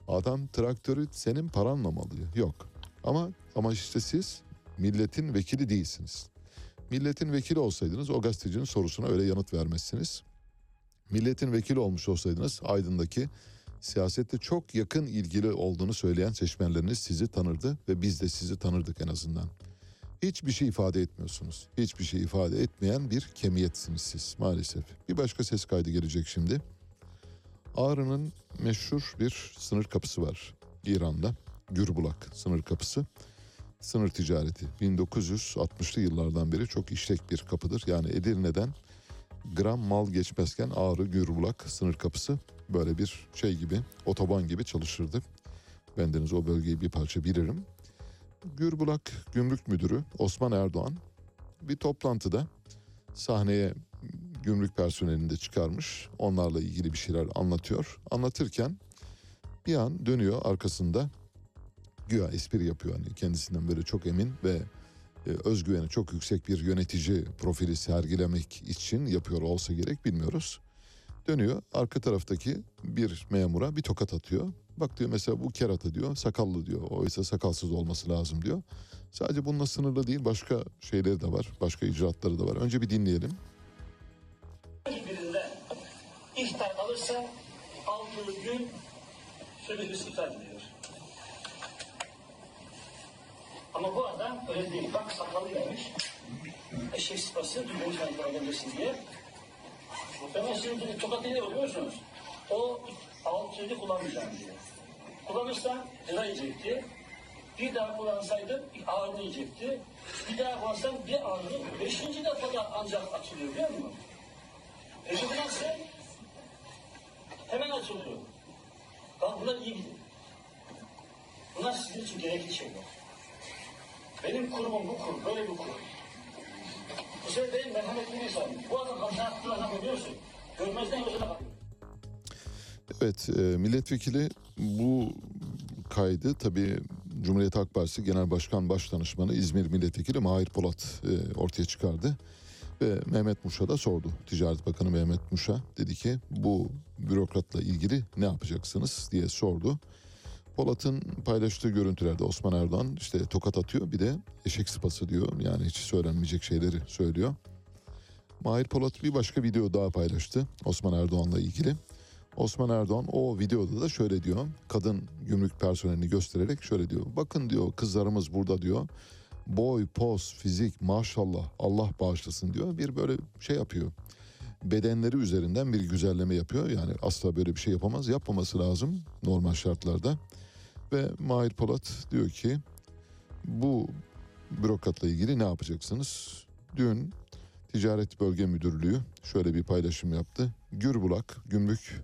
Adam traktörü senin paranla mı alıyor? Yok. Ama ama işte siz Milletin vekili değilsiniz. Milletin vekili olsaydınız o gazetecinin sorusuna öyle yanıt vermezsiniz. Milletin vekili olmuş olsaydınız Aydın'daki siyasette çok yakın ilgili olduğunu söyleyen seçmenleriniz sizi tanırdı ve biz de sizi tanırdık en azından. Hiçbir şey ifade etmiyorsunuz. Hiçbir şey ifade etmeyen bir kemiyetsiniz siz maalesef. Bir başka ses kaydı gelecek şimdi. Ağrı'nın meşhur bir sınır kapısı var İran'da. Gürbulak sınır kapısı. Sınır ticareti 1960'lı yıllardan beri çok işlek bir kapıdır. Yani Edirne'den gram mal geçmezken Ağrı Gürbulak sınır kapısı böyle bir şey gibi otoban gibi çalışırdı. Bendeniz o bölgeyi bir parça bilirim. Gürbulak Gümrük Müdürü Osman Erdoğan bir toplantıda sahneye gümrük personelini de çıkarmış. Onlarla ilgili bir şeyler anlatıyor. Anlatırken bir an dönüyor arkasında güya espri yapıyor. Hani kendisinden böyle çok emin ve e, özgüveni çok yüksek bir yönetici profili sergilemek için yapıyor olsa gerek bilmiyoruz. Dönüyor arka taraftaki bir memura bir tokat atıyor. Bak diyor mesela bu kerata diyor sakallı diyor. Oysa sakalsız olması lazım diyor. Sadece bununla sınırlı değil başka şeyleri de var. Başka icraatları da var. Önce bir dinleyelim. birinde ihtar alırsa aldığı gün süresi iptal ediyor. Ama bu adam öyle değil. Bak sakalı gelmiş. Eşek sıpası sanatlara gelmesin diye. Muhtemelen sizin gibi tokat ne biliyor musunuz? O alt sözü kullanmayacağım diyor. Kullanırsa ceza yiyecekti. Bir daha kullansaydım ağrını yiyecekti. Bir daha kullansam bir ağrını. Beşinci defa da ancak açılıyor biliyor musun? Peki bu? Hemen açılıyor. Bak bunlar iyi gidin. Bunlar sizin için gerekli şeyler. Benim kurumum bu kurum, böyle bir kurum. Bu sefer benim merhametli bir insanım. Bu adam hata yaptığı adam biliyorsun. Görmezden gözüne bakıyor. Evet e, milletvekili bu kaydı tabii Cumhuriyet Halk Partisi Genel Başkan Başdanışmanı İzmir Milletvekili Mahir Polat e, ortaya çıkardı. Ve Mehmet Muş'a da sordu. Ticaret Bakanı Mehmet Muş'a dedi ki bu bürokratla ilgili ne yapacaksınız diye sordu. Polat'ın paylaştığı görüntülerde Osman Erdoğan işte tokat atıyor bir de eşek sıpası diyor. Yani hiç söylenmeyecek şeyleri söylüyor. Mahir Polat bir başka video daha paylaştı Osman Erdoğan'la ilgili. Osman Erdoğan o videoda da şöyle diyor. Kadın gümrük personelini göstererek şöyle diyor. Bakın diyor kızlarımız burada diyor. Boy, poz, fizik maşallah Allah bağışlasın diyor. Bir böyle şey yapıyor. Bedenleri üzerinden bir güzelleme yapıyor. Yani asla böyle bir şey yapamaz. Yapmaması lazım normal şartlarda. Ve Mahir Polat diyor ki bu bürokratla ilgili ne yapacaksınız? Dün Ticaret Bölge Müdürlüğü şöyle bir paylaşım yaptı. Gürbulak, Gümrük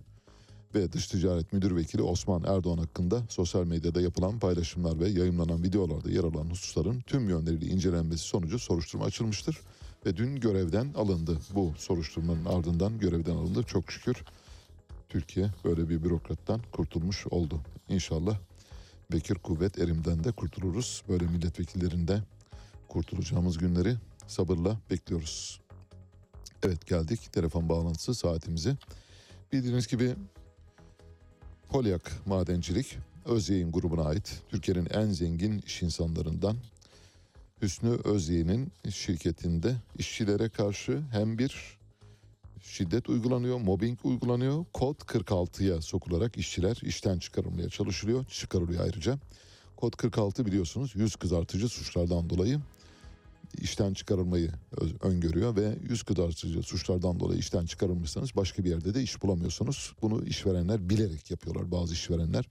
ve Dış Ticaret Müdür Vekili Osman Erdoğan hakkında sosyal medyada yapılan paylaşımlar ve yayınlanan videolarda yer alan hususların tüm yönleriyle incelenmesi sonucu soruşturma açılmıştır. Ve dün görevden alındı. Bu soruşturmanın ardından görevden alındı. Çok şükür Türkiye böyle bir bürokrattan kurtulmuş oldu. İnşallah Bekir Kuvvet Erim'den de kurtuluruz. Böyle milletvekillerinde kurtulacağımız günleri sabırla bekliyoruz. Evet geldik telefon bağlantısı saatimize. Bildiğiniz gibi Polyak Madencilik Özyeğin grubuna ait Türkiye'nin en zengin iş insanlarından Hüsnü Özyeğin'in şirketinde işçilere karşı hem bir şiddet uygulanıyor, mobbing uygulanıyor. Kod 46'ya sokularak işçiler işten çıkarılmaya çalışılıyor. Çıkarılıyor ayrıca. Kod 46 biliyorsunuz yüz kızartıcı suçlardan dolayı işten çıkarılmayı öngörüyor ve yüz kızartıcı suçlardan dolayı işten çıkarılmışsanız başka bir yerde de iş bulamıyorsunuz. Bunu işverenler bilerek yapıyorlar bazı işverenler.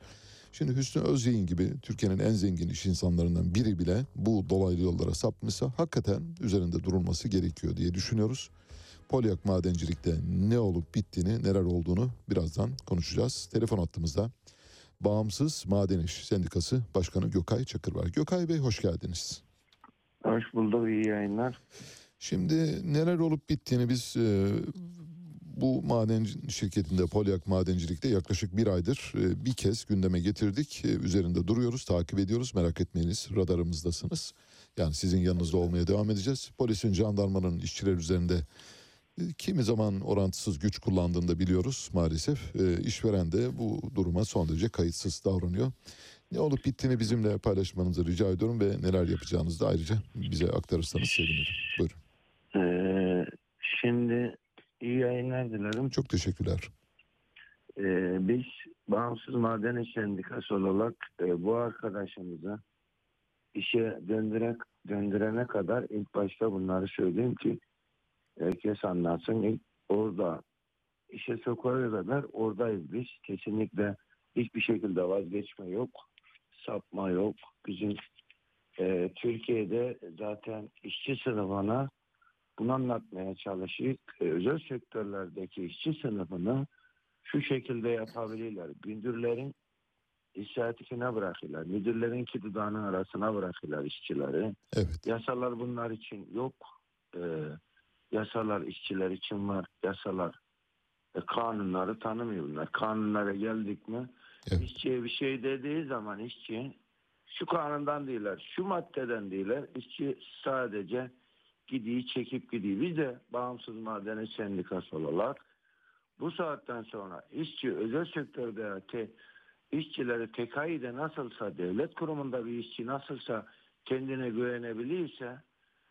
Şimdi Hüsnü Özyeğin gibi Türkiye'nin en zengin iş insanlarından biri bile bu dolaylı yollara sapmışsa hakikaten üzerinde durulması gerekiyor diye düşünüyoruz. Polyak madencilikte ne olup bittiğini, neler olduğunu birazdan konuşacağız. Telefon hattımızda Bağımsız Maden İş Sendikası Başkanı Gökay Çakır var. Gökay Bey hoş geldiniz. Hoş bulduk, iyi yayınlar. Şimdi neler olup bittiğini biz e, bu maden şirketinde Polyak Madencilik'te yaklaşık bir aydır e, bir kez gündeme getirdik. E, üzerinde duruyoruz, takip ediyoruz. Merak etmeyiniz radarımızdasınız. Yani sizin yanınızda olmaya devam edeceğiz. Polisin, jandarmanın işçiler üzerinde e, kimi zaman orantısız güç kullandığını da biliyoruz maalesef. E, işveren de bu duruma son derece kayıtsız davranıyor. Ne olup bittiğini bizimle paylaşmanızı rica ediyorum ve neler yapacağınızı da ayrıca bize aktarırsanız sevinirim. Buyurun. Ee, şimdi iyi yayınlar dilerim. Çok teşekkürler. Ee, biz Bağımsız Maden İş Sendikası olarak e, bu arkadaşımıza işe döndürek, döndürene kadar ilk başta bunları söyleyeyim ki herkes anlatsın. İlk orada işe sokana kadar oradayız biz. Kesinlikle hiçbir şekilde vazgeçme yok. Sapma yok. Bizim e, Türkiye'de zaten işçi sınıfına bunu anlatmaya çalışıp e, özel sektörlerdeki işçi sınıfını şu şekilde yapabilirler. Müdürlerin inisiyatifine bırakırlar. Müdürlerin iki dudağının arasına bırakırlar işçileri. Evet. Yasalar bunlar için yok. E, yasalar işçiler için var. Yasalar e, kanunları tanımıyorlar. Kanunlara geldik mi işçiye bir şey dediği zaman işçi şu kanundan değiller, şu maddeden değiller. İşçi sadece gidiği çekip gidiyor. Biz de bağımsız maden İş sendikası olarak bu saatten sonra işçi özel sektörde te, işçileri TKİ'de nasılsa devlet kurumunda bir işçi nasılsa kendine güvenebilirse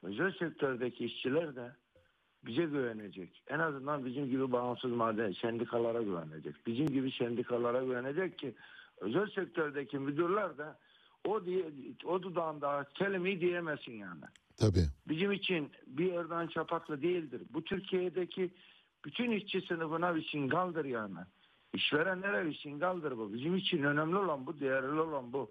özel sektördeki işçiler de bize güvenecek. En azından bizim gibi bağımsız maden sendikalara güvenecek. Bizim gibi sendikalara güvenecek ki özel sektördeki müdürler de o diye o dudağında kelimeyi diyemesin yani. Tabii. Bizim için bir yerden çapaklı değildir. Bu Türkiye'deki bütün işçi sınıfına bir singaldır yani. İşverenlere bir singaldır bu. Bizim için önemli olan bu, değerli olan bu.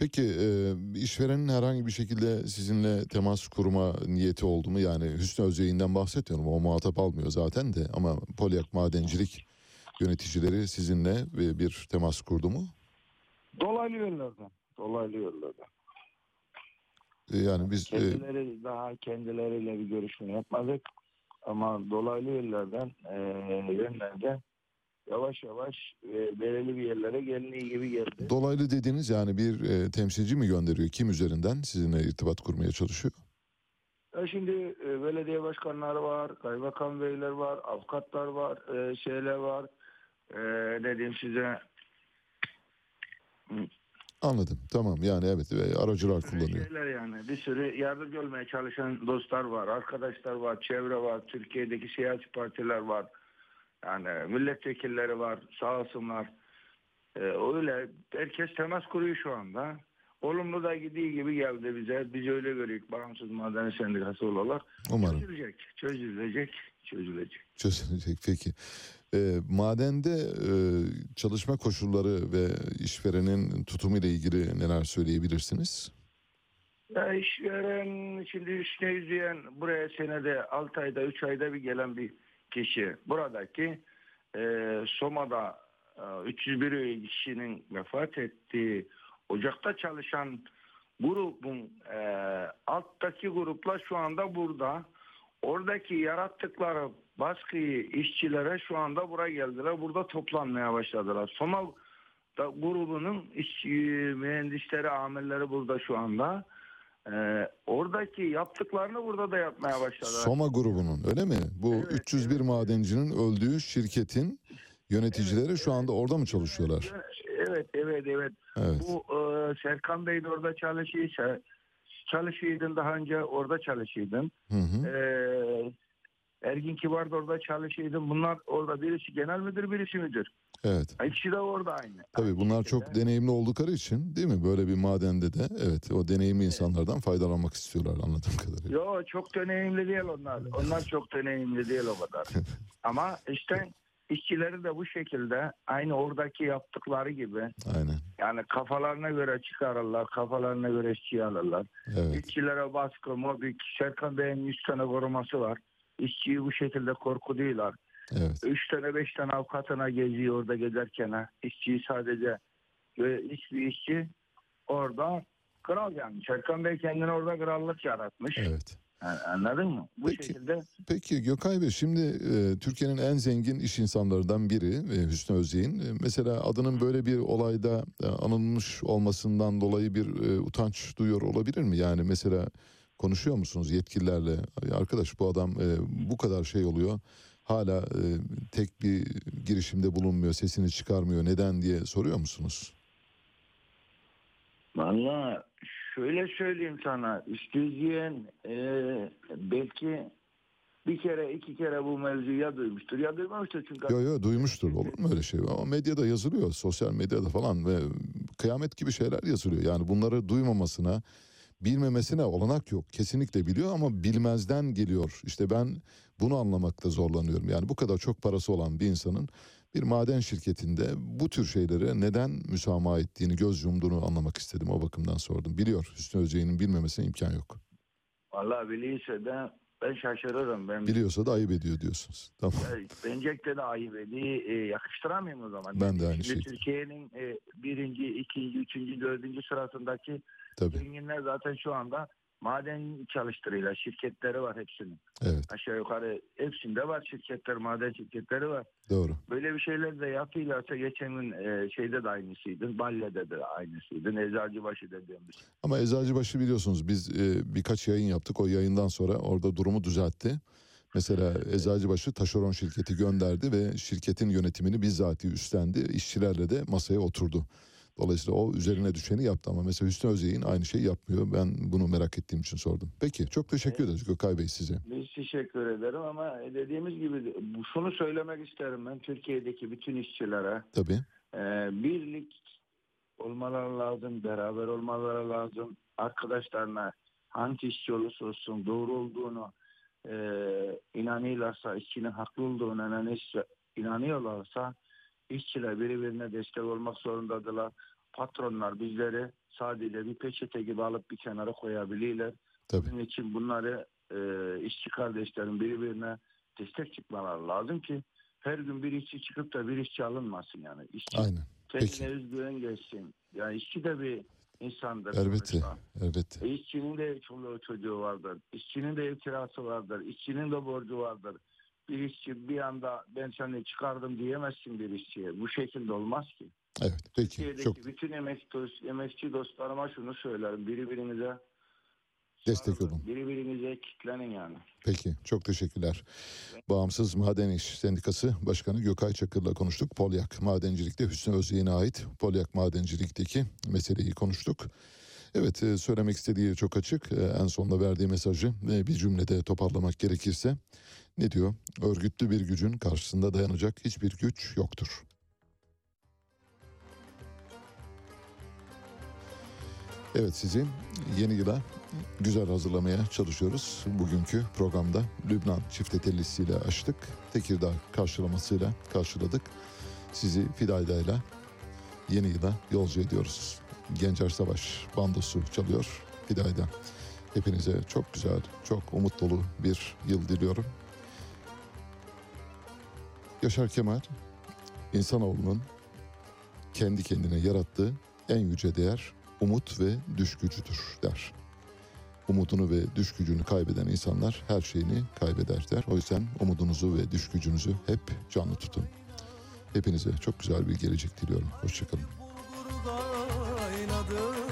Peki e, işverenin herhangi bir şekilde sizinle temas kurma niyeti oldu mu? Yani Hüsnü Özyeğin'den bahsetmiyorum. O muhatap almıyor zaten de. Ama Polyak Madencilik yöneticileri sizinle bir, temas kurdu mu? Dolaylı yollardan. Dolaylı yollardan. E, Yani biz e, Kendileri daha kendileriyle bir görüşme yapmadık. Ama dolaylı yollardan e, yönlerden yavaş yavaş e, belirli bir yerlere geldiği gibi geldi. dolaylı dediğiniz yani bir e, temsilci mi gönderiyor? Kim üzerinden sizinle irtibat kurmaya çalışıyor? Ya şimdi e, belediye başkanları var, kaymakam beyler var, avukatlar var, e, şeyler var. E, ne diyeyim size Anladım. Tamam yani evet e, aracılar kullanıyor. şeyler yani bir sürü yardımcı olmaya çalışan dostlar var, arkadaşlar var, çevre var, Türkiye'deki siyasi partiler var. Yani milletvekilleri var, sağ olsunlar. E, öyle herkes temas kuruyor şu anda. Olumlu da gidiği gibi geldi bize. Biz öyle görüyoruz bağımsız maden sendikası olarak. Umarım. Çözülecek, çözülecek, çözülecek. Çözülecek peki. E, madende e, çalışma koşulları ve işverenin tutumu ile ilgili neler söyleyebilirsiniz? Ya işveren şimdi üstüne yüzüyen buraya senede 6 ayda 3 ayda bir gelen bir kişi. Buradaki e, Soma'da e, 301 kişinin vefat ettiği ocakta çalışan grubun e, alttaki gruplar şu anda burada. Oradaki yarattıkları baskıyı işçilere şu anda buraya geldiler. Burada toplanmaya başladılar. Soma da grubunun iş, mühendisleri, amirleri burada şu anda. Ee, oradaki yaptıklarını burada da yapmaya başladılar. Soma grubunun öyle mi? Bu 301 madencinin öldüğü şirketin yöneticileri şu anda orada mı çalışıyorlar? Evet, evet, evet. Evet. Bu e, Serkan Bey de orada çalışıyorsa, çalışıyordun daha önce orada çalışıyordun. Hı hı. Ee, Ergin Kibar da orada çalışıyordun. Bunlar orada birisi genel müdür, birisi müdür. Evet. İkisi de orada aynı. Tabii bunlar çok deneyimli oldukları için değil mi? Böyle bir madende de evet o deneyimli insanlardan faydalanmak istiyorlar anladığım kadarıyla. Yo çok deneyimli değil onlar. Onlar çok deneyimli değil o kadar. Ama işte işçileri de bu şekilde aynı oradaki yaptıkları gibi Aynen. yani kafalarına göre çıkarırlar, kafalarına göre işçi alırlar. Evet. İşçilere baskı, mobbing, Serkan Bey'in 100 tane koruması var. İşçiyi bu şekilde korkutuyorlar. Evet. Üç tane beş tane avukatına geziyor orada gezerken. ha. İşçiyi sadece ve hiçbir işçi orada kral yani. Serkan Bey kendini orada krallık yaratmış. Evet. Anladın mı? Bu şekilde Peki Gökay Bey şimdi e, Türkiye'nin en zengin iş insanlarından biri e, Hüsnü Özyeğin. E, mesela adının böyle bir olayda e, anılmış olmasından dolayı bir e, utanç duyuyor olabilir mi? Yani mesela konuşuyor musunuz yetkililerle? "Ya Arkadaş bu adam e, bu kadar şey oluyor. Hala e, tek bir girişimde bulunmuyor, sesini çıkarmıyor. Neden diye soruyor musunuz? Valla şöyle söyleyeyim sana. İsteyen e, belki bir kere iki kere bu mevzuyu ya duymuştur ya duymamıştır. Çünkü Yo yo duymuştur olur mu öyle şey? Ama medyada yazılıyor, sosyal medyada falan ve kıyamet gibi şeyler yazılıyor. Yani bunları duymamasına, bilmemesine olanak yok. Kesinlikle biliyor ama bilmezden geliyor. İşte ben bunu anlamakta zorlanıyorum. Yani bu kadar çok parası olan bir insanın bir maden şirketinde bu tür şeylere neden müsamaha ettiğini, göz yumduğunu anlamak istedim. O bakımdan sordum. Biliyor Hüsnü Özceğin'in bilmemesine imkan yok. Valla biliyse de ben şaşırırım. Ben Biliyorsa da ayıp ediyor diyorsunuz. Tamam. Ya, Bence de ayıp ediyor. E, yakıştıramıyorum o zaman. Ben de aynı şey. Türkiye'nin e, birinci, ikinci, üçüncü, dördüncü sırasındaki Tabii. zenginler zaten şu anda maden çalıştırıyorlar. Şirketleri var hepsinin. Evet. Aşağı yukarı hepsinde var şirketler, maden şirketleri var. Doğru. Böyle bir şeyler de yapıyorlarsa geçen gün e, şeyde de aynısıydı. Balle'de de aynısıydı. Eczacıbaşı dediğimiz. Ama Eczacıbaşı biliyorsunuz biz e, birkaç yayın yaptık. O yayından sonra orada durumu düzeltti. Mesela Eczacıbaşı taşeron şirketi gönderdi ve şirketin yönetimini bizzati üstlendi. İşçilerle de masaya oturdu. Dolayısıyla o üzerine düşeni yaptı ama mesela Hüsnü Özyeğin aynı şeyi yapmıyor. Ben bunu merak ettiğim için sordum. Peki çok teşekkür ederiz Gökay Bey size. Biz teşekkür ederim ama dediğimiz gibi bu şunu söylemek isterim ben Türkiye'deki bütün işçilere. Tabii. e, birlik olmaları lazım, beraber olmaları lazım. Arkadaşlarına hangi işçi olursa olsun doğru olduğunu e, inanıyorlarsa, işçinin haklı olduğunu inanıyorsa, inanıyorlarsa işçiler birbirine destek olmak zorundadırlar. Patronlar bizleri sadece bir peçete gibi alıp bir kenara koyabilirler. Tabii. Bunun için bunları e, işçi kardeşlerin birbirine destek çıkmaları lazım ki her gün bir işçi çıkıp da bir işçi alınmasın yani. İşçi Aynen. Kendine özgüven geçsin. Yani işçi de bir insandır. Elbette. sonuçta. Elbette. E, işçinin de çoluğu çocuğu vardır. İşçinin de ev kirası vardır. İşçinin de borcu vardır. Bir işçi bir anda ben seni çıkardım diyemezsin bir işçiye. Bu şekilde olmaz ki. Evet. Peki. Türkiye'deki Çok bütün emekçi, dost- emekçi dostlarıma şunu söylerim. Birbirinize destek olun. birbirinize kitlenin yani. Peki çok teşekkürler. Bağımsız Maden İş Sendikası Başkanı Gökay Çakır'la konuştuk. Polyak Madencilik'te Hüsnü Özyeğin'e ait Polyak Madencilik'teki meseleyi konuştuk. Evet e, söylemek istediği çok açık. E, En sonunda verdiği mesajı bir cümlede toparlamak gerekirse ne diyor? Örgütlü bir gücün karşısında dayanacak hiçbir güç yoktur. Evet sizi yeni yıla güzel hazırlamaya çalışıyoruz. Bugünkü programda Lübnan çifte tellisiyle açtık. Tekirdağ karşılamasıyla karşıladık. Sizi Fidayda'yla yeni yıla yolcu ediyoruz. Gencer Savaş bandosu çalıyor Fidayda. Hepinize çok güzel, çok umut dolu bir yıl diliyorum. Yaşar Kemal, insanoğlunun kendi kendine yarattığı en yüce değer umut ve düş gücüdür der. Umudunu ve düş gücünü kaybeden insanlar her şeyini kaybeder der. O yüzden umudunuzu ve düş gücünüzü hep canlı tutun. Hepinize çok güzel bir gelecek diliyorum. Hoşçakalın. love.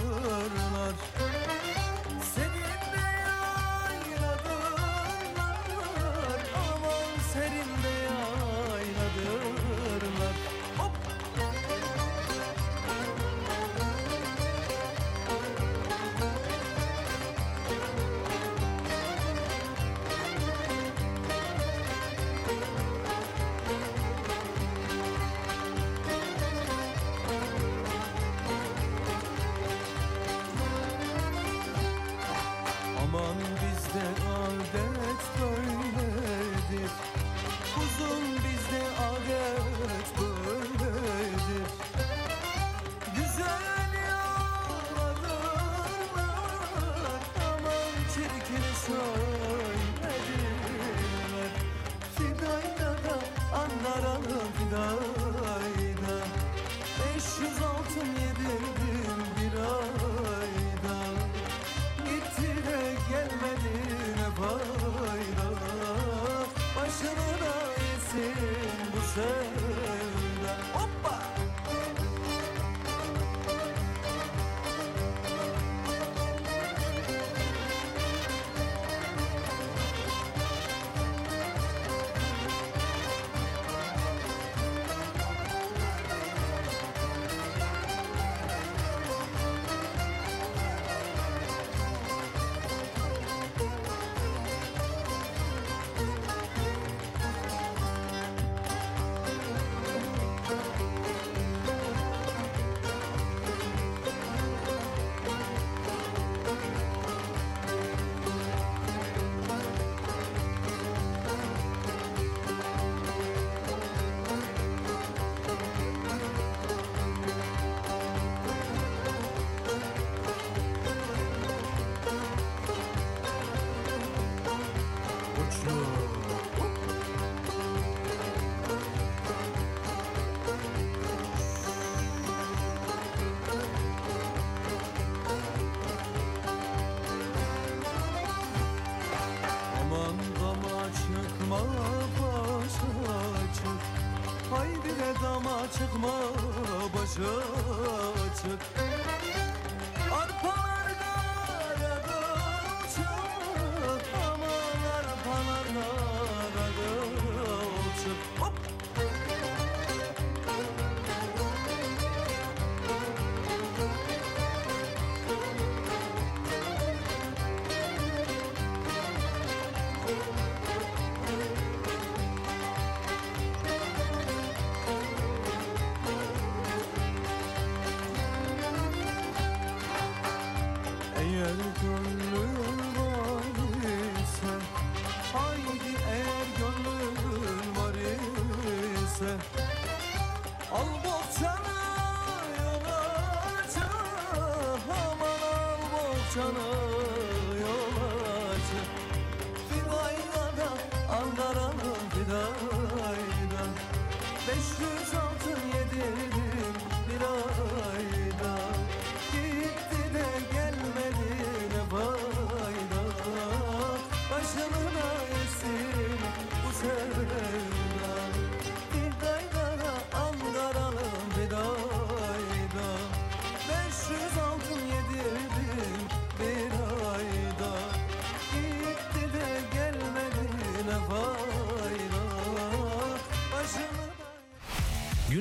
서